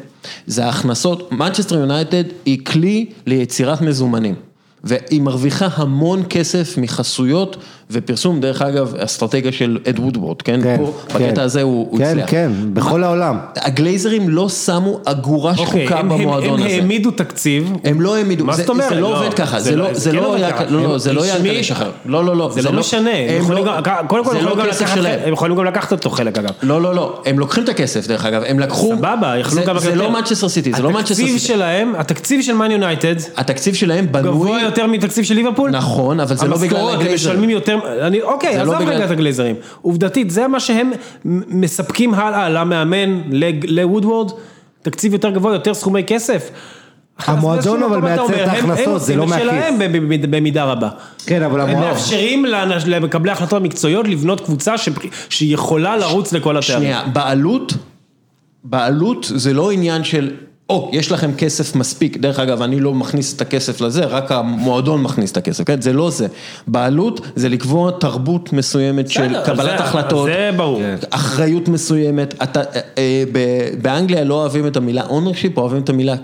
A: זה ההכנסות, מנצ'סטר יונייטד היא כלי ליצירת מזומנים. והיא מרוויחה המון כסף מחסויות ופרסום, דרך אגב, אסטרטגיה של אד וודוורד, כן?
B: כן,
A: פה,
B: כן.
A: בקטע הזה הוא הוא
B: כן,
A: הצליח.
B: כן, בכל העולם.
A: הגלייזרים לא שמו אגורה
C: אוקיי,
A: שחוקה
C: הם- הם-
A: במועדון
C: הם
A: הזה.
C: העמידו תקציב.
A: הם לא העמידו,
C: מה זאת אומרת?
A: זה לא
C: לא,
A: עובד ככה,
C: זה
A: זה
C: לא-
A: לא,
C: זה
A: זה
C: כן
A: לא היה,
C: ככה.
A: לא, לא,
C: הם
A: זה לא היה
C: רשמית-
A: לשחרר, לא, לא, לא,
C: זה לא משנה, הם
A: הם
C: יכולים
A: לא-
C: גם- קודם כל
A: זה
C: הם
A: לא
C: יכולים גם
A: כסף
C: לקחת,
A: שלהם.
C: הם יכולים גם לקחת אותו חלק אגב.
A: לא, לא, לא, הם לוקחים את הכסף דרך אגב, הם לקחו,
C: סבבה, יכלו
A: זה-
C: גם
A: זה לא. מנצ'סטר סיטי, זה לא מנצ'סטר
C: התקציב
A: סיטי,
C: שלהם, התקציב של מן יונייטד,
A: התקציב שלהם בנוי,
C: גבוה יותר מתקציב של ליברפול?
A: נכון, אבל זה לא בגלל
C: המשכורות, הם. משלמים יותר, אני, אוקיי,
A: זה
C: עזוב
A: לא
C: רגע
A: בגלל-
C: את הגלייזרים. עובדתית, זה מה שהם מספקים הלאה למאמן, לוודוורד, תקציב יותר גבוה, יותר סכומי כסף.
B: המועדון אבל מייצר את
C: הם-
B: ההכנסות,
C: הם
B: זה לא
C: עושים את
B: מהכיס.
C: שלהם במידה רבה.
B: כן, אבל
C: הם
B: המועדון...
C: מאפשרים לאנש- למקבלי ההחלטות המקצועיות לבנות קבוצה ש- שיכולה לרוץ לכל התארים.
A: שנייה, בעלות, בעלות זה לא עניין של, או, יש לכם כסף מספיק, דרך אגב, אני לא מכניס את הכסף לזה, רק המועדון מכניס את הכסף, כן? זה לא זה. בעלות זה לקבוע תרבות מסוימת של קבלת
C: זה-
A: החלטות.
C: זה ברור.
A: אחריות מסוימת, אתה, אה, אה, באנגליה לא אוהבים את המילה ownership, אוהבים את המילה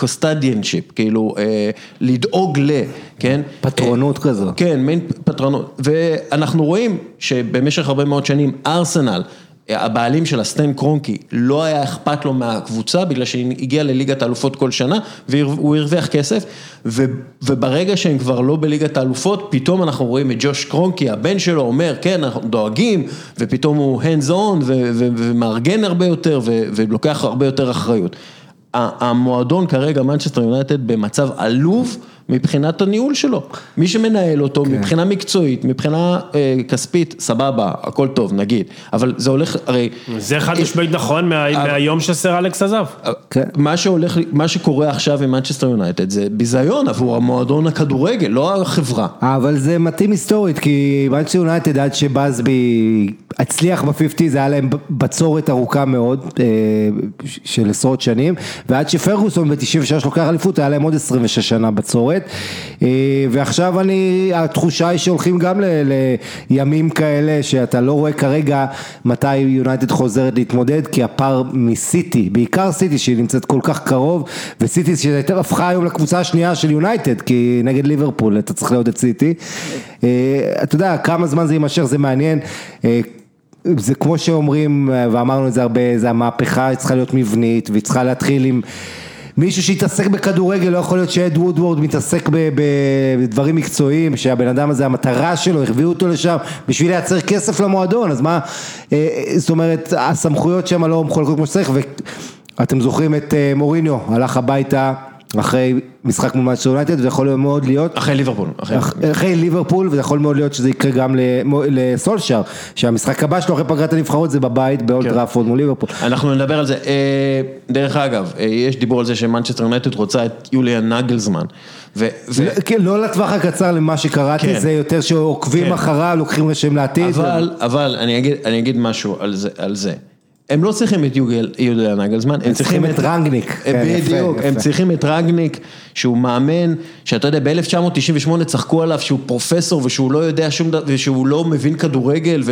A: custodianship, כאילו אה, לדאוג ל, כן?
B: פטרונות כזו.
A: כן, מעין פטרונות, ואנחנו רואים שבמשך הרבה מאוד שנים ארסנל, הבעלים של הסטן קרונקי, לא היה אכפת לו מהקבוצה בגלל שהיא הגיעה לליגת האלופות כל שנה והוא הרוויח כסף ו, וברגע שהם כבר לא בליגת האלופות, פתאום אנחנו רואים את ג'וש קרונקי, הבן שלו אומר כן אנחנו דואגים ופתאום הוא hands on ומארגן הרבה יותר ו, ולוקח הרבה יותר אחריות. המועדון כרגע, מנצ'סטר יונייטד, במצב עלוב מבחינת הניהול שלו. מי שמנהל אותו
B: כן.
A: מבחינה מקצועית, מבחינה אה, כספית, סבבה, הכל טוב, נגיד. אבל זה הולך, הרי...
C: זה חד משמעית נכון מה- מהיום שסר אלכס עזב.
B: כן.
A: מה שהולך, מה שקורה עכשיו עם מנצ'סטר יונייטד זה ביזיון עבור המועדון הכדורגל, לא החברה.
B: אבל זה מתאים היסטורית, כי מנצ'סטר יונייטד עד שבאזבי הצליח ב-50 זה היה להם בצורת ארוכה מאוד אה, של עשרות שנים, ועד שפרגוסון ב-93 לוקח אליפות היה להם עוד 26 שנה בצורת, אה, ועכשיו אני, התחושה היא שהולכים גם ל, לימים כאלה שאתה לא רואה כרגע מתי יונייטד חוזרת להתמודד, כי הפער מסיטי, בעיקר סיטי שהיא נמצאת כל כך קרוב, וסיטי שהפכה היום לקבוצה השנייה של יונייטד, כי נגד ליברפול אתה צריך לעודד סיטי. אה, אתה יודע, כמה זמן זה יימשך, זה מעניין. אה, זה כמו שאומרים, ואמרנו את זה הרבה, זה המהפכה צריכה להיות מבנית, והיא צריכה להתחיל עם מישהו שיתעסק בכדורגל, לא יכול להיות שאד וודוורד מתעסק בדברים מקצועיים, שהבן אדם הזה, המטרה שלו, הביאו אותו לשם בשביל לייצר כסף למועדון, אז מה, אה, זאת אומרת, הסמכויות שם לא מחולקות כמו שצריך, ואתם זוכרים את אה, מוריניו, הלך הביתה אחרי משחק מול מנצ'סטר יונייטד, ויכול מאוד להיות
A: אחרי ליברפול. אחרי...
B: אח- אחרי ליברפול, וזה יכול מאוד להיות שזה יקרה גם לסולשר, שהמשחק הבא שלו אחרי פגרת הנבחרות זה בבית באולד
A: כן.
B: טראפורד מול ליברפול.
A: אנחנו נדבר על זה. אה, דרך אגב, אה, יש דיבור על זה שמנצ'סטר יונייטד רוצה את יוליאן נגלזמן. ו- ו-
B: לא- כן, לא לטווח הקצר למה שקראתי,
A: כן.
B: זה יותר שעוקבים
A: כן.
B: אחריו, לוקחים רשם לעתיד.
A: אבל, אבל אני אגיד, אני אגיד משהו על זה, על זה. הם לא צריכים את יוגל- נגלזמן, הם צריכים
B: את רנגניק. כן,
A: בדיוק, הם. צריכים את רגניק, שהוא מאמן, שאתה יודע, ב-1998 צחקו עליו שהוא פרופסור ושהוא לא יודע שום דבר, ושהוא לא מבין כדורגל,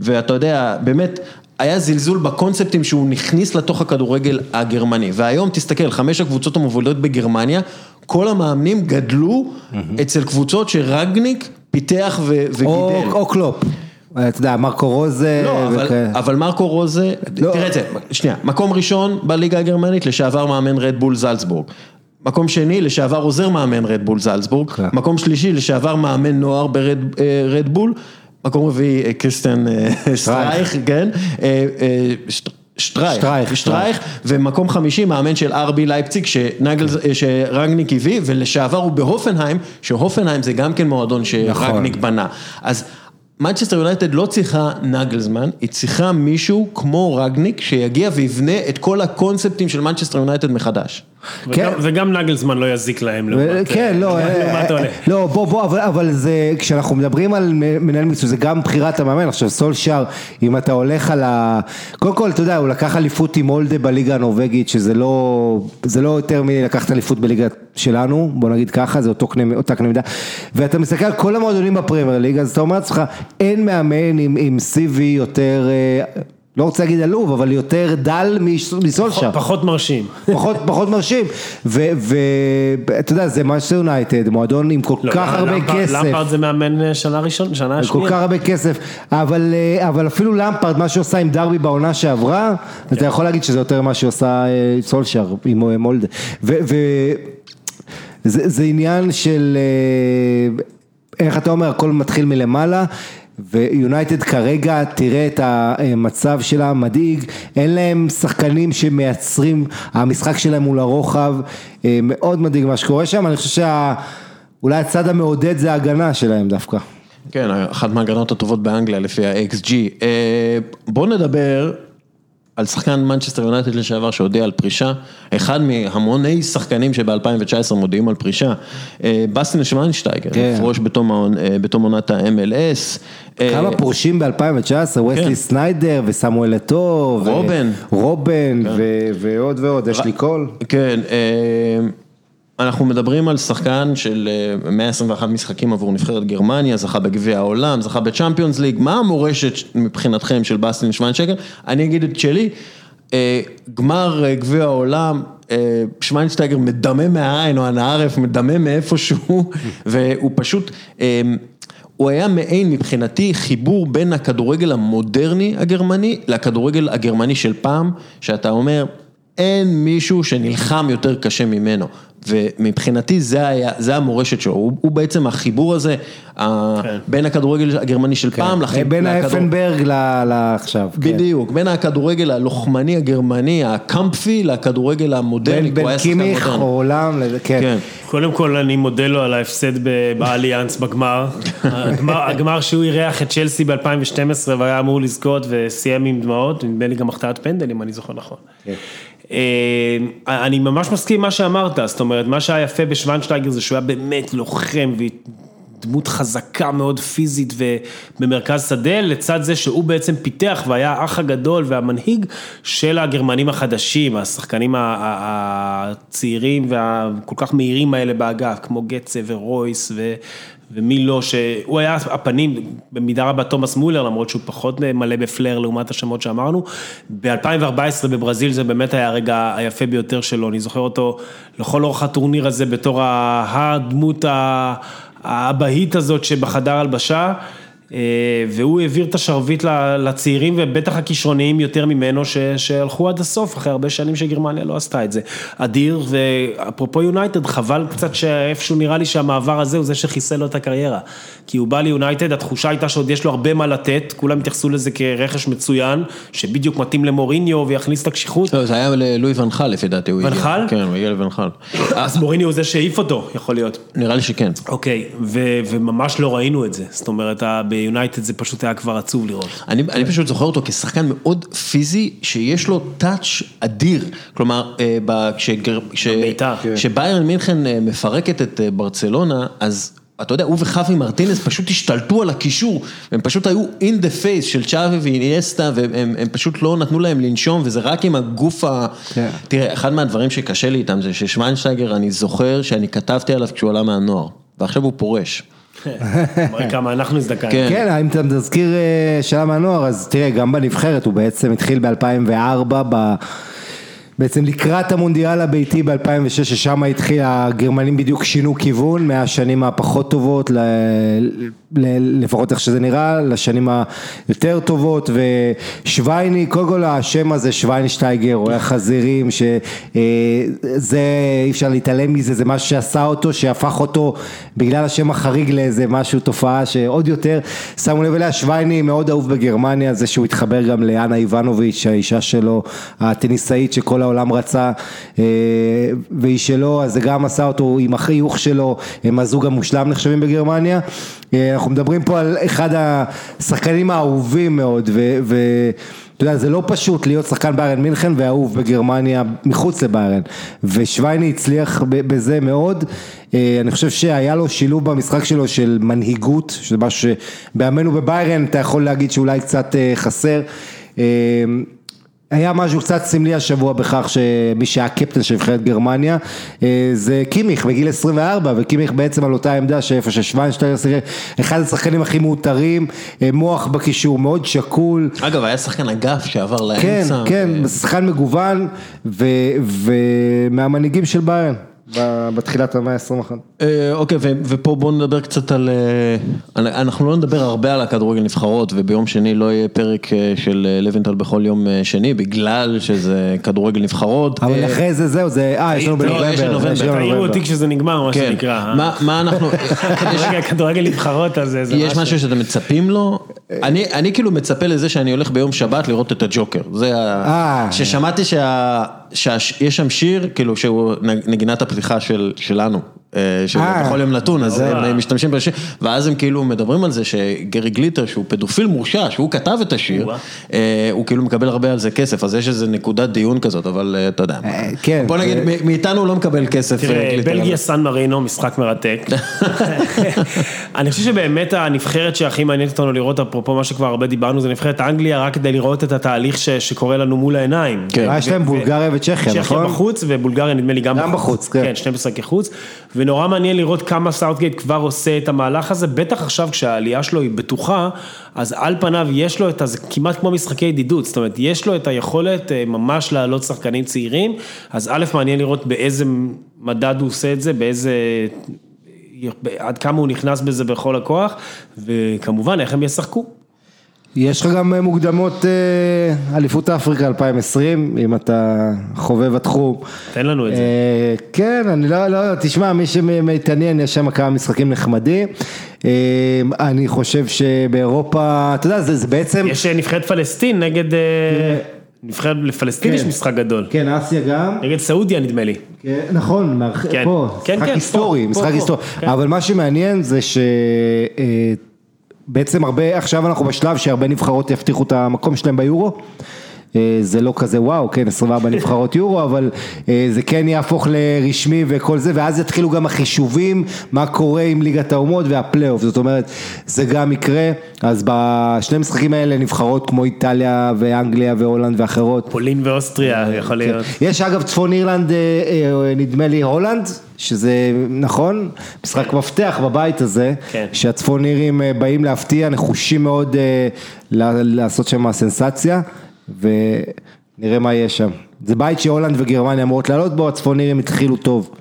A: ואתה יודע, באמת, היה זלזול בקונספטים שהוא נכניס לתוך הכדורגל הגרמני. והיום תסתכל, חמש הקבוצות המובילות בגרמניה, כל המאמנים גדלו אצל קבוצות שרנגניק פיתח וגידל.
B: או קלופ. אתה יודע, מרקו רוזה.
A: לא, אבל. אבל מרקו רוזה,
B: לא.
A: תראה את זה, שנייה, מקום ראשון בליגה הגרמנית, לשעבר מאמן רדבול זלצבורג. מקום שני, לשעבר עוזר מאמן רדבול זלצבורג.
B: כן.
A: מקום שלישי, לשעבר מאמן נוער ברדבול. מקום רביעי, אה, כריסטיאן אה, שטרייך, כן. אה, אה, שט- שטרייך,
B: שטרייך,
A: שטרייך, ומקום חמישי מאמן של ארבי לייפציג שנגל, אה, שרנגניק הביא, ולשעבר הוא בהופנהיים, שהופנהיים זה גם כן מועדון
B: נכון.
A: שרנגניק בנה. אז מנצ'סטר יונייטד לא צריכה נגלזמן, היא צריכה מישהו כמו רנגניק שיגיע ויבנה את כל הקונספטים של מנצ'סטר יונייטד מחדש.
B: כן.
C: וגם- וגם נגלזמן לא יזיק להם. לעומת,
B: כן,
C: אה,
B: לא, אה,
C: עולה.
B: לא, בוא, בוא, אבל, אבל זה, כשאנחנו מדברים על מנהל מקצועי, זה גם בחירת המאמן, עכשיו סולשר, אם אתה הולך על ה... קודם כל, אתה יודע, הוא לקח אליפות עם מולדה בליגה הנורבגית, שזה לא, זה לא יותר מלקחת אליפות בליגה שלנו, בוא נגיד ככה, זה אותו קנה, אותה קנה מידה, ואתה מסתכל על כל המועדונים בפרמייר ליג, אז אתה אומר לעצמך, אין מאמן עם, עם CV יותר... אה, לא רוצה להגיד עלוב, אבל יותר דל מסולשר.
C: פחות מרשים.
B: פחות, פחות מרשים, (laughs) ואתה יודע, זה מנצ'סטר יונייטד, מועדון עם כל
C: לא,
B: כך הרבה
C: למפרד-
B: כסף,
C: למפרד זה מאמן אה, שנה ראשון, שנה
B: כל
C: שנייה.
B: כך הרבה כסף, אבל, אה, אבל אפילו למפרד, מה שעושה עם דרבי בעונה שעברה, אתה יכול להגיד שזה יותר מה שעושה סולשר עם מולדה, וזה זה עניין של, אה, איך אתה אומר, הכל מתחיל מלמעלה. ויונייטד כרגע, תראה את המצב שלה מדאיג, אין להם שחקנים שמייצרים, המשחק שלהם מול הרוחב, אה, מאוד מדאיג מה שקורה שם, אני חושב שאולי הצד המעודד זה ההגנה שלהם דווקא.
A: כן, אחת מההגנות הטובות באנגליה לפי ה-XG. אה, בוא נדבר על שחקן מנצ'סטר יונייטד לשעבר שהודיע על פרישה, אחד מהמוני שחקנים שב-2019 מודיעים על פרישה, אה, בסטין שוויינשטייגר,
B: כן.
A: יפרוש בתום אה, עונת ה-MLS. אה,
B: כמה פורשים ב-2019, וסלי סניידר וסמואל אטו, ו-
A: רובן.
B: רובן ו- ועוד ועוד, יש לי קול.
A: כן, אנחנו מדברים על שחקן של אה, 121 משחקים עבור נבחרת גרמניה, זכה בגביע העולם, זכה בצ'אמפיונס ליג, מה המורשת מבחינתכם של בסטין שוויינשטייגר? אני אגיד את שלי, אה, גמר אה, גביע העולם, אה, שוויינשטייגר מדמם מהעין, או הנערף מדמם מאיפשהו, (laughs) והוא פשוט... אה, הוא היה מעין מבחינתי חיבור בין הכדורגל המודרני הגרמני לכדורגל הגרמני של פעם, שאתה אומר, אין מישהו שנלחם יותר קשה ממנו. ומבחינתי זה היה, זה המורשת שלו, הוא, הוא בעצם החיבור הזה,
C: כן.
A: בין הכדורגל הגרמני של פעם לכ-
B: בין
A: לכדור-
B: האפנברג ל- לעכשיו. כן.
A: בדיוק, בין הכדורגל הלוחמני הגרמני, הקמפי, לכדורגל המודרני,
B: בין בין קימיך. או עולם, כן.
A: כן.
C: קודם כל אני מודה לו על ההפסד באליאנס בגמר. הגמר, הגמר שהוא אירח את צ'לסי ב-2012 והיה אמור לזכות וסיים עם דמעות, נדמה לי גם החטאת פנדל אם אני זוכר נכון. אה, אני ממש מסכים עם מה שאמרת, זאת אומרת, מה שהיה יפה בשוונשטייגר זה שהוא היה באמת לוחם ודמות חזקה מאוד פיזית ובמרכז שדה, לצד זה שהוא בעצם פיתח והיה האח הגדול והמנהיג של הגרמנים החדשים, השחקנים הצעירים והכל כך מהירים האלה באגף, כמו גצה ורויס. ומי לא, שהוא היה הפנים במידה רבה תומאס מולר, למרות שהוא פחות מלא בפלר לעומת השמות שאמרנו. ב-2014 בברזיל זה באמת היה הרגע היפה ביותר שלו, אני זוכר אותו לכל אורך הטורניר הזה בתור הדמות האבהית הזאת שבחדר הלבשה. אה, והוא העביר את השרביט לצעירים ובטח הכישרוניים יותר ממנו ש- שהלכו עד הסוף אחרי הרבה שנים שגרמניה לא עשתה את זה. אדיר ואפרופו יונייטד חבל קצת שאיפשהו נראה לי שהמעבר הזה הוא זה שחיסל לו את הקריירה. כי הוא בא ליונייטד התחושה הייתה שעוד יש לו הרבה מה לתת כולם התייחסו לזה כרכש מצוין שבדיוק מתאים למוריניו ויכניס את הקשיחות.
A: לא, זה היה ללואי ונחל לפי דעתי.
C: ונחל?
A: כן, הוא הגיע לוונחל.
C: אז מוריניו הוא זה שהעיף אותו יכול להיות.
A: נראה לי שכן.
C: אוקיי, וממש לא ראינו את זה, זאת אומרת, ה- ביונייטד זה פשוט היה כבר עצוב לראות.
A: אני, אני פשוט זוכר אותו כשחקן מאוד פיזי, שיש לו טאץ' אדיר. כלומר, אה, ב- כשגר- כש-
C: בבית"ר. כן.
A: כשביירן מינכן אה, מפרקת את אה, ברצלונה, אז אתה יודע, הוא וחווי מרטינס פשוט השתלטו על הקישור, הם פשוט היו in the face של צ'אבי ואיניאסטה, והם הם פשוט לא נתנו להם לנשום, וזה רק עם הגוף ה...
B: כן.
A: תראה, אחד מהדברים שקשה לי איתם זה ששוויינשטייגר, אני זוכר שאני כתבתי עליו כשהוא עלה מהנוער, ועכשיו הוא פורש.
C: מראה כמה אנחנו הזדקנו.
A: כן.
B: כן, אם אתה מזכיר שאלה מהנוער, אז תראה, גם בנבחרת הוא בעצם התחיל ב-2004, ב... בעצם לקראת המונדיאל הביתי ב-2006, ששם התחיל, הגרמנים בדיוק שינו כיוון מהשנים הפחות טובות. לפחות איך שזה נראה, לשנים היותר טובות, ושווייני, קודם כל השם הזה, שוויינשטייגר, הוא היה חזירים, שזה, אי אפשר להתעלם מזה, זה משהו שעשה אותו, שהפך אותו, בגלל השם החריג לאיזה משהו, תופעה שעוד יותר, שמו לב אליה, שווייני מאוד אהוב בגרמניה, זה שהוא התחבר גם לאנה איבנוביץ', האישה שלו, הטניסאית שכל העולם רצה, אה, והיא שלו, אז זה גם עשה אותו עם החיוך שלו, הם הזוג המושלם נחשבים בגרמניה. אה, אנחנו מדברים פה על אחד השחקנים האהובים מאוד, ו... ו אתה יודע, זה לא פשוט להיות שחקן ביירן מינכן ואהוב בגרמניה מחוץ לביירן, ושווייני הצליח בזה מאוד, אה, אני חושב שהיה לו שילוב במשחק שלו של מנהיגות, שזה משהו שבימינו בביירן אתה יכול להגיד שאולי קצת אה, חסר. היה משהו קצת סמלי השבוע בכך שמי שהיה קפטן של נבחרת גרמניה אה, זה קימיך בגיל 24 וקימיך בעצם על אותה עמדה שאיפה ששוויינשטיין שיחק, אחד השחקנים הכי מאותרים, אה, מוח בקישור, מאוד שקול,
A: אגב, היה שחקן אגף שעבר
B: כן,
A: לאמצע.
B: כן,
A: ו-
B: שחקן מגוון ומהמנהיגים של ביירן בתחילת המאה ה-21.
A: אה, אוקיי, ופה בואו נדבר קצת על... אה, אנחנו לא נדבר הרבה על הכדורגל נבחרות, וביום שני לא יהיה פרק אה, של לוינטל בכל יום שני, בגלל שזה כדורגל נבחרות.
B: אבל אחרי זה זהו, זה, אה, יש לנו
A: לא,
B: בנובמבר.
A: יש
B: לנו
C: תעירו
B: בנובמבר.
C: אותי כשזה נגמר, מה
A: כן,
C: שנקרא.
A: מה- אנחנו... (laughs)
C: כדורגל- כדורגל נבחרות הזה, זה
A: יש משהו שאתם מצפים לו? אני, אני כאילו מצפה לזה שאני הולך ביום שבת לראות את הג'וקר. זה ה... ששמעתי שה... שיש שם שיר, כאילו, שהוא נגינת הפתיחה של, שלנו. אה, של
B: אה.
A: יום נתון, אז
C: אה.
A: הם משתמשים בשיר, ואז הם כאילו מדברים על זה שגרי גליטר, שהוא פדופיל מורשע, שהוא כתב את השיר. אה, הוא כאילו מקבל הרבה על זה כסף, אז יש איזה נקודת דיון כזאת, אבל אה, אתה יודע.
B: אה, כן,
A: בוא נגיד, מאיתנו הוא לא מקבל כסף. אה,
C: תראה. בלגיה סן מרינו, משחק מרתק. (laughs) אני חושב שבאמת הנבחרת שהכי מעניינת אותנו לראות, אפרופו מה שכבר הרבה דיברנו, זה נבחרת אנגליה, רק כדי לראות את התהליך ש- שקורה לנו מול העיניים.
A: כן.
B: אה, יש להם בולגריה וצ'כיה,
C: צ'כיה
B: נכון?
C: בחוץ ובולגריה נדמה לי גם
B: גם בחוץ, כן.
C: כן, ונורא מעניין לראות כמה סאוטגייט כבר עושה את המהלך הזה, בטח עכשיו כשהעלייה שלו היא בטוחה, אז על פניו יש לו את, זה כמעט כמו משחקי ידידות, זאת אומרת, יש לו את היכולת אה, ממש להעלות שחקנים צעירים, אז א', מעניין לראות באיזה מדד הוא עושה את זה, באיזה... עד כמה הוא נכנס בזה בכל הכוח, וכמובן איך הם ישחקו.
B: יש לך גם מוקדמות אה, אליפות אפריקה 2020, אם אתה חובב התחום.
C: תן לנו את זה.
B: אה, כן, אני לא, לא, תשמע, מי שמתעניין, יש שם כמה משחקים נחמדים. אה, אני חושב שבאירופה, אתה יודע, זה, זה בעצם...
C: יש אה, נבחרת פלסטין נגד... אה, נבחרת לפלסטין יש
B: כן.
C: משחק גדול.
B: כן, אסיה גם.
C: נגד סעודיה נדמה לי.
B: כן, נכון,
C: כן.
B: פה,
C: כן,
B: משחק
C: כן,
B: היסטורי, משחק היסטורי,
C: כן.
B: אבל מה שמעניין זה שבעצם הרבה, עכשיו אנחנו בשלב שהרבה נבחרות יבטיחו את המקום שלהם ביורו. אה, זה לא כזה וואו, כן, 24 (laughs) נבחרות יורו, אבל אה, זה כן יהפוך לרשמי וכל זה, ואז יתחילו גם החישובים, מה קורה עם ליגת האומות והפלייאוף, זאת אומרת, זה גם יקרה, אז בשני משחקים האלה נבחרות כמו איטליה ואנגליה והולנד ואחרות,
C: פולין ואוסטריה יכול להיות.
B: יש אגב צפון אירלנד, אה, אה, נדמה לי הולנד, שזה נכון, משחק מפתח בבית הזה,
C: כן.
B: שהצפון אירים אה, באים להפתיע, נחושים מאוד אה, לעשות שם סנסציה, ונראה מה יהיה שם. זה בית שהולנד וגרמניה אמורות לעלות בו, הצפון אירים התחילו טוב.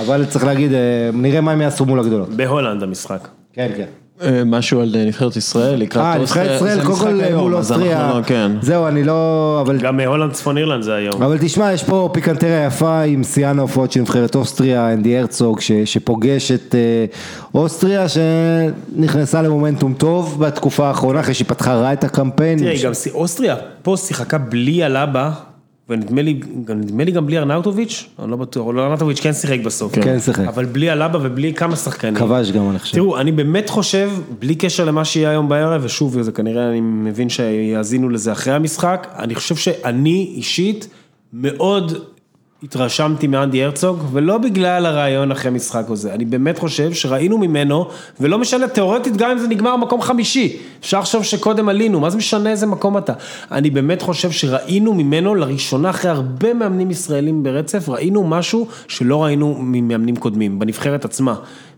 B: אבל צריך להגיד, אה, נראה מה הם יעשו מול הגדולות.
C: בהולנד המשחק.
B: כן, כן.
A: אה, משהו על אה, נבחרת ישראל לקראת
B: אה,
A: אוסטריה,
B: נבחרת ישראל, קודם כל מול אוסטריה,
A: לא- כן.
B: זהו, אני לא, אבל
C: גם הולנד צפון אירלנד זה היום.
B: אבל תשמע, יש פה פיקנטריה יפה עם שיאן ההופעות של נבחרת אוסטריה, אנדי הרצוג, ש, שפוגש את אה, אוסטריה, שנכנסה למומנטום טוב בתקופה האחרונה, אחרי שהיא פתחה רע את הקמפיין.
C: תראה, גם אוסטריה פה שיחקה בלי אלבה, ונדמה לי, גם- נדמה לי גם בלי ארנאוטוביץ', אני לא בטוח, ארנאוטוביץ' כן שיחק בסוף.
B: כן, שיחק.
C: אבל בלי אלבה ובלי כמה שחקנים.
B: כבש גם, אני חושב.
C: תראו, אני באמת חושב, בלי קשר למה שיהיה היום בערב, ושוב, זה כנראה, אני מבין שיאזינו לזה אחרי המשחק, אני חושב שאני אישית מאוד התרשמתי מאנדי הרצוג, ולא בגלל הרעיון אחרי משחק הזה, אני באמת חושב שראינו ממנו, ולא משנה, תיאורטית גם אם זה נגמר מקום חמישי, אפשר לחשוב שקודם עלינו, מה זה משנה איזה מקום אתה? אני באמת חושב שראינו ממנו לראשונה אחרי הרבה מאמנים ישראלים ברצף, ראינו משהו שלא ראינו ממאמנים קודמים, בנבחרת עצמה.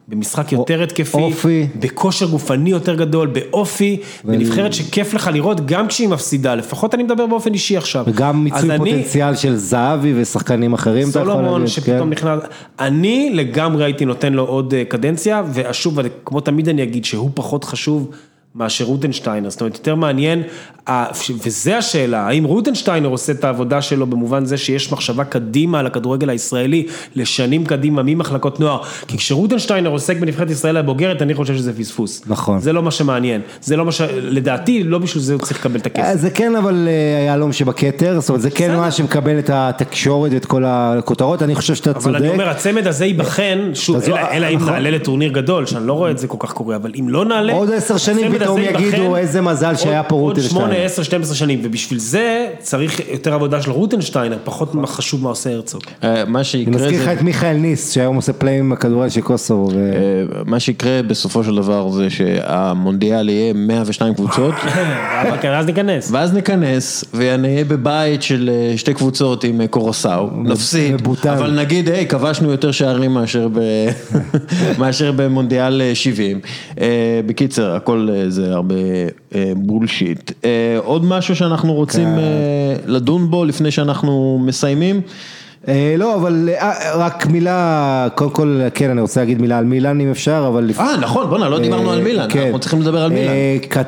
C: במשחק יותר התקפי,
B: אופי.
C: בכושר גופני יותר גדול, באופי, בנבחרת שכיף לך לראות גם כשהיא מפסידה, לפחות אני מדבר באופן אישי עכשיו.
B: וגם מיצוי
C: אני-
B: פוטנציאל של זהבי ושחקנים אחרים, אתה יכול
C: סולומון
B: להגיד,
C: שפתאום
B: כן.
C: נכנס, אני לגמרי הייתי נותן לו עוד אה, קדנציה, ושוב, כמו תמיד אני אגיד שהוא פחות חשוב מאשר רוטנשטיינר, זאת אומרת יותר מעניין, וזה השאלה, האם רוטנשטיינר עושה את העבודה שלו במובן זה שיש מחשבה קדימה על הכדורגל הישראלי, לשנים קדימה ממחלקות נוער, כי כשרוטנשטיינר עוסק בנבחרת ישראל הבוגרת, אני חושב שזה פספוס.
B: נכון.
C: זה לא מה שמעניין, זה לא מה ש... לדעתי, לא בשביל זה הוא צריך לקבל את הכסף.
B: אה, זה כן אבל אה, היהלום שבכתר, זאת אומרת זה כן. מה שמקבל את התקשורת ואת כל הכותרות, אני חושב שאתה צודק.
C: אבל אני אומר, הצמד הזה ייבחן, שוב,
B: לא,
C: אלא אם
B: נכון.
C: נעלה לטורניר גדול, שאני לא רואה את זה כל כך קורה, אבל אם לא נעלה...
B: עוד עשר שנים פתאום יגידו, איזה מזל שהיה
C: עוד-
B: פה
C: עוד
B: רוטנשטיינר.
C: 8, 10, 12 שנים, ובשביל זה צריך יותר עבודה של רוטנשטיינר, פחות חשוב מה עושה הרצוג.
A: אה, מה
B: אני
A: שיקרה
B: מזכיר
A: זה...
B: לך את מיכאל ניס, שהיום עושה פלאים עם הכדורגל של קוסובו.
A: אה, מה שיקרה בסופו של דבר זה שהמונדיאל יהיה 102 קבוצות, (laughs)
C: אוקיי, אז ניכנס.
A: ואז ניכנס ונהיה בבית של אה, שתי קבוצות עם קורסאו, נפסיד. אבל נגיד, היי, כבשנו יותר שערים מאשר (laughs) (laughs) במונדיאל אה, 70. אה, בקיצר, הכל זה הרבה אה, בולשיט. אה, עוד משהו שאנחנו רוצים
B: כן.
A: אה, לדון בו לפני שאנחנו מסיימים?
B: אה, לא, אבל אה, רק מילה, קודם כל, כן, אני רוצה להגיד מילה על מילאן אם אפשר, אבל...
A: אה, נכון, בוא'נה, לא דיברנו על מילאן,
B: כן.
A: אנחנו צריכים לדבר על מילאן.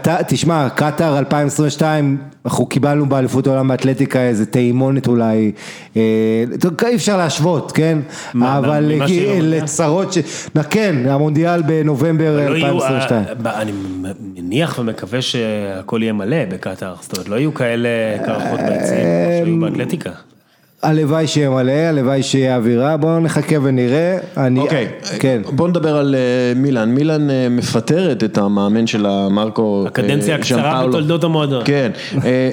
B: אה, תשמע, קטאר 2022, אנחנו קיבלנו באליפות העולם באתלטיקה איזה טעימונת אולי, אה, אי אפשר להשוות, כן?
C: מה,
B: אבל
C: לא
B: לצרות ש... כן, המונדיאל בנובמבר
C: לא יהיו,
B: 2022.
C: אה, ב- אני מניח ומקווה שהכל יהיה מלא בקטאר, זאת אומרת, לא יהיו כאלה קרחות ביציעים כמו שהיו באתלטיקה.
B: הלוואי שיהיה מלא, הלוואי שיהיה אווירה, בואו נחכה ונראה. אני-
A: אוקיי,
B: כן.
A: בוא נדבר על אה, מילאן, מילאן אה, מפטרת את המאמן שלה, מרקו
C: הקדנציה
A: אה,
C: הקצרה. בתולדות המועדון.
A: כן, אה,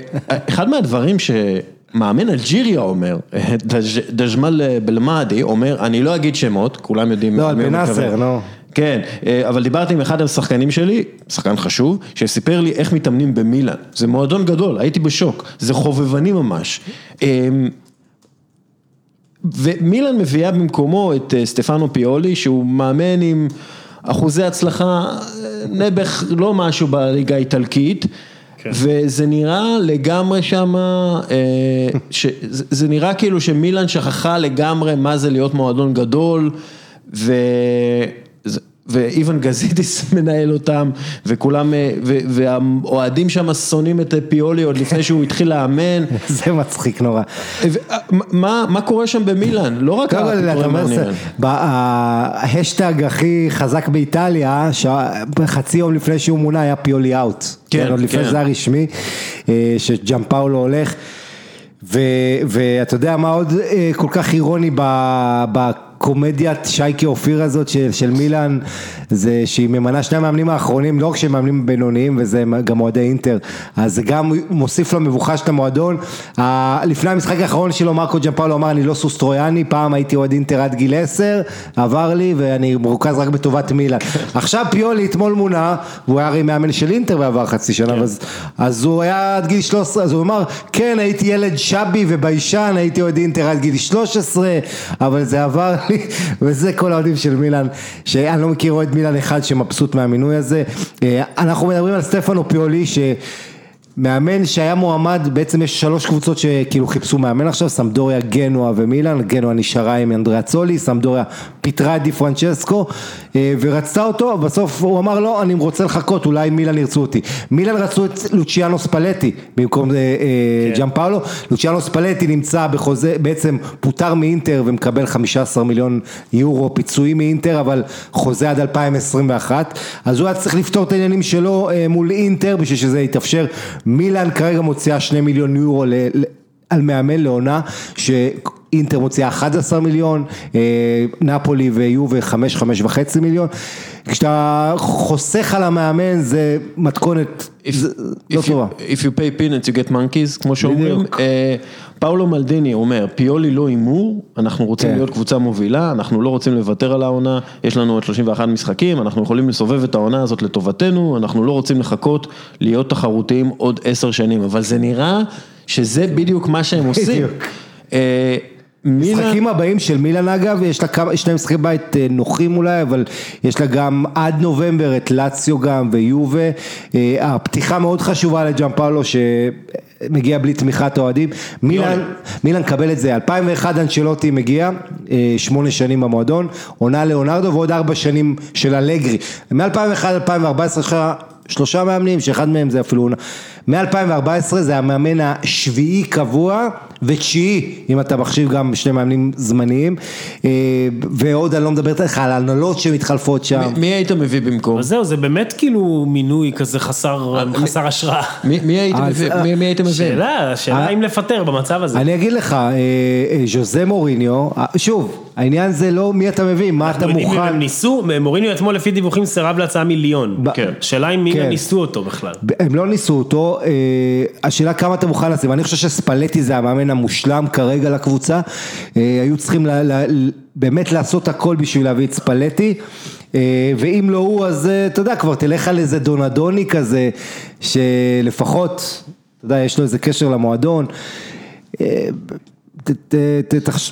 A: אחד מהדברים שמאמן אלג'יריה אומר, אה, דז'- דז'מל בלמאדי אומר, אני לא אגיד שמות, כולם יודעים
B: לא, על
A: למי הוא
B: בן
A: מתכוון.
B: נאסר, נו.
A: כן, אה, אבל דיברתי עם אחד השחקנים שלי, שחקן חשוב, שסיפר לי איך מתאמנים במילאן. זה מועדון גדול, הייתי בשוק, זה חובבני ממש. ומילאן מביאה במקומו את אה, סטפנו פיולי, שהוא מאמן עם אחוזי הצלחה, אה, נעבך לא משהו בליגה האיטלקית, וזה נראה לגמרי שמה, אה, ש- זה זה נראה כאילו שמילאן שכחה לגמרי מה זה להיות מועדון גדול, ו... זה- ואיוון גזידיס (laughs) מנהל אותם, וכולם, אה, והאוהדים שם שונאים את פיולי עוד לפני שהוא התחיל לאמן. (laughs)
B: זה מצחיק נורא.
A: אה, מה, קורה שם במילאן? לא רק הפיטורים מעניינים.
B: ב- ההאשטג הכי חזק באיטליה, שחצי יום לפני שהוא מונה היה פיולי out.
A: כן,
B: עוד לפני
A: כן.
B: שזה היה רשמי, אה, שג'מפאולו הולך. ואתה יודע מה עוד אה, כל כך אירוני ב- בקומדיית שייקי אופיר הזאת של, של מילאן, זה שהיא ממנה שני המאמנים האחרונים, לא רק שהם מאמנים בינוניים וזה גם אוהדי אינטר, אז זה גם מוסיף למבוכה של המועדון. לפני המשחק האחרון שלו מרקו ג'מפאולו אמר אני לא סוס טרויאני, פעם הייתי אוהד אינטר עד גיל 10, עבר לי ואני מרוכז רק בטובת מילאן. (laughs) עכשיו פיולי אתמול מונה, והוא היה הרי מאמן של אינטר בעבר חצי שנה, אז, אז הוא היה עד גיל 13, אז הוא אמר כן הייתי ילד שבי וביישן, הייתי אוהד אינטר עד גיל 13, אבל זה עבר לי, וזה כל האוהדים של מילאן, שאני לא מכיר אוהד מילאן אחד שמבסוט מהמינוי הזה. אה, אנחנו מדברים על סטפנו פיולי ש... מאמן שהיה מועמד, בעצם יש שלוש קבוצות שכאילו חיפשו מאמן עכשיו, סמדוריה, גנואה ומילאן, גנואה נשארה עם אנדריאה צולי, סמדוריה פיטרה את די פרנצ'סקו אה, ורצתה אותו, בסוף הוא אמר לא, אני רוצה לחכות, אולי מילאן ירצו אותי. מילאן רצו את לוציאנו ספלטי במקום אה, אה, ג'אם פאולו, לוציאנו ספלטי נמצא בחוזה, בעצם פוטר מאינטר ומקבל 15 מיליון יורו פיצויים מאינטר, אבל חוזה עד 2021, אז הוא היה צריך לפתור את העניינים שלו מול אינטר בשביל שזה יתאפשר. מילאן כרגע מוציאה 2 מיליון יורו ל- על מאמן לעונה, שאינטר מוציאה 11 מיליון, אה, נפולי ויובה 5, 5 וחצי מיליון. כשאתה חוסך על המאמן זה מתכונת
A: If,
B: לא
A: if,
B: טובה.
A: you, if you pay peanuts you get monkeys, כמו שאומרים. אה, פאולו מלדיני אומר, פיולי לא הימור, אנחנו רוצים
B: כן.
A: להיות קבוצה מובילה, אנחנו לא רוצים לוותר על העונה, יש לנו עוד 31 משחקים, אנחנו יכולים לסובב את העונה הזאת לטובתנו, אנחנו לא רוצים לחכות להיות תחרותיים עוד עשר שנים, אבל זה נראה שזה בדיוק מה שהם עושים.
B: בדיוק.
A: מילאן-
B: משחקים הבאים של מילאן אגב, יש לה כמה, שני משחקי בית אה, נוחים אולי, אבל יש לה גם עד נובמבר את לאציו גם ויובה. אה, הפתיחה מאוד חשובה לג'אמפאולו שמגיע בלי תמיכת אוהדים. מילאן, מילאן קבל את זה, 2001 אנצ'לוטי מגיע, אה, שמונה שנים במועדון, עונה לאונרדו ועוד ארבע שנים של אלגרי. מ-2001 עד 2014 יש לך שלושה מאמנים, שאחד מהם זה אפילו עונה. מ-2014 זה המאמן השביעי קבוע ותשיעי, אם אתה מחשיב גם שני מאמנים זמניים, אה, ועוד אני לא מדבר איתך על ההנהלות שמתחלפות שם.
A: מי היית מביא במקום?
C: אז זהו, זה באמת כאילו מינוי כזה חסר חסר השראה.
A: מי מי היית מביא- מי- מי היית מביא?
C: שאלה, שאלה
B: אה,
C: אם לפטר במצב הזה.
B: אני אגיד לך, אה, ז'וזה מוריניו, שוב, העניין זה לא מי אתה מביא, מה אתה
C: אנחנו יודעים אם
B: מוכן.
C: הם ניסו, מוריניו אתמול לפי דיווחים סירב להצעה מיליון.
B: ב-
A: כן.
C: שאלה אם מי
B: כן.
C: ניסו אותו בכלל.
B: הם לא ניסו אותו, השאלה כמה אתה מוכן לשים, אני חושב שספלטי זה המאמן המושלם כרגע לקבוצה, אה, היו צריכים ל- ל- באמת לעשות הכל בשביל להביא את ספלטי, אה, ואם לא הוא אז אה, אתה יודע כבר תלך על איזה דונדוני כזה, שלפחות, אתה יודע, יש לו איזה קשר למועדון.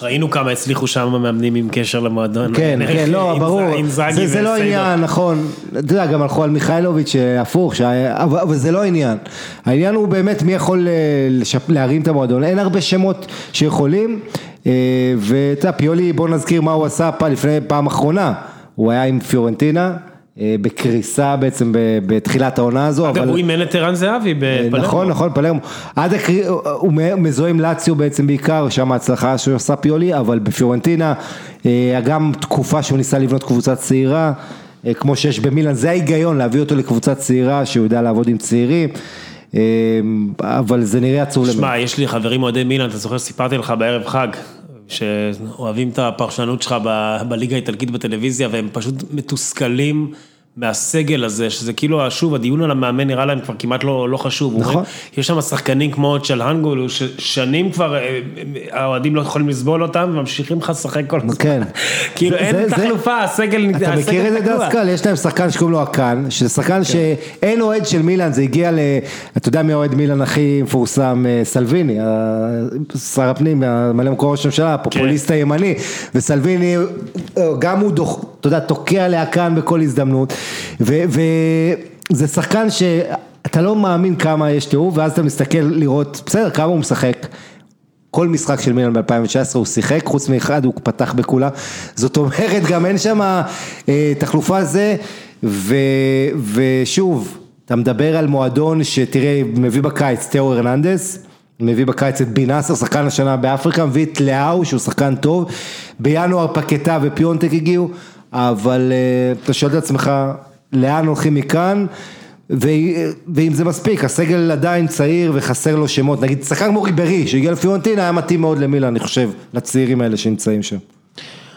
C: ראינו כמה הצליחו שם המאמנים עם קשר למועדון.
B: כן, כן, לא, ברור, זה, זה לא. עניין, נכון, אתה יודע, גם הלכו על מיכאילוביץ' אה, הפוך, אבל, זה לא העניין, העניין הוא באמת מי יכול אה. להרים את המועדון, אין הרבה שמות שיכולים, אה, ואתה יודע, פיולי, בוא נזכיר מה הוא עשה לפני פעם אחרונה, הוא היה עם פיורנטינה, בקריסה בעצם בתחילת העונה הזו,
C: אגב, הוא אימן את ערן זהבי בפלרמו.
B: נכון, נכון, פלרמו. עד הקרי... הוא מזוהה עם לאציו בעצם בעיקר, שם ההצלחה שהוא עשה פיולי, אבל בפיורנטינה, אה, גם תקופה שהוא ניסה לבנות קבוצה צעירה, אה, כמו שיש במילאן, זה ההיגיון להביא אותו לקבוצה צעירה, שהוא יודע לעבוד עם צעירים, אה, אבל זה נראה עצוב למי.
C: שמע, יש לי חברים אוהדי מילאן, אתה זוכר שסיפרתי לך בערב חג, שאוהבים את הפרשנות שלך ב- בליגה האיטלקית בטלוויזיה, והם פשוט מתוסכלים מהסגל הזה, שזה כאילו, שוב, הדיון על המאמן נראה להם כבר כמעט לא, לא חשוב.
B: נכון.
C: אומרים, יש שם שחקנים כמו צ'להנגול, ששנים כבר אה, אה, האוהדים לא יכולים לסבול אותם, וממשיכים לך לשחק כל הזמן.
B: כן. (laughs)
C: כאילו
B: זה-
C: אין
B: זה-
C: את החלופה, הסגל
B: אתה
C: הסגל
B: מכיר את זה
C: תקוע.
B: דסקל? יש להם שחקן שקוראים לו אקן, שזה שחקן שאין אוהד של מילאן, זה הגיע ל... אתה יודע מי האוהד מילאן הכי מפורסם? אה, סלוויני, שר הפנים, ממלא מקום ראש הממשלה, הפופוליסט הימני, וסלוויני, גם הוא, דוח, אתה יודע, תוקע לאקן בכל הזדמנות, וזה שחקן שאתה לא מאמין כמה יש תיאור, ואז אתה מסתכל לראות, בסדר, כמה הוא משחק. כל משחק של מילאן ב-2019 הוא שיחק, חוץ מאחד הוא פתח בכולה, זאת אומרת גם אין שם אה, תחלופה זה, ו, ושוב, אתה מדבר על מועדון שתראה, מביא בקיץ תיאו הרננדס, מביא בקיץ את בינאסר, שחקן השנה באפריקה, מביא את לאהו שהוא שחקן טוב, בינואר פקטה ופיונטק הגיעו, אבל אה, אתה שואל את עצמך, לאן הולכים מכאן? ואם זה מספיק, הסגל עדיין צעיר וחסר לו שמות, נגיד שחקן כמו ריברי שהגיע לפיורנטינה היה מתאים מאוד למילה, אני חושב, לצעירים האלה שנמצאים שם.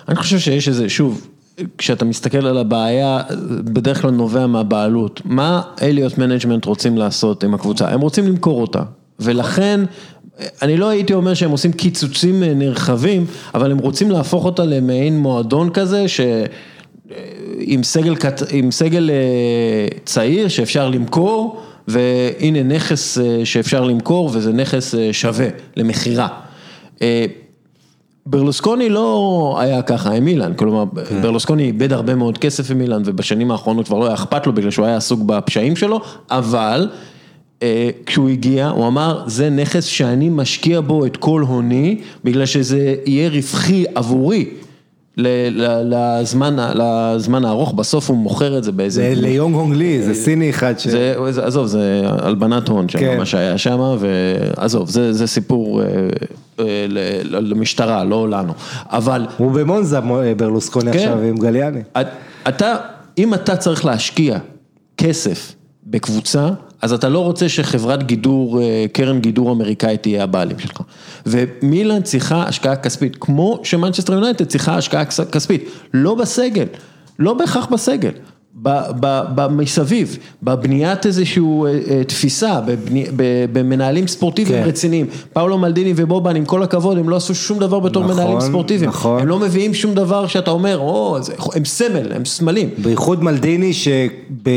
A: אני חושב שיש איזה, שוב, כשאתה מסתכל על הבעיה, בדרך כלל נובע מהבעלות. מה אליוט מנג'מנט רוצים לעשות עם הקבוצה? הם רוצים למכור אותה, ולכן... אני לא הייתי אומר שהם עושים קיצוצים נרחבים, אבל הם רוצים להפוך אותה למעין מועדון כזה, ש... עם סגל, עם סגל אה, צעיר שאפשר למכור, והנה נכס אה, שאפשר למכור וזה נכס אה, שווה למכירה. ברלוסקוני לא היה ככה עם מילאן, כלומר כן. ברלוסקוני איבד הרבה מאוד כסף עם מילאן ובשנים האחרונות כבר לא היה אכפת לו בגלל שהוא היה עסוק בפשעים שלו, אבל כשהוא הגיע הוא אמר זה נכס שאני משקיע בו את כל הוני בגלל שזה יהיה רווחי עבורי. לזמן, לזמן הארוך, בסוף הוא מוכר את זה באיזה...
B: זה ליונג הונג לי, זה סיני אחד ש...
A: זה, עזוב, זה הלבנת הון שם, כן. מה שהיה שם, ועזוב, זה, זה סיפור אה, אה, למשטרה, לא לנו, אבל...
B: הוא במונזה ברלוסקוני כן. עכשיו עם גליאני.
A: אתה, אם אתה צריך להשקיע כסף בקבוצה, אז אתה לא רוצה שחברת גידור, אה, קרן גידור אמריקאית תהיה הבעלים שלך. ומילאן צריכה השקעה כספית, כמו שמנצ'סטר יונייטד צריכה השקעה כספית, לא בסגל, לא בהכרח בסגל. במסביב, בבניית איזושהי אה, אה, תפיסה, במנהלים ספורטיביים כן. רציניים. פאולו מלדיני ובובן, עם כל הכבוד, הם לא עשו שום דבר בתור נכון, מנהלים ספורטיביים. נכון. הם לא מביאים שום דבר שאתה אומר, או, הם סמל, הם סמלים.
B: בייחוד מלדיני, שאתה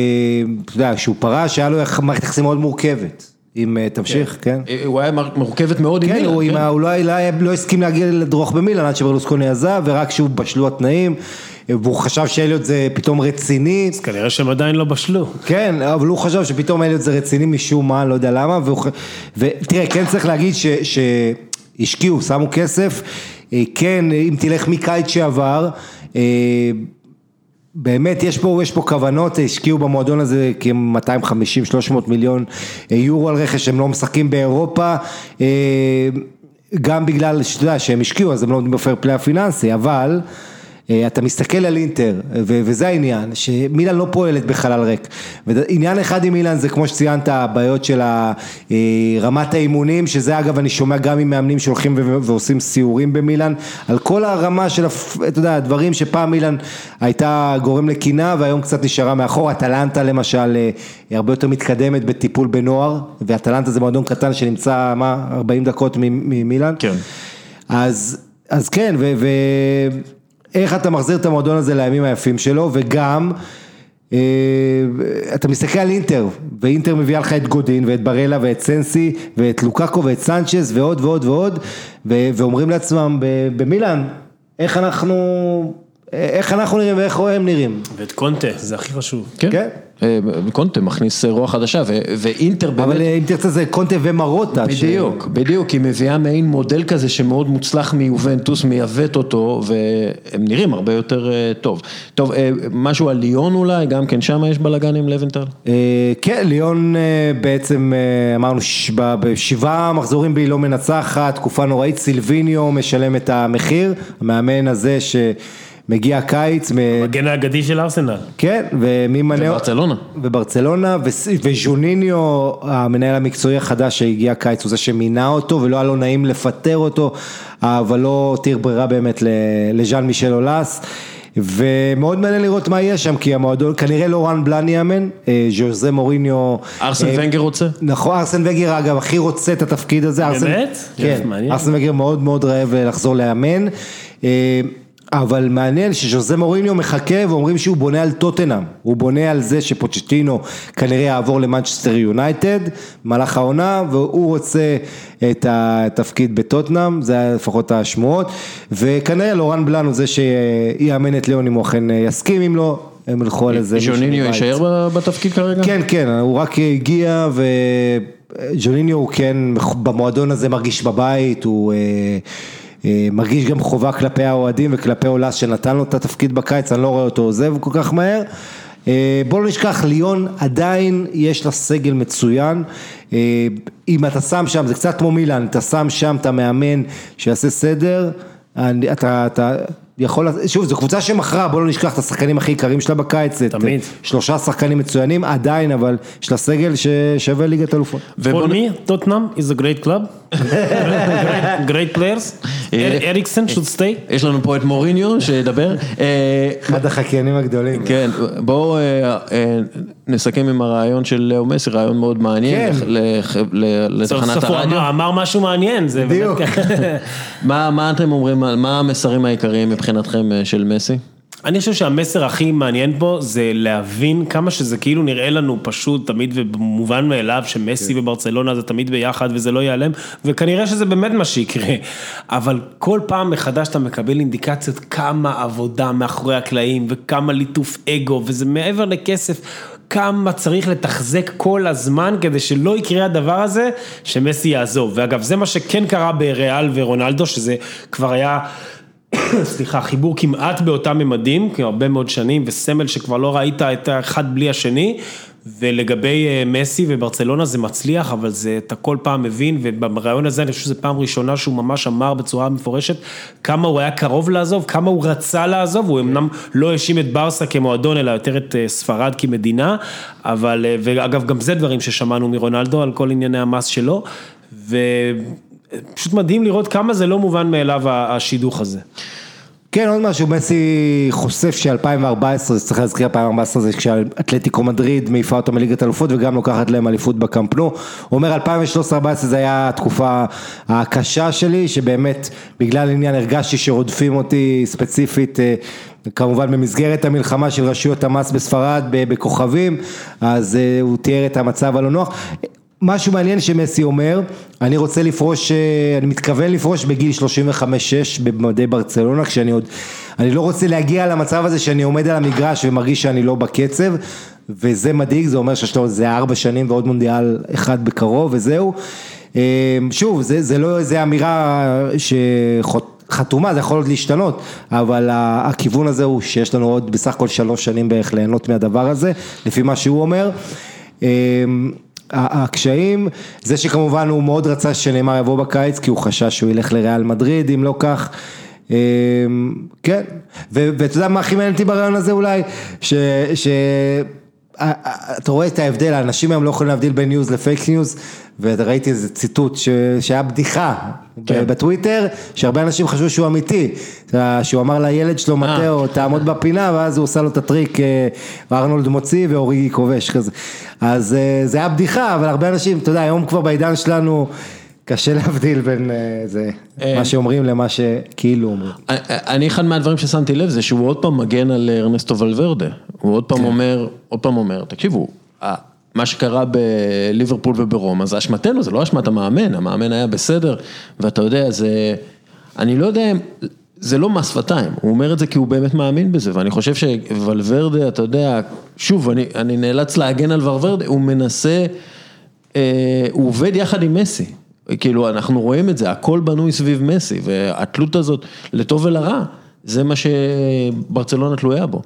B: יודע, שהוא פרש, היה לו מערכת יחסים מאוד מורכבת. אם אה, תמשיך, כן.
A: כן. הוא היה מורכבת מאוד עם
B: כן,
A: מילן.
B: כן, הוא לא, לא, לא הסכים להגיע לדרוך במילן עד שברלוסקוני עזב, ורק כשהוא בשלו התנאים. והוא חשב שאליוט זה פתאום רציני.
C: אז כנראה שהם עדיין לא בשלו.
B: כן, אבל הוא חשב שפתאום אליוט זה רציני משום מה, לא יודע למה, ותראה, כן צריך להגיד שהשקיעו, שמו כסף, אה, כן, אם תלך מקיץ שעבר, אה, באמת יש פה, יש פה כוונות, השקיעו במועדון הזה כ-250-300 מיליון אה, יורו על רכש, הם לא משחקים באירופה, גם בגלל שאתה יודע שהם השקיעו אז הם לא עומדים בפייר פליי הפיננסי, אבל אתה מסתכל על אינטר, וזה העניין, שמילן לא פועלת בחלל ריק. ועניין אחד עם מילן זה כמו שציינת, הבעיות של אה, רמת האימונים, שזה אגב אני שומע גם ממאמנים שהולכים ועושים סיורים במילן, על כל הרמה של, אתה יודע, הדברים שפעם מילן הייתה גורם לקינה והיום קצת נשארה מאחור, אטלנטה למשל אה, היא הרבה יותר מתקדמת בטיפול בנוער, ואטלנטה זה מועדון קטן שנמצא, מה, 40 דקות ממילן.
A: כן.
B: אז, אז כן, ו... ו איך אתה מחזיר את המועדון הזה לימים היפים שלו, וגם, אה, אתה מסתכל על אינטר, ואינטר מביאה לך את גודין, ואת ברלה, ואת סנסי, ואת לוקאקו, ואת סנצ'ס, ועוד ועוד ועוד, ואומרים לעצמם במילאן, איך אנחנו... איך אנחנו נראים ואיך הם נראים.
C: ואת קונטה, זה הכי חשוב.
A: כן. כן. אה, קונטה מכניס רוח חדשה, ואינטר באמת...
B: אבל אם תרצה זה קונטה ומרוטה.
A: בדיוק, בדיוק, היא מביאה מעין מודל כזה שמאוד מוצלח מיובנטוס, מייבאת אותו, והם נראים הרבה יותר אה, טוב. טוב, אה, משהו על ליון אולי, גם כן שם יש בלאגן עם לוינטל?
B: כן, ליון בעצם, אמרנו, בשבעה מחזורים בי לא מנצחת, תקופה נוראית, סילביניו משלם את המחיר, המאמן הזה ש... מגיע קיץ.
C: המגן האגדי של ארסנל.
B: כן, ומי מנה...
A: וברצלונה.
B: וברצלונה, וז'וניניו, המנהל המקצועי החדש שהגיע קיץ, הוא זה שמינה אותו, ולא היה לו נעים לפטר אותו, אבל לא הותיר ברירה באמת לז'אן מישל אולס. ומאוד מעניין לראות מה יהיה שם, כי המועדון, כנראה לורן בלאן יאמן, אה, ז'וזה מוריניו.
A: ארסן אה, ונגר רוצה?
B: נכון, ארסן ונגר אגב הכי רוצה את התפקיד הזה.
C: באמת?
B: כן, ארסן ונגר מאוד מאוד רעב לחזור לאמן. אה, אבל מעניין שז'וזה מוריניו מחכה ואומרים שהוא בונה על טוטנאם, הוא בונה על זה שפוצ'טינו כנראה יעבור למנצ'סטר יונייטד במהלך העונה והוא רוצה את התפקיד בטוטנאם, זה היה לפחות השמועות. וכנראה לורן בלאן הוא זה שיאמן את ליאון אם הוא אכן יסכים אם לא, הם ילכו על איזה...
A: ז'וניניו יישאר בתפקיד כרגע?
B: כן, כן, הוא רק הגיע ו... ג'וניניו הוא כן במועדון הזה מרגיש בבית, הוא אה, אה, מרגיש גם חובה כלפי האוהדים וכלפי אולס שנתן לו את התפקיד בקיץ, אני לא רואה אותו עוזב כל כך מהר. אה, בוא לא נשכח, ליון עדיין יש לה סגל מצוין, אה, אם אתה שם שם, זה קצת כמו מילאן, אתה שם שם את המאמן שיעשה סדר, אני- אתה, אתה יכול, שוב, זו קבוצה שמכרה, בוא לא נשכח את השחקנים הכי יקרים שלה בקיץ, את-
C: תמיד.
B: שלושה שחקנים מצוינים, עדיין, אבל יש לה סגל ששווה ליגת אלופות.
A: ובוא
C: For
A: נ-
C: me, Tottenham is a great club. Great, (laughs) great players. אריקסן should stay.
A: יש לנו פה את מוריניו שידבר. אה,
B: אחד החקיינים הגדולים.
A: כן, בואו אה, אה, נסכם עם הרעיון של לאו מסי, רעיון מאוד מעניין
B: כן.
A: לתחנת הרדיו.
C: אמר- משהו מעניין.
B: בדיוק. (laughs)
A: מה אתם אומרים, מה המסרים העיקריים מבחינתכם של מסי?
C: אני חושב שהמסר הכי מעניין פה זה להבין כמה שזה כאילו נראה לנו פשוט תמיד ומובן מאליו שמסי
B: כן.
C: וברצלונה זה תמיד ביחד וזה לא ייעלם וכנראה שזה באמת מה שיקרה אבל כל פעם מחדש אתה מקבל אינדיקציות כמה עבודה מאחורי הקלעים וכמה ליטוף אגו וזה מעבר לכסף. כמה צריך לתחזק כל הזמן כדי שלא יקרה הדבר הזה שמסי יעזוב ואגב זה מה שכן קרה בריאל ורונלדו שזה כבר היה (coughs) סליחה, חיבור כמעט באותם ממדים, הרבה מאוד שנים, וסמל שכבר לא ראית את האחד בלי השני, ולגבי אה, מסי וברצלונה זה מצליח, אבל זה, אתה כל פעם מבין, וברעיון הזה אני חושב שזו פעם ראשונה שהוא ממש אמר בצורה מפורשת, כמה הוא היה קרוב לעזוב, כמה הוא רצה לעזוב, הוא אמנם לא האשים את ברסה כמועדון, אלא יותר את אה, ספרד כמדינה, אבל, אה, ואגב, גם זה דברים ששמענו מרונלדו על כל ענייני המס שלו, ופשוט מדהים לראות כמה זה לא מובן מאליו השידוך הזה.
B: כן, עוד משהו, מסי חושף ש-2014, צריך להזכיר 2014 זה כשאתלטיקו מדריד מעיפה אותם מליגת אלופות וגם לוקחת להם אליפות בקמפנו. הוא אומר 2013-2014 זה היה התקופה הקשה שלי, שבאמת בגלל עניין הרגשתי שרודפים אותי ספציפית. אה, כמובן במסגרת המלחמה של רשויות המס בספרד בכוכבים, אז אה, הוא תיאר את המצב הלא נוח. משהו מעניין שמסי אומר, אני רוצה לפרוש, אה, אני מתכוון לפרוש בגיל 35-6 במדי ברצלונה, כשאני עוד, אני לא רוצה להגיע למצב הזה שאני עומד על המגרש ומרגיש שאני לא בקצב, וזה מדאיג, זה אומר שיש לו איזה ארבע שנים ועוד מונדיאל אחד בקרוב וזהו. אה, שוב, זה, זה לא איזה אמירה שחתומה, זה יכול עוד להשתנות, אבל הכיוון הזה הוא שיש לנו עוד בסך הכל שלוש שנים בערך ליהנות מהדבר הזה, לפי מה שהוא אומר. הקשיים, זה שכמובן הוא מאוד רצה שנאמר יבוא בקיץ, כי הוא חשש שהוא ילך לריאל מדריד, אם לא כך. אה, כן, ואתה יודע מה הכי מעניין אותי ברעיון הזה אולי? ש... ש... אה, אה, אתה רואה את ההבדל, האנשים היום לא יכולים להבדיל בין news ל fake news, וראיתי איזה ציטוט ש... שהיה בדיחה
A: כן.
B: בטוויטר, שהרבה אנשים חשבו שהוא אמיתי, שהוא אמר לילד שלו מתאו, תעמוד בפינה, ואז הוא עושה לו את הטריק, אה, ארנולד מוציא ואוריגי כובש כזה, אז אה, זה היה בדיחה, אבל הרבה אנשים, אתה יודע, היום כבר בעידן שלנו, קשה להבדיל בין אה, זה, מה שאומרים למה שכאילו אומרים.
A: אני אחד מהדברים ששמתי לב זה שהוא עוד פעם מגן על ארנסטו ולוורדה, הוא עוד פעם אומר, עוד פעם אומר, תקשיבו, מה שקרה בליברפול וברומא זה אשמתנו, זה לא אשמת המאמן, המאמן היה בסדר, ואתה יודע, זה, אני לא יודע, אם- זה לא מס שפתיים, הוא אומר את זה כי הוא באמת מאמין בזה, ואני חושב שוולוורדה, אתה יודע, שוב, אני, אני נאלץ להגן על ולוורדה, הוא מנסה, אה, הוא עובד יחד עם מסי. כאילו, אנחנו רואים את זה, הכל בנוי סביב מסי, והתלות הזאת, לטוב ולרע, זה מה שברצלונה תלויה בו.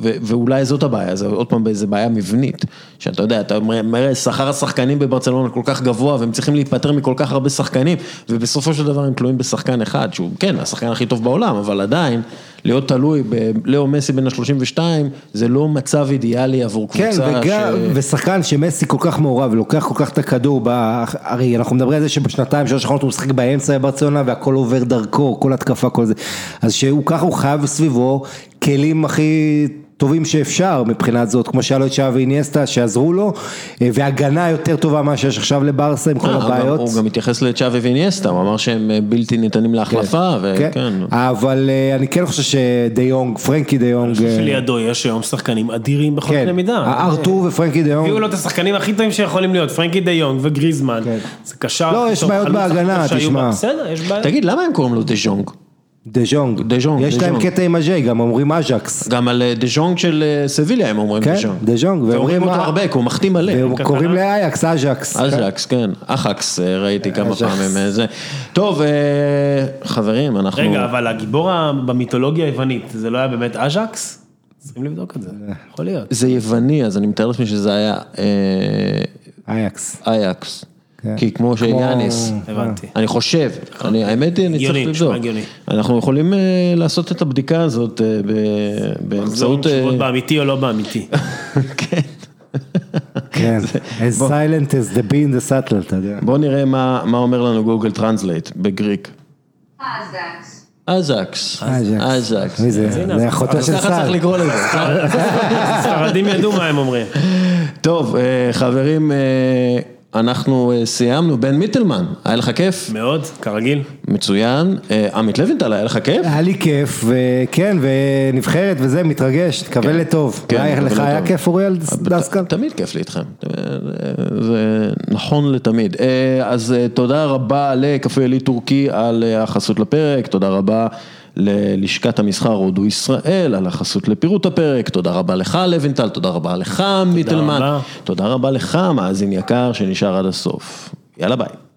A: ואולי זאת הבעיה, זה עוד פעם באיזה בעיה מבנית, שאתה יודע, אתה אומר, שכר השחקנים בברצלונה כל כך גבוה, והם צריכים להיפטר מכל כך הרבה שחקנים, ובסופו של דבר הם תלויים בשחקן אחד, שהוא כן, השחקן הכי טוב בעולם, אבל עדיין, להיות תלוי בלאו מסי בן ה-32, זה לא מצב אידיאלי עבור
B: כן,
A: קבוצה
B: וגם,
A: ש...
B: ושחקן שמסי כל כך מעורב ולוקח כל כך את הכדור, ב- הרי אנחנו מדברים על זה שבשנתיים שלוש האחרונות הוא משחק באמצע בברצלונה והכל עובר דרכו, כל התקפה, כל זה, אז שהוא ככה הוא חייב סביבו כלים הכי טובים שאפשר מבחינת זאת, כמו שהיה לו את שעה ואיניאסטה שעזרו לו, אה, והגנה יותר טובה ממה שיש עכשיו לברסה עם כל
A: אה,
B: הבעיות.
A: הוא גם התייחס לצ'אבי ואיניאסטה, הוא אמר שהם אה, בלתי ניתנים להחלפה,
B: כן,
A: וכן.
B: אבל אה, אני כן חושב שדי יונג, פרנקי די יונג, אה,
C: שלידו יש היום שחקנים אדירים בכל
B: כן,
C: קנה מידה.
B: ארתור ופרנקי די יונג.
C: הביאו לו את השחקנים הכי טובים שיכולים להיות, פרנקי דה יונג וגריזמן.
B: כן.
C: זה קשר.
B: לא, יש בעיות בהגנה, תשמע.
C: בסדר, יש בעיות.
A: תגיד, למה הם קוראים לו דה?
B: דה ז'ונג.
A: דה ז'ונג,
B: יש להם. קטע עם ה J, גם אומרים אג'קס.
A: גם על אה, דה ז'ונג של אה, סביליה הם אומרים
B: כן,
A: דה ז'ונג.
B: דה ז'ונג.
A: ואומרים אותו הרבה, כי הוא מחתים מלא.
B: והם קוראים לאייקס, אג'קס.
A: אג'קס, כן, אחקס, אה, ראיתי כמה
B: אג'קס.
A: פעמים אה, זה. טוב, חברים, אנחנו...
C: רגע, אבל הגיבור במיתולוגיה היוונית, זה לא היה באמת אז'קס? צריכים לבדוק את זה, יכול להיות.
A: זה יווני, אז אני מתאר לעצמי שזה היה
B: אייקס.
A: אייקס.
B: כן.
A: כי כמו שיאניס. אני חושב, אני, האמת היא, אני צריך לבדוק. אנחנו יכולים אה, לעשות את הבדיקה הזאת אה, ב- באמצעות... אה,
C: באמיתי או לא באמיתי. (laughs)
A: כן.
B: כן. as silent as the b in subtle, אתה יודע.
A: בואו נראה מה מה אומר לנו Google Translate ב Greek.
D: Ajax.
A: אזקס.
B: אג'קס.
A: אזקס.
B: מי זה? זה אחותו של
A: ככה צריך. לקרוא לזה. (laughs)
C: ספרדים ידעו מה הם אומרים.
A: טוב, חברים, אנחנו אה, סיימנו. בן מיטלמן, היה לך כיף?
C: מאוד, כרגיל.
A: מצוין. אה, עמית לוינטל, היה לך כיף?
B: היה לי כיף, וכן, ונבחרת וזה, מתרגש, תקווה לטוב.
A: כן,
B: היה- לך היה. כיף אוריאל דסקל?
A: תמיד כיף לי איתכם, זה נכון לתמיד. אה, אז אה, תודה רבה לקפה עלי טורקי על אה, החסות לפרק, תודה רבה ללשכת המסחר הודו ישראל על החסות לפירוט הפרק, תודה רבה לך לוינטל, תודה רבה לך מיטלמן. תודה רבה לך מאזין יקר שנשאר עד הסוף. יאללה ביי.